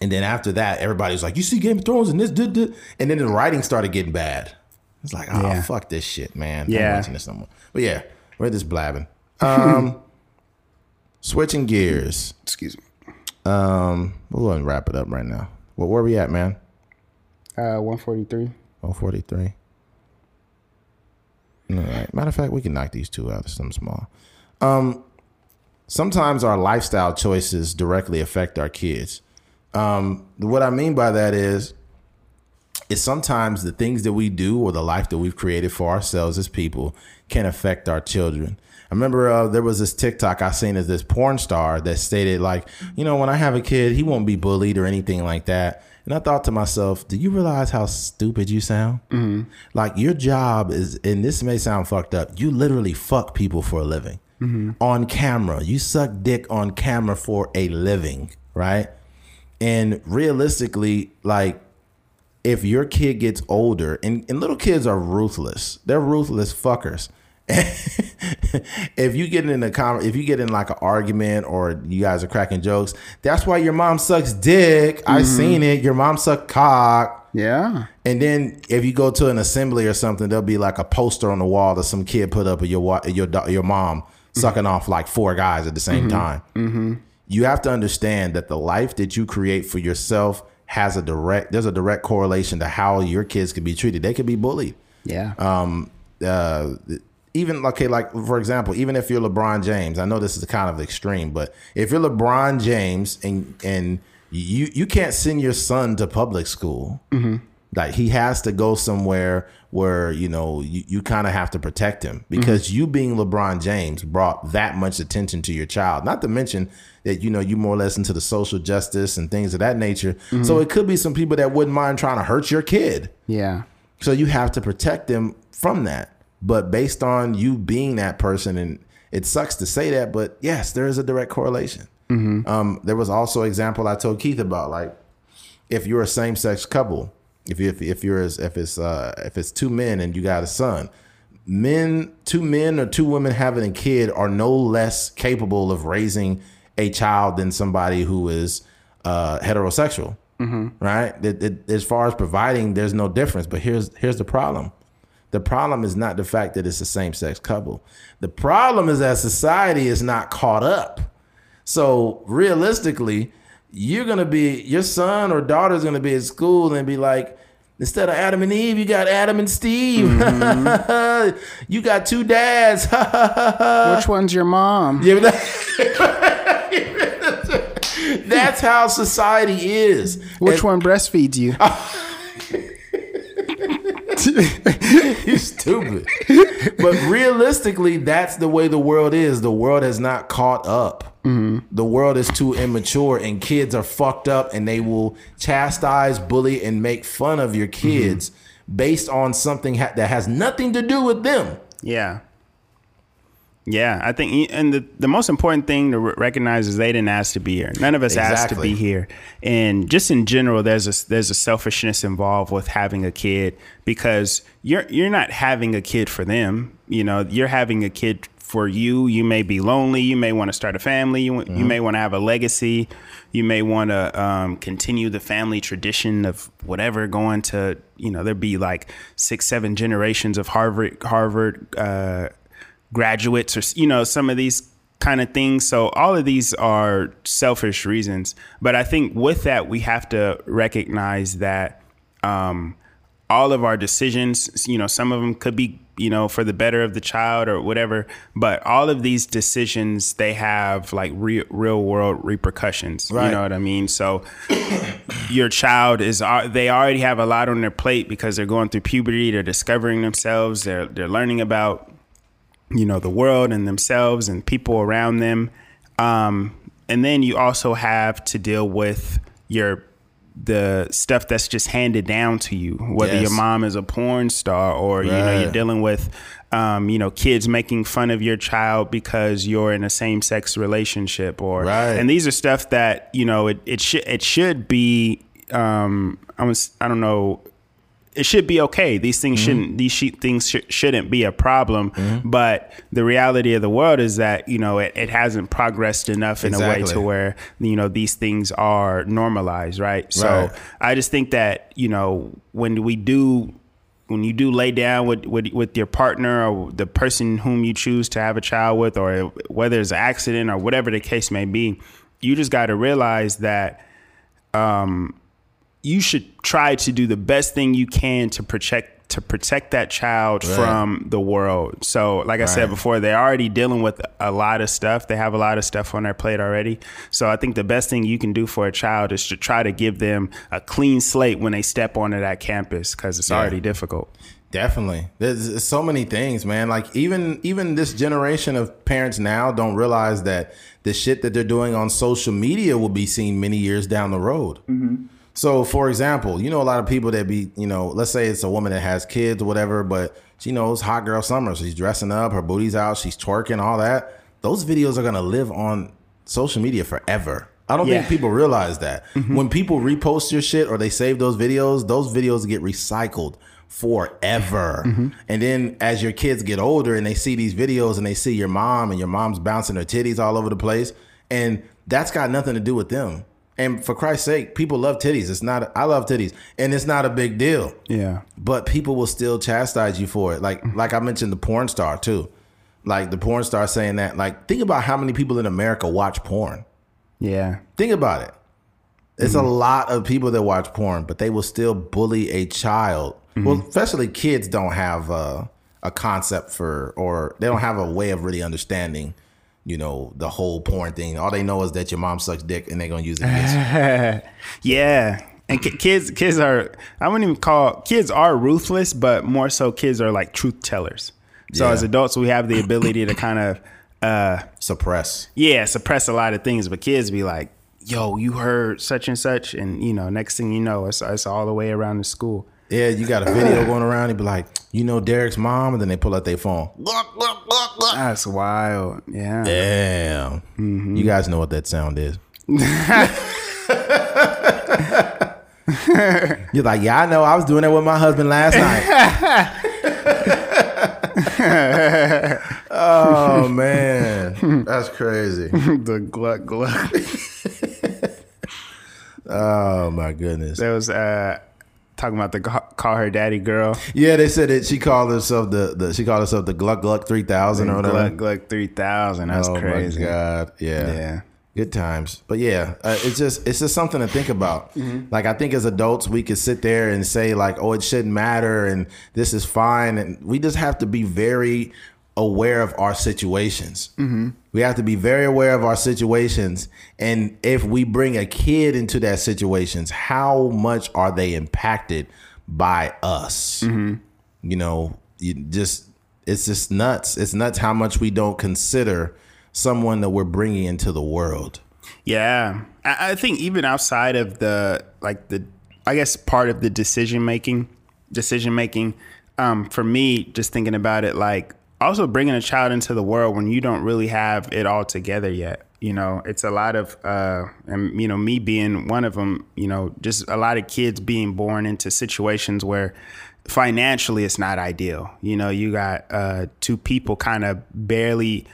And then after that, everybody's like, "You see Game of Thrones and this, this. and then the writing started getting bad. It's like, oh Yeah. fuck this shit, man. I'm Yeah. watching this no more. But yeah, we're just blabbing. <laughs> Um, switching gears. Excuse me. Um, we'll go ahead and wrap it up right now. Well, where we at, man? Uh, one forty three. Oh, 43. All right. Matter of fact, we can knock these two out. Something small. Um, sometimes our lifestyle choices directly affect our kids. Um, what I mean by that is, is sometimes the things that we do or the life that we've created for ourselves as people can affect our children. I remember uh, there was this TikTok I seen as this porn star that stated like, you know, when I have a kid, he won't be bullied or anything like that. And I thought to myself, do you realize how stupid you sound? Mm-hmm. Like your job is, and this may sound fucked up. You literally fuck people for a living on camera. You suck dick on camera for a living, right? And realistically, like if your kid gets older, and, and little kids are ruthless, they're ruthless fuckers. <laughs> if you get in a con- if you get in like an argument or you guys are cracking jokes, that's why your mom sucks dick. I seen it. Your mom sucked cock. Yeah. And then if you go to an assembly or something, there'll be like a poster on the wall that some kid put up of your wa- your your mom sucking off like four guys at the same time. You have to understand that the life that you create for yourself has a direct there's a direct correlation to how your kids can be treated. They could be bullied Yeah. um uh even okay like for example even if you're lebron james i know this is kind of extreme but if you're lebron james and and you you can't send your son to public school mm-hmm. like he has to go somewhere where you know you, you kind of have to protect him because mm-hmm. you being lebron james brought that much attention to your child. Not to mention that you know you more or less into the social justice and things of that nature. So mm-hmm. it could be some people that wouldn't mind trying to hurt your kid. Yeah. so you have to protect them from that. But based on you being that person, and it sucks to say that, but yes, there is a direct correlation. Um, there was also an example I told Keith about, like if you're a same sex couple, if you, if if you're as- if it's uh, if it's two men and you got a son, men two men or two women having a kid are no less capable of raising a child than somebody who is uh, heterosexual right? It- it- as far as providing, there's no difference. But here's here's the problem. The problem is not the fact that it's a same sex couple. The problem is that society is not caught up. So realistically, you're gonna be your son or daughter's gonna be at school and be like, instead of Adam and Eve, you got Adam and Steve. Mm-hmm. <laughs> you got two dads. <laughs> Which one's your mom? <laughs> Yeah, but that- That's how society is. Which And- one breastfeeds you? <laughs> you stupid. but realistically, that's the way the world is. The world has not caught up. Mm-hmm. The world is too immature, and kids are fucked up, and they will chastise, bully, and make fun of your mm-hmm. kids based on something ha- that has nothing to do with them. Yeah. Yeah, I think, and the, the most important thing to recognize is they didn't ask to be here. None of us asked to be here, and just in general, there's a there's a selfishness involved with having a kid because you're you're not having a kid for them. You know, you're having a kid for you. You may be lonely. You may want to start a family. You you may want to have a legacy. You may want to um, continue the family tradition of whatever going to you know there'd be like six seven generations of Harvard Harvard. Uh, graduates or you know some of these kind of things. So all of these are selfish reasons. But i think with that we have to recognize that um, all of our decisions you know some of them could be you know for the better of the child or whatever but all of these decisions they have like re- real world repercussions. Right. you know what i mean? So your child is they already have a lot on their plate because they're going through puberty they're discovering themselves they're they're learning about you know the world and themselves and people around them um, and then you also have to deal with your the stuff that's just handed down to you whether Yes. your mom is a porn star or you know you're dealing with um, you know kids making fun of your child because you're in a same-sex relationship or Right. and these are stuff that you know it, it should it should be um, I was I don't know it should be okay. These things Mm-hmm. shouldn't these things sh- shouldn't be a problem. But the reality of the world is that you know it, it hasn't progressed enough in a way to where you know these things are normalized, right? So Right. I just think that you know when we do when you do lay down with, with with your partner or the person whom you choose to have a child with, or whether it's an accident or whatever the case may be, you just got to realize that um, you should try to do the best thing you can to protect to protect that child Right. from the world. So, like I said before, they're already dealing with a lot of stuff. They have a lot of stuff on their plate already. So, I think the best thing you can do for a child is to try to give them a clean slate when they step onto that campus because it's Yeah. already difficult. Definitely. There's, there's so many things, man. Like even even this generation of parents now don't realize that the shit that they're doing on social media will be seen many years down the road. Mm-hmm. So, for example, you know a lot of people that be, you know, let's say it's a woman that has kids or whatever, but she knows hot girl summer, so she's dressing up, her booty's out, she's twerking, all that. Those videos are gonna live on social media forever. I don't Yeah. think people realize that. Mm-hmm. When people repost your shit or they save those videos, those videos get recycled forever. Mm-hmm. And then as your kids get older and they see these videos and they see your mom and your mom's bouncing her titties all over the place, and that's got nothing to do with them. And for Christ's sake, people love titties. It's not I love titties, and it's not a big deal. Yeah. But people will still chastise you for it. Like mm. like I mentioned the porn star too. Like the porn star saying that. Like think about how many people in America watch porn. Yeah. Think about it. It's a mm. lot of people that watch porn, but they will still bully a child. Mm-hmm. Well, especially kids don't have uh, a concept for, or they don't have a way of really understanding, you know, the whole porn thing. All they know is that your mom sucks dick and they're gonna use it against you. <laughs> Yeah. And ki- kids, kids are, I wouldn't even call, kids are ruthless, but more so kids are like truth tellers. So Yeah. as adults, we have the ability to kind of, uh, Suppress. yeah, suppress a lot of things, but kids be like, yo, you heard such and such. And, you know, next thing you know, it's, it's all the way around the school. Yeah, you got a video <clears throat> going around. They be like, you know, Derek's mom, and then they pull out their phone. That's wild. Yeah. Damn. You guys know what that sound is. <laughs> You're like, yeah, I know. I was doing that with my husband last night. <laughs> oh man, that's crazy. the gluck gluck. <laughs> Oh my goodness. That was, uh, talking about the call her daddy girl. Yeah, they said that she called herself the, the she called herself the Gluck Gluck three thousand or whatever. Gluck Gluck 3000. That's oh crazy. my god, yeah, Yeah. good times. But yeah, uh, it's just it's just something to think about. Like I think as adults, we could sit there and say like, oh, it shouldn't matter, and this is fine, and we just have to be very aware of our situations. We have to be very aware of our situations, and if we bring a kid into that situations, how much are they impacted by us? You know, you just it's just nuts. It's nuts how much we don't consider someone that we're bringing into the world. Yeah, I, I think even outside of the like the, I guess part of the decision making, decision making, um, for me, just thinking about it, like also bringing a child into the world when you don't really have it all together yet. You know, it's a lot of, uh, and you know, me being one of them. You know, just a lot of kids being born into situations where financially it's not ideal. You know, you got uh, two people kind of barely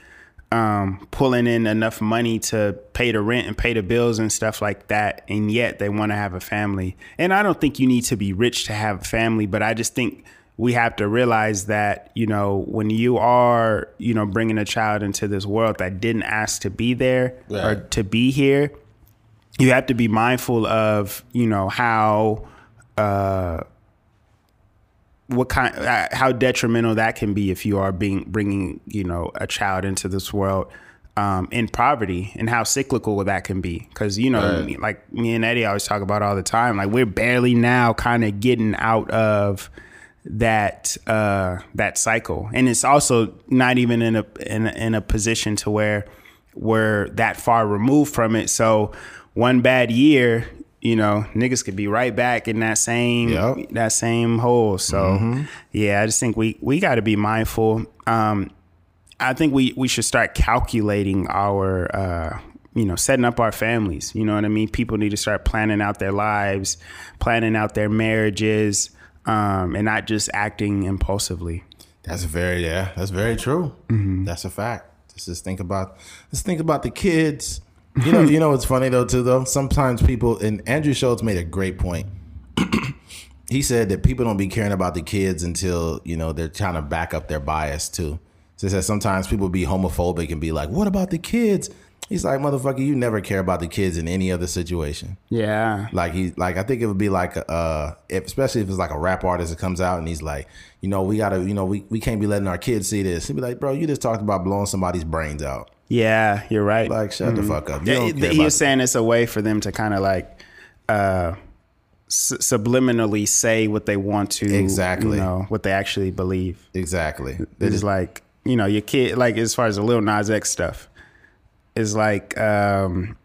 um, pulling in enough money to pay the rent and pay the bills and stuff like that, and yet they want to have a family. And I don't think you need to be rich to have a family, but I just think we have to realize that you know when you are you know bringing a child into this world that didn't ask to be there or to be here, you have to be mindful of you know how. Uh, what kind uh, how detrimental that can be if you are being bringing you know a child into this world um, in poverty and how cyclical that can be because you know Right. like me and Eddie always talk about all the time like we're barely now kind of getting out of that uh, that cycle and it's also not even in a, in in a position to where we're that far removed from it so one bad year you know niggas could be right back in that same Yep. that same hole. So yeah, I just think we we got to be mindful. Um, I think we we should start calculating our uh, you know setting up our families. You know what I mean? People need to start planning out their lives, planning out their marriages. Um, and not just acting impulsively. That's very yeah. That's very true. That's a fact. Just, just think about just think about the kids. You know, you know what's funny though too though. Sometimes people and Andrew Schulz made a great point. <clears throat> he said that people don't be caring about the kids until you know they're trying to back up their bias too. So he said sometimes people be homophobic and be like, "What about the kids?" He's like, "Motherfucker, you never care about the kids in any other situation." Yeah. Like he, like I think it would be like, uh, if, especially if it's like a rap artist that comes out and he's like, you know, we gotta, you know, we, we can't be letting our kids see this. He'd be like, bro, you just talked about blowing somebody's brains out. Yeah, you're right. Like, shut the fuck up. You Yeah, he care he about was saying it's a way for them to kind of like uh, subliminally say what they want to, Exactly. you know, what they actually believe. exactly. They It's just, like you know your kid, like as far as the Lil Nas X stuff, is like um,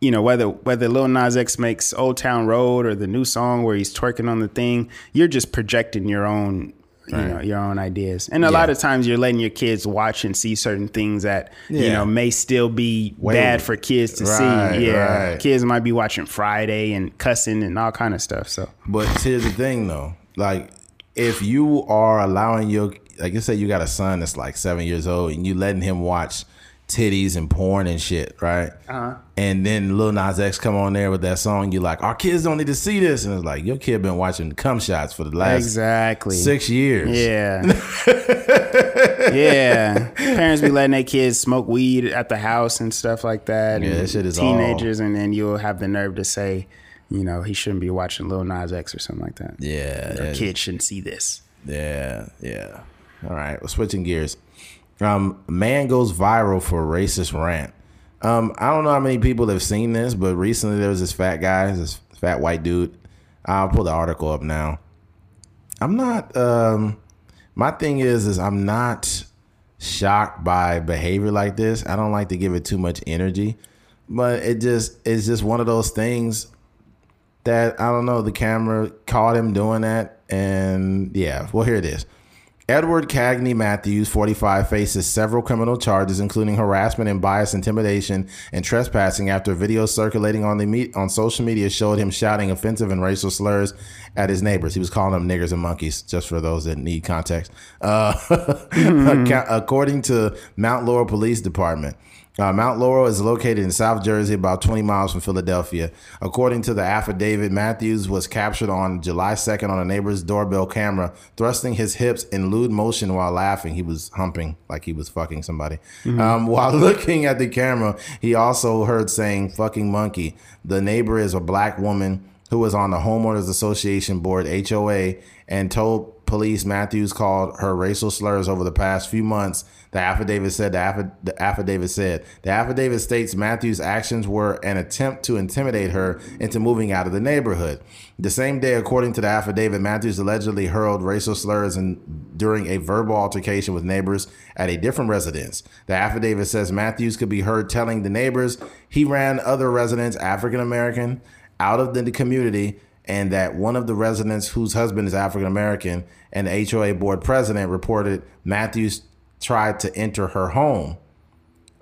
you know whether whether Lil Nas X makes Old Town Road or the new song where he's twerking on the thing, you're just projecting your own. You know your own ideas, and a lot of times you're letting your kids watch and see certain things that you know may still be Wait. bad for kids to Right, see. Yeah, right. kids might be watching Friday and cussing and all kind of stuff. So but here's the thing though. Like, if you are allowing your, like you said, you got a son that's like seven years old and you letting him watch titties and porn and shit, right? Uh-huh. And then Lil Nas X come on there with that song. You're like, our kids don't need to see this, and it's like your kid been watching cum shots for the last exactly, six years. Yeah. <laughs> yeah. Parents be letting their kids smoke weed at the house and stuff like that. Yeah, and that shit is teenagers, and then you'll have the nerve to say, you know, he shouldn't be watching Lil Nas X or something like that. Yeah, Your yeah. kid shouldn't see this. Yeah, yeah. All right, well, switching gears. Um, man goes viral for racist rant. Um, I don't know how many people have seen this, but recently there was this fat guy, this fat white dude. I'll pull the article up now. I'm not. Um, my thing is, is I'm not shocked by behavior like this. I don't like to give it too much energy, but it just it's just one of those things that I don't know. The camera caught him doing that, and yeah. Well, here it is. Edward Cagney Mathews, 45, faces several criminal charges, including harassment and bias, intimidation, and trespassing after videos circulating on the me- on social media showed him shouting offensive and racial slurs at his neighbors. He was calling them niggers and monkeys, just for those that need context. Uh, <laughs> acca- according to Mount Laurel Police Department. Uh, Mount Laurel is located in South Jersey, about 20 miles from Philadelphia. According to the affidavit, Mathews was captured on July 2nd on a neighbor's doorbell camera, thrusting his hips in lewd motion while laughing. He was humping like he was fucking somebody. Um, while <laughs> looking at the camera, he also heard saying fucking monkey. The neighbor is a black woman who was on the Homeowners Association board, HOA, and told police Mathews called her racial slurs over the past few months. The affidavit said the, the affidavit said the affidavit states Mathews' actions were an attempt to intimidate her into moving out of the neighborhood. The same day, according to the affidavit, Mathews allegedly hurled racial slurs and during a verbal altercation with neighbors at a different residence. The affidavit says Mathews could be heard telling the neighbors he ran other residents, African American, out of the community and that one of the residents whose husband is African American and the HOA board president reported Mathews tried to enter her home.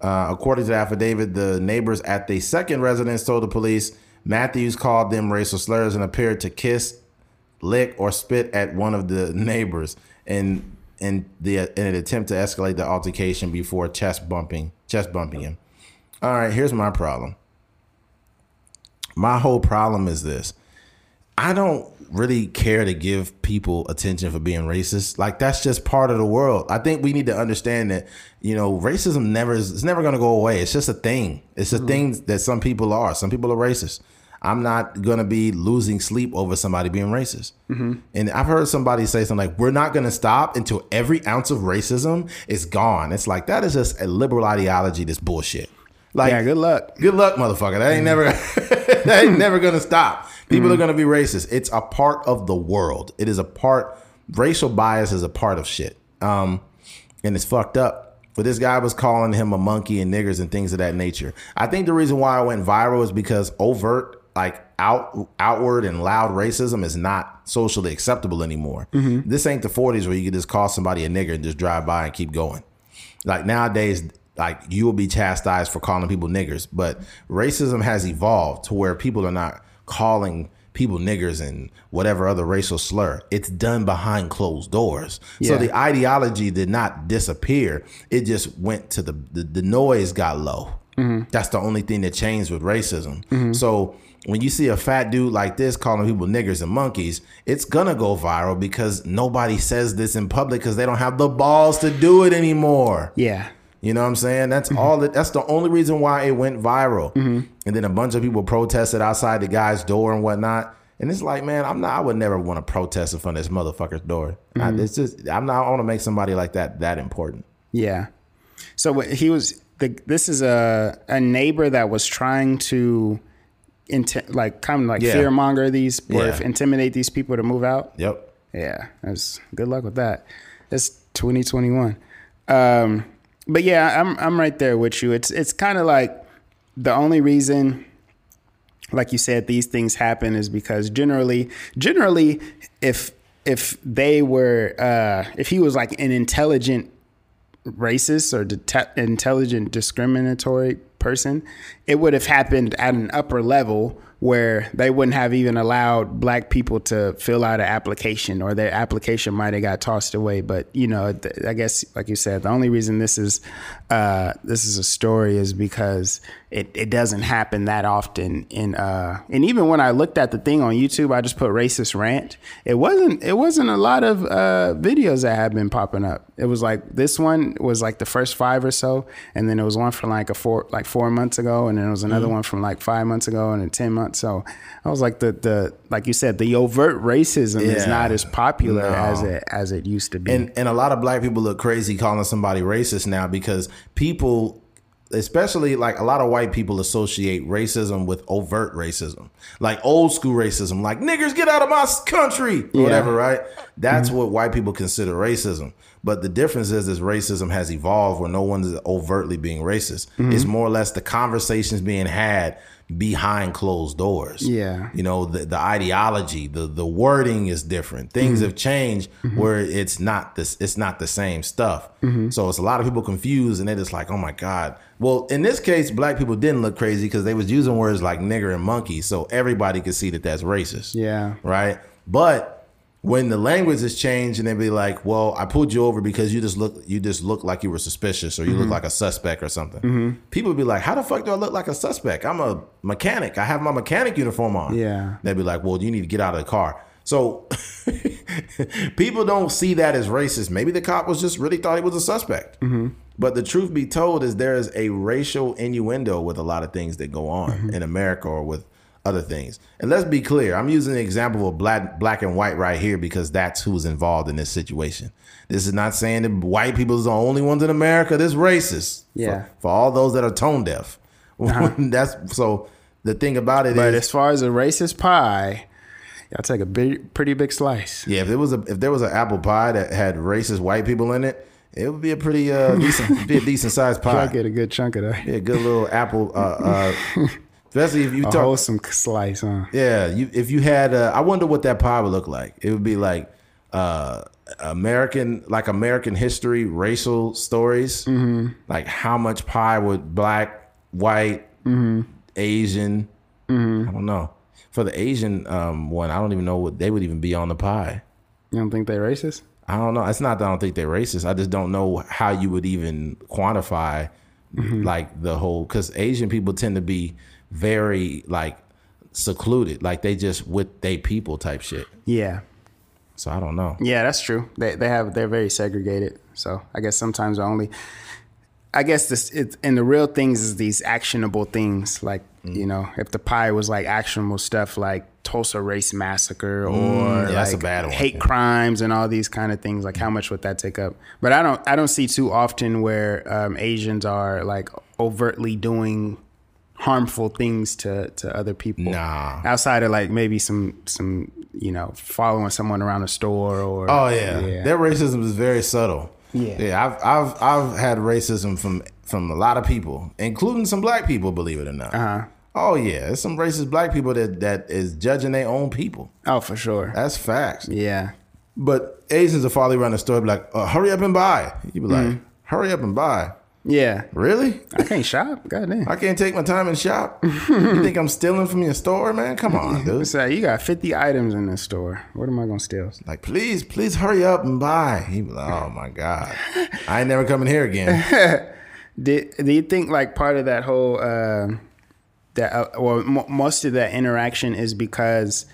Uh, according to the affidavit, the neighbors at the second residence told the police Mathews called them racial slurs and appeared to kiss, lick, or spit at one of the neighbors in in the in an attempt to escalate the altercation before chest bumping chest bumping him. All right, here's my problem. My whole problem is this. I don't really care to give people attention for being racist. Like that's just part of the world. I think we need to understand that, you know, racism never is it's never gonna go away. It's just a thing. It's a mm-hmm. thing that some people are. Some people are racist. I'm not gonna be losing sleep over somebody being racist. Mm-hmm. And I've heard somebody say something like, "We're not gonna stop until every ounce of racism is gone." It's like that is just a liberal ideology. This bullshit. Like, Yeah, good luck. Good luck, motherfucker. That ain't never mm. <laughs> that ain't never gonna stop. People are mm. gonna be racist. It's a part of the world. It is a part racial bias is a part of shit. Um and it's fucked up. But this guy was calling him a monkey and niggers and things of that nature. I think the reason why I went viral is because overt, like out outward and loud racism is not socially acceptable anymore. Mm-hmm. This ain't the 40s where you could just call somebody a nigger and just drive by and keep going. Like nowadays, like you will be chastised for calling people niggers, but racism has evolved to where people are not calling people niggers and whatever other racial slur. It's done behind closed doors. So the ideology did not disappear. It just went to the the, the noise got low. Mm-hmm. That's the only thing that changed with racism. Mm-hmm. So when you see a fat dude like this calling people niggers and monkeys, it's gonna go viral because nobody says this in public because they don't have the balls to do it anymore. Yeah. You know what I'm saying? That's mm-hmm. all that that's the only reason why it went viral. Mm-hmm. And then a bunch of people protested outside the guy's door and whatnot. And it's like, man, I'm not I would never want to protest in front of this motherfucker's door. I, mm-hmm. it's just I'm not I want to make somebody like that that important. Yeah. So he was the this is a a neighbor that was trying to inti- like kind of like Yeah. monger these or Yeah. intimidate these people to move out. Yep. Yeah, that's good luck with that. It's 2021. Um, but yeah, I'm I'm right there with you. It's it's kind of like the only reason, like you said, these things happen is because generally, generally, if if they were uh, if he was like an intelligent racist or intelligent discriminatory person, it would have happened at an upper level where they wouldn't have even allowed black people to fill out an application or their application might have got tossed away. But you know, I guess like you said, the only reason this is uh, this is a story is because it, it doesn't happen that often. In uh, and even when I looked at the thing on YouTube, I just put racist rant. It wasn't it wasn't a lot of uh, videos that have been popping up. It was like this one was like the first five or so, and then there was one from like a four like four months ago, and then there was another one from like five months ago, and then ten months. So I was like the the like you said, the overt racism is not as popular No. as it as it used to be. And and a lot of black people look crazy calling somebody racist now because people especially like a lot of white people associate racism with overt racism. Like old school racism, like niggers get out of my country or whatever, right? That's mm-hmm. what white people consider racism. But the difference is is racism has evolved where no one is overtly being racist. It's mm-hmm. more or less the conversations being had behind closed doors. Yeah. You know, the, the ideology, the the wording is different. Things mm-hmm. have changed mm-hmm. where it's not this it's not the same stuff. Mm-hmm. So it's a lot of people confused and they're just like, oh my God. Well, in this case, black people didn't look crazy because they was using words like nigger and monkey. So everybody could see that that's racist. Yeah. Right. But when the language has changed and they'd be like, well, I pulled you over because you just look you just look like you were suspicious or you look mm-hmm. like a suspect or something. Mm-hmm. People be like, how the fuck do I look like a suspect? I'm a mechanic. I have my mechanic uniform on. Yeah. They'd be like, well, you need to get out of the car. So <laughs> people don't see that as racist. Maybe the cop was just really thought he was a suspect. Mm-hmm. But the truth be told is there is a racial innuendo with a lot of things that go on in America or with other things. And let's be clear, I'm using the example of black black and white right here because that's who's involved in this situation. This is not saying that white people is the only ones in America that's racist. Yeah. For, for all those that are tone deaf. <laughs> that's so the thing about it is. But as far as a racist pie, y'all take a big, pretty big slice. Yeah, if there was a if there was an apple pie that had racist white people in it, it would be a pretty uh decent be a decent sized <laughs> pie. get a good chunk of that. Yeah, good little apple uh uh <laughs> especially if you A talk wholesome slice, huh? Yeah, you if you had uh, I wonder what that pie would look like. It would be like uh American like American history racial stories. Mm-hmm. Like how much pie would black, white, Mm-hmm. Asian I don't know. For the Asian um one, I don't even know what they would even be on the pie. You don't think they're racist? I don't know. It's not that I don't think they're racist. I just don't know how you would even quantify like the whole because Asian people tend to be very like secluded, like they just with they people type shit. Yeah. So I don't know. Yeah, that's true. They they have they're very segregated. So I guess sometimes the only I guess this it and the real things is these actionable things like Mm. you know if the pie was like actionable stuff like Tulsa race massacre or Mm, yeah, that's a bad one. hate crimes and all these kind of things like how much would that take up? But I don't I don't see too often where um, Asians are like overtly doing harmful things to to other people. Nah. outside of like maybe some some you know following someone around a store or Oh yeah. their racism is very subtle. Yeah. yeah. I've I've I've had racism from from a lot of people, including some black people. Believe it or not. Uh-huh. Oh yeah, there's some racist black people that that is judging their own people. oh for sure That's facts. yeah But Asians will follow around the store, be like, uh, "Hurry up and buy." You be like, Mm-hmm. "Hurry up and buy." Yeah. Really? I can't shop. Goddamn. I can't take my time and shop. you think I'm stealing from your store, man? Come on, <laughs> dude. Like, you got 50 items in this store. What am I going to steal? Like, please, please hurry up and buy. He was like, oh my God. I ain't never coming here again. <laughs> Did, do you think like part of that whole, uh, that, uh, well, m- most of that interaction is because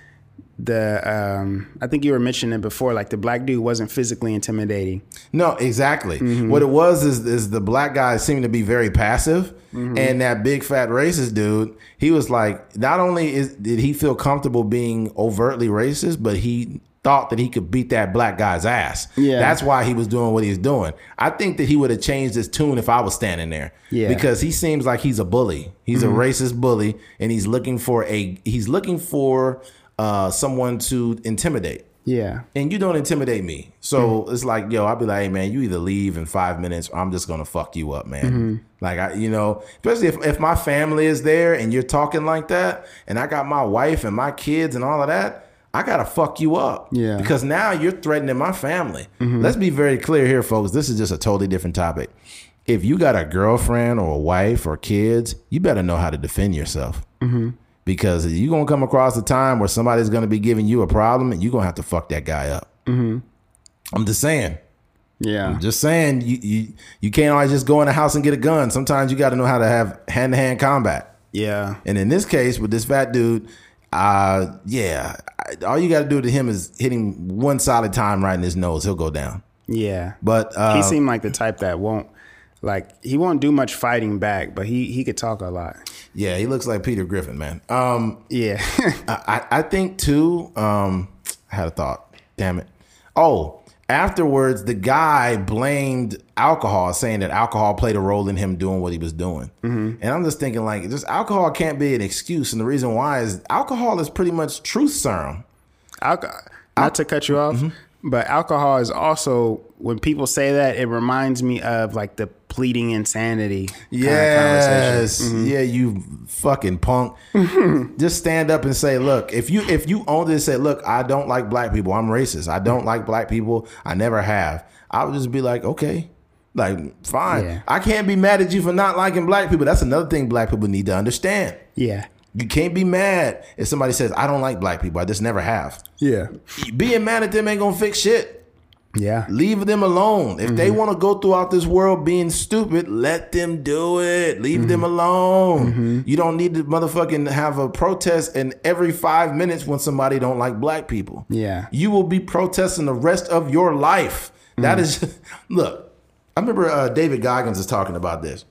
the, um, I think you were mentioning before, like the black dude wasn't physically intimidating. No, exactly. Mm-hmm. What it was is is the black guy seemed to be very passive, mm-hmm. and that big fat racist dude, he was like, not only is did he feel comfortable being overtly racist, but he thought that he could beat that black guy's ass. Yeah. that's why he was doing what he was doing. I think that he would have changed his tune if I was standing there. Yeah. because he seems like he's a bully. He's a mm-hmm. racist bully, and he's looking for a he's looking for uh, someone to intimidate Yeah. and you don't intimidate me. So hmm. it's like, yo, I'll be like, hey man, you either leave in five minutes or I'm just gonna fuck you up, man. Mm-hmm. Like I, you know, especially if, if my family is there and you're talking like that, and I got my wife and my kids and all of that, I gotta fuck you up. Yeah. Because now you're threatening my family. Mm-hmm. Let's be very clear here, folks. This is just a totally different topic. If you got a girlfriend or a wife or kids, you better know how to defend yourself mm-hmm. Because you're gonna come across a time where somebody's gonna be giving you a problem and you're gonna have to fuck that guy up. I'm just saying. Yeah. I'm just saying. You you you can't always just go in the house and get a gun. Sometimes you got to know how to have hand to hand combat. Yeah. And in this case, with this fat dude, uh, yeah, all you got to do to him is hit him one solid time right in his nose. He'll go down. Yeah. But uh, he seemed like the type that won't like he won't do much fighting back, but he he could talk a lot. Yeah, he looks like Peter Griffin, man. Um, Yeah. <laughs> I, I think too. Um, I had a thought. Damn it. Oh, afterwards, the guy blamed alcohol, saying that alcohol played a role in him doing what he was doing. And I'm just thinking, like, just alcohol can't be an excuse. And the reason why is alcohol is pretty much truth serum. Alcohol, not to cut you off, but alcohol is also when people say that it reminds me of like the pleading insanity. kind of Yes, conversation. yeah, you fucking punk. <laughs> Just stand up and say, "Look, if you if you it and say, look, I don't like black people. I'm racist. I don't like black people. I never have." I would just be like, "Okay." Like, fine. Yeah. I can't be mad at you for not liking black people. That's another thing black people need to understand. Yeah. You can't be mad if somebody says, I don't like black people. I just never have. Yeah. Being mad at them ain't gonna fix shit. Yeah. Leave them alone. If they mm-hmm. want to go throughout this world being stupid, let them do it. Leave them mm-hmm. alone. Mm-hmm. You don't need to motherfucking have a protest in every five minutes when somebody don't like black people. Yeah. You will be protesting the rest of your life. That is, <laughs> look, I remember uh, David Goggins is talking about this.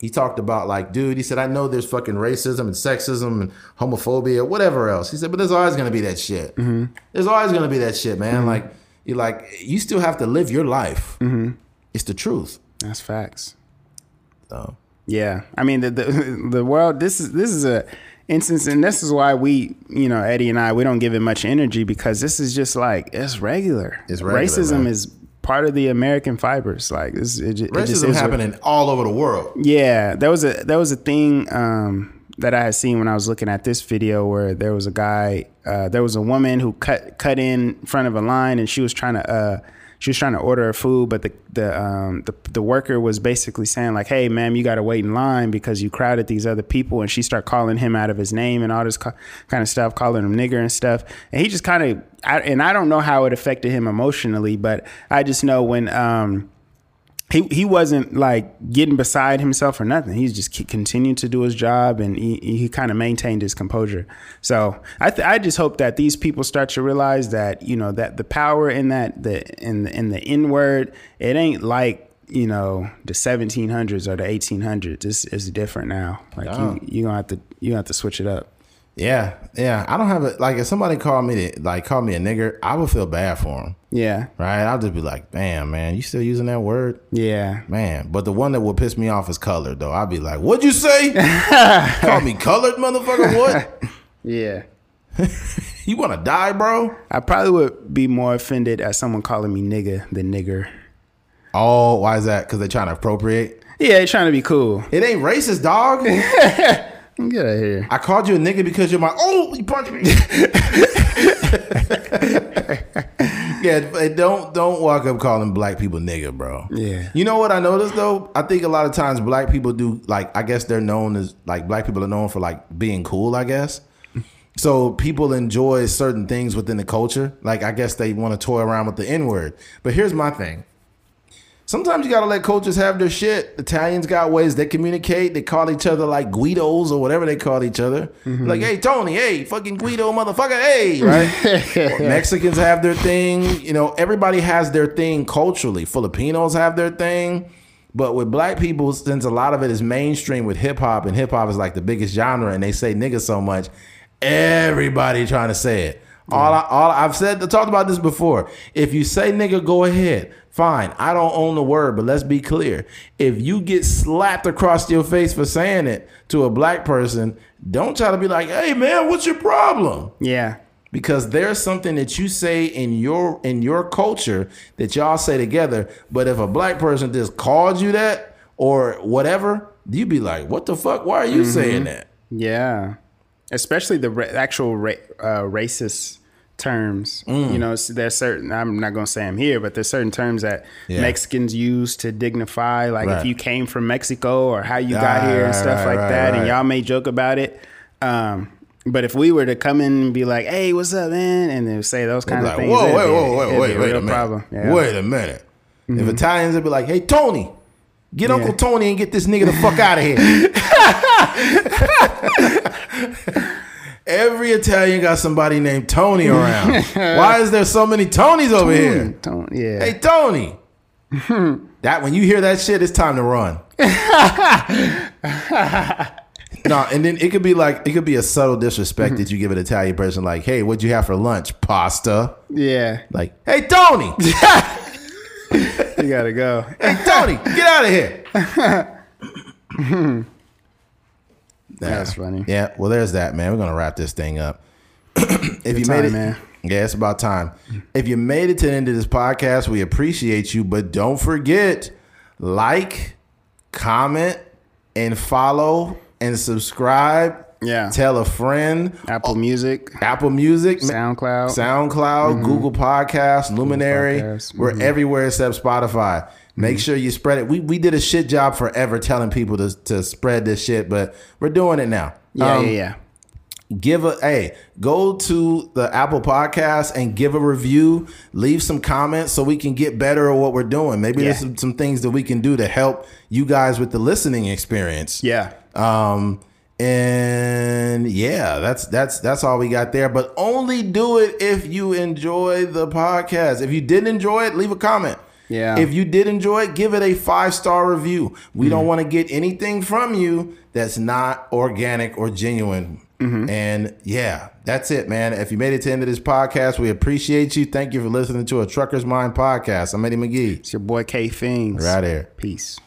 He talked about like, dude, he said, I know there's fucking racism and sexism and homophobia, whatever else. He said, but there's always gonna be that shit. There's always gonna be that shit, man. Like, you like, you still have to live your life. It's the truth. That's facts. So, Yeah, I mean the the, <laughs> the world. This is this is a instance, and this is why we, you know, Eddie and I, we don't give it much energy because this is just like it's regular. It's regular, Racism man. is part of the American fibers. Like this, it, it just racism is what- happening all over the world. Yeah, there was a there was a thing um, that I had seen when I was looking at this video where there was a guy, uh, there was a woman who cut cut in front of a line and she was trying to uh, she was trying to order her food, but the the um, the, the worker was basically saying like, "Hey, ma'am, you got to wait in line because you crowded these other people," and she started calling him out of his name and all this co- kind of stuff, calling him nigger and stuff, and he just kind of, and I don't know how it affected him emotionally, but I just know when. Um, he he wasn't like getting beside himself or nothing. He's just continued to do his job, and he he kind of maintained his composure. So I th- I just hope that these people start to realize that you know that the power in that the in the, in the N word it ain't like you know the 1700s or the 1800s. It's it's different now. Like Oh. you you gonna have to you gonna have to switch it up. Yeah, yeah. I don't have it. Like, if somebody called me to, like call me a nigger, I would feel bad for him. Yeah, Right? I'll just be like, damn, man, you still using that word? yeah, Man, but the one that would piss me off is colored, though. I'd be like, "What'd you say? <laughs> Call me colored, motherfucker? What? <laughs> yeah. <laughs> You want to die, bro?" I probably would be more offended at someone calling me nigga than nigger. Oh, why is that? Because they're trying to appropriate. Yeah, they're trying to be cool. It ain't racist, dog. Get out of here. I called you a nigga because you're my. Oh, you punched me. <laughs> yeah, but don't don't walk up calling black people nigga, bro. Yeah. You know what I noticed though? I think a lot of times black people do like I guess they're known as like black people are known for like being cool, I guess. So people enjoy certain things within the culture. Like I guess they want to toy around with the N word. But here's my thing. Sometimes you gotta let cultures have their shit. Italians got ways they communicate. They call each other like Guidos or whatever they call each other. Mm-hmm. Like, hey Tony, hey fucking Guido, motherfucker, hey, right? <laughs> Mexicans have their thing. You know, everybody has their thing culturally. Filipinos have their thing. But with black people, since a lot of it is mainstream with hip hop, and hip hop is like the biggest genre, and they say nigga so much, everybody trying to say it. All, I, all I've said, I talked about this before. If you say nigga, go ahead. Fine. I don't own the word, but let's be clear. If you get slapped across your face for saying it to a black person, don't try to be like, hey man, what's your problem? Yeah. because there's something that you say in your in your culture that y'all say together but if a black person just called you that or whatever you'd be like what the fuck why are you mm-hmm. saying that Yeah, especially the ra- actual ra- uh, racist terms. Mm. You know, there's certain. I'm not gonna say I'm here, but there's certain terms that Yeah. Mexicans use to dignify, like Right. if you came from Mexico or how you got Right, here and stuff right, like right, that, and y'all may joke about it. Um, but if we were to come in and be like, "Hey, what's up, man?" and then say those kind Be of like things, whoa wait be- whoa it'd wait wait a a minute problem. Yeah. wait a minute if Italians would be like hey Tony get Uncle Tony and get this nigga the fuck <laughs> out of here <laughs> Every Italian got somebody named Tony <laughs> around. Why is there so many Tonys over here? Don't, yeah. Hey Tony. <laughs> that when you hear that shit, it's time to run. <laughs> no, and then it could be like it could be a subtle disrespect mm-hmm. that you give an Italian person, like, "Hey, what'd you have for lunch? Pasta." yeah. Like, "Hey Tony, You gotta go. hey Tony, get out of here." That's funny. Yeah, well, there's that, man. We're gonna wrap this thing up. <clears throat> if you time, made it, man. yeah, it's about time. If you made it to the end of this podcast, we appreciate you. But don't forget, like, comment, and follow and subscribe. Yeah. Tell a friend. Apple Music, Apple Music, SoundCloud. SoundCloud, mm-hmm. Google Podcasts, Luminary. Podcasts, We're mm-hmm. everywhere except Spotify. Make sure you spread it. We we did a shit job forever telling people to to spread this shit, but we're doing it now. yeah, Um, yeah, yeah. give a hey go to the apple podcast and give a review leave some comments so we can get better at what we're doing maybe there's some, some things that we can do to help you guys with the listening experience Yeah. um and yeah that's that's that's all we got there but only do it if you enjoy the podcast if you didn't enjoy it leave a comment Yeah. if you did enjoy it give it a five star review. We don't mm-hmm. want to get anything from you that's not organic or genuine. Mm-hmm. And yeah that's it man. If you made it to the end of this podcast we appreciate you. Thank you for listening to a trucker's mind podcast. I'm eddie mcgee. It's your boy K Things. right here. Peace.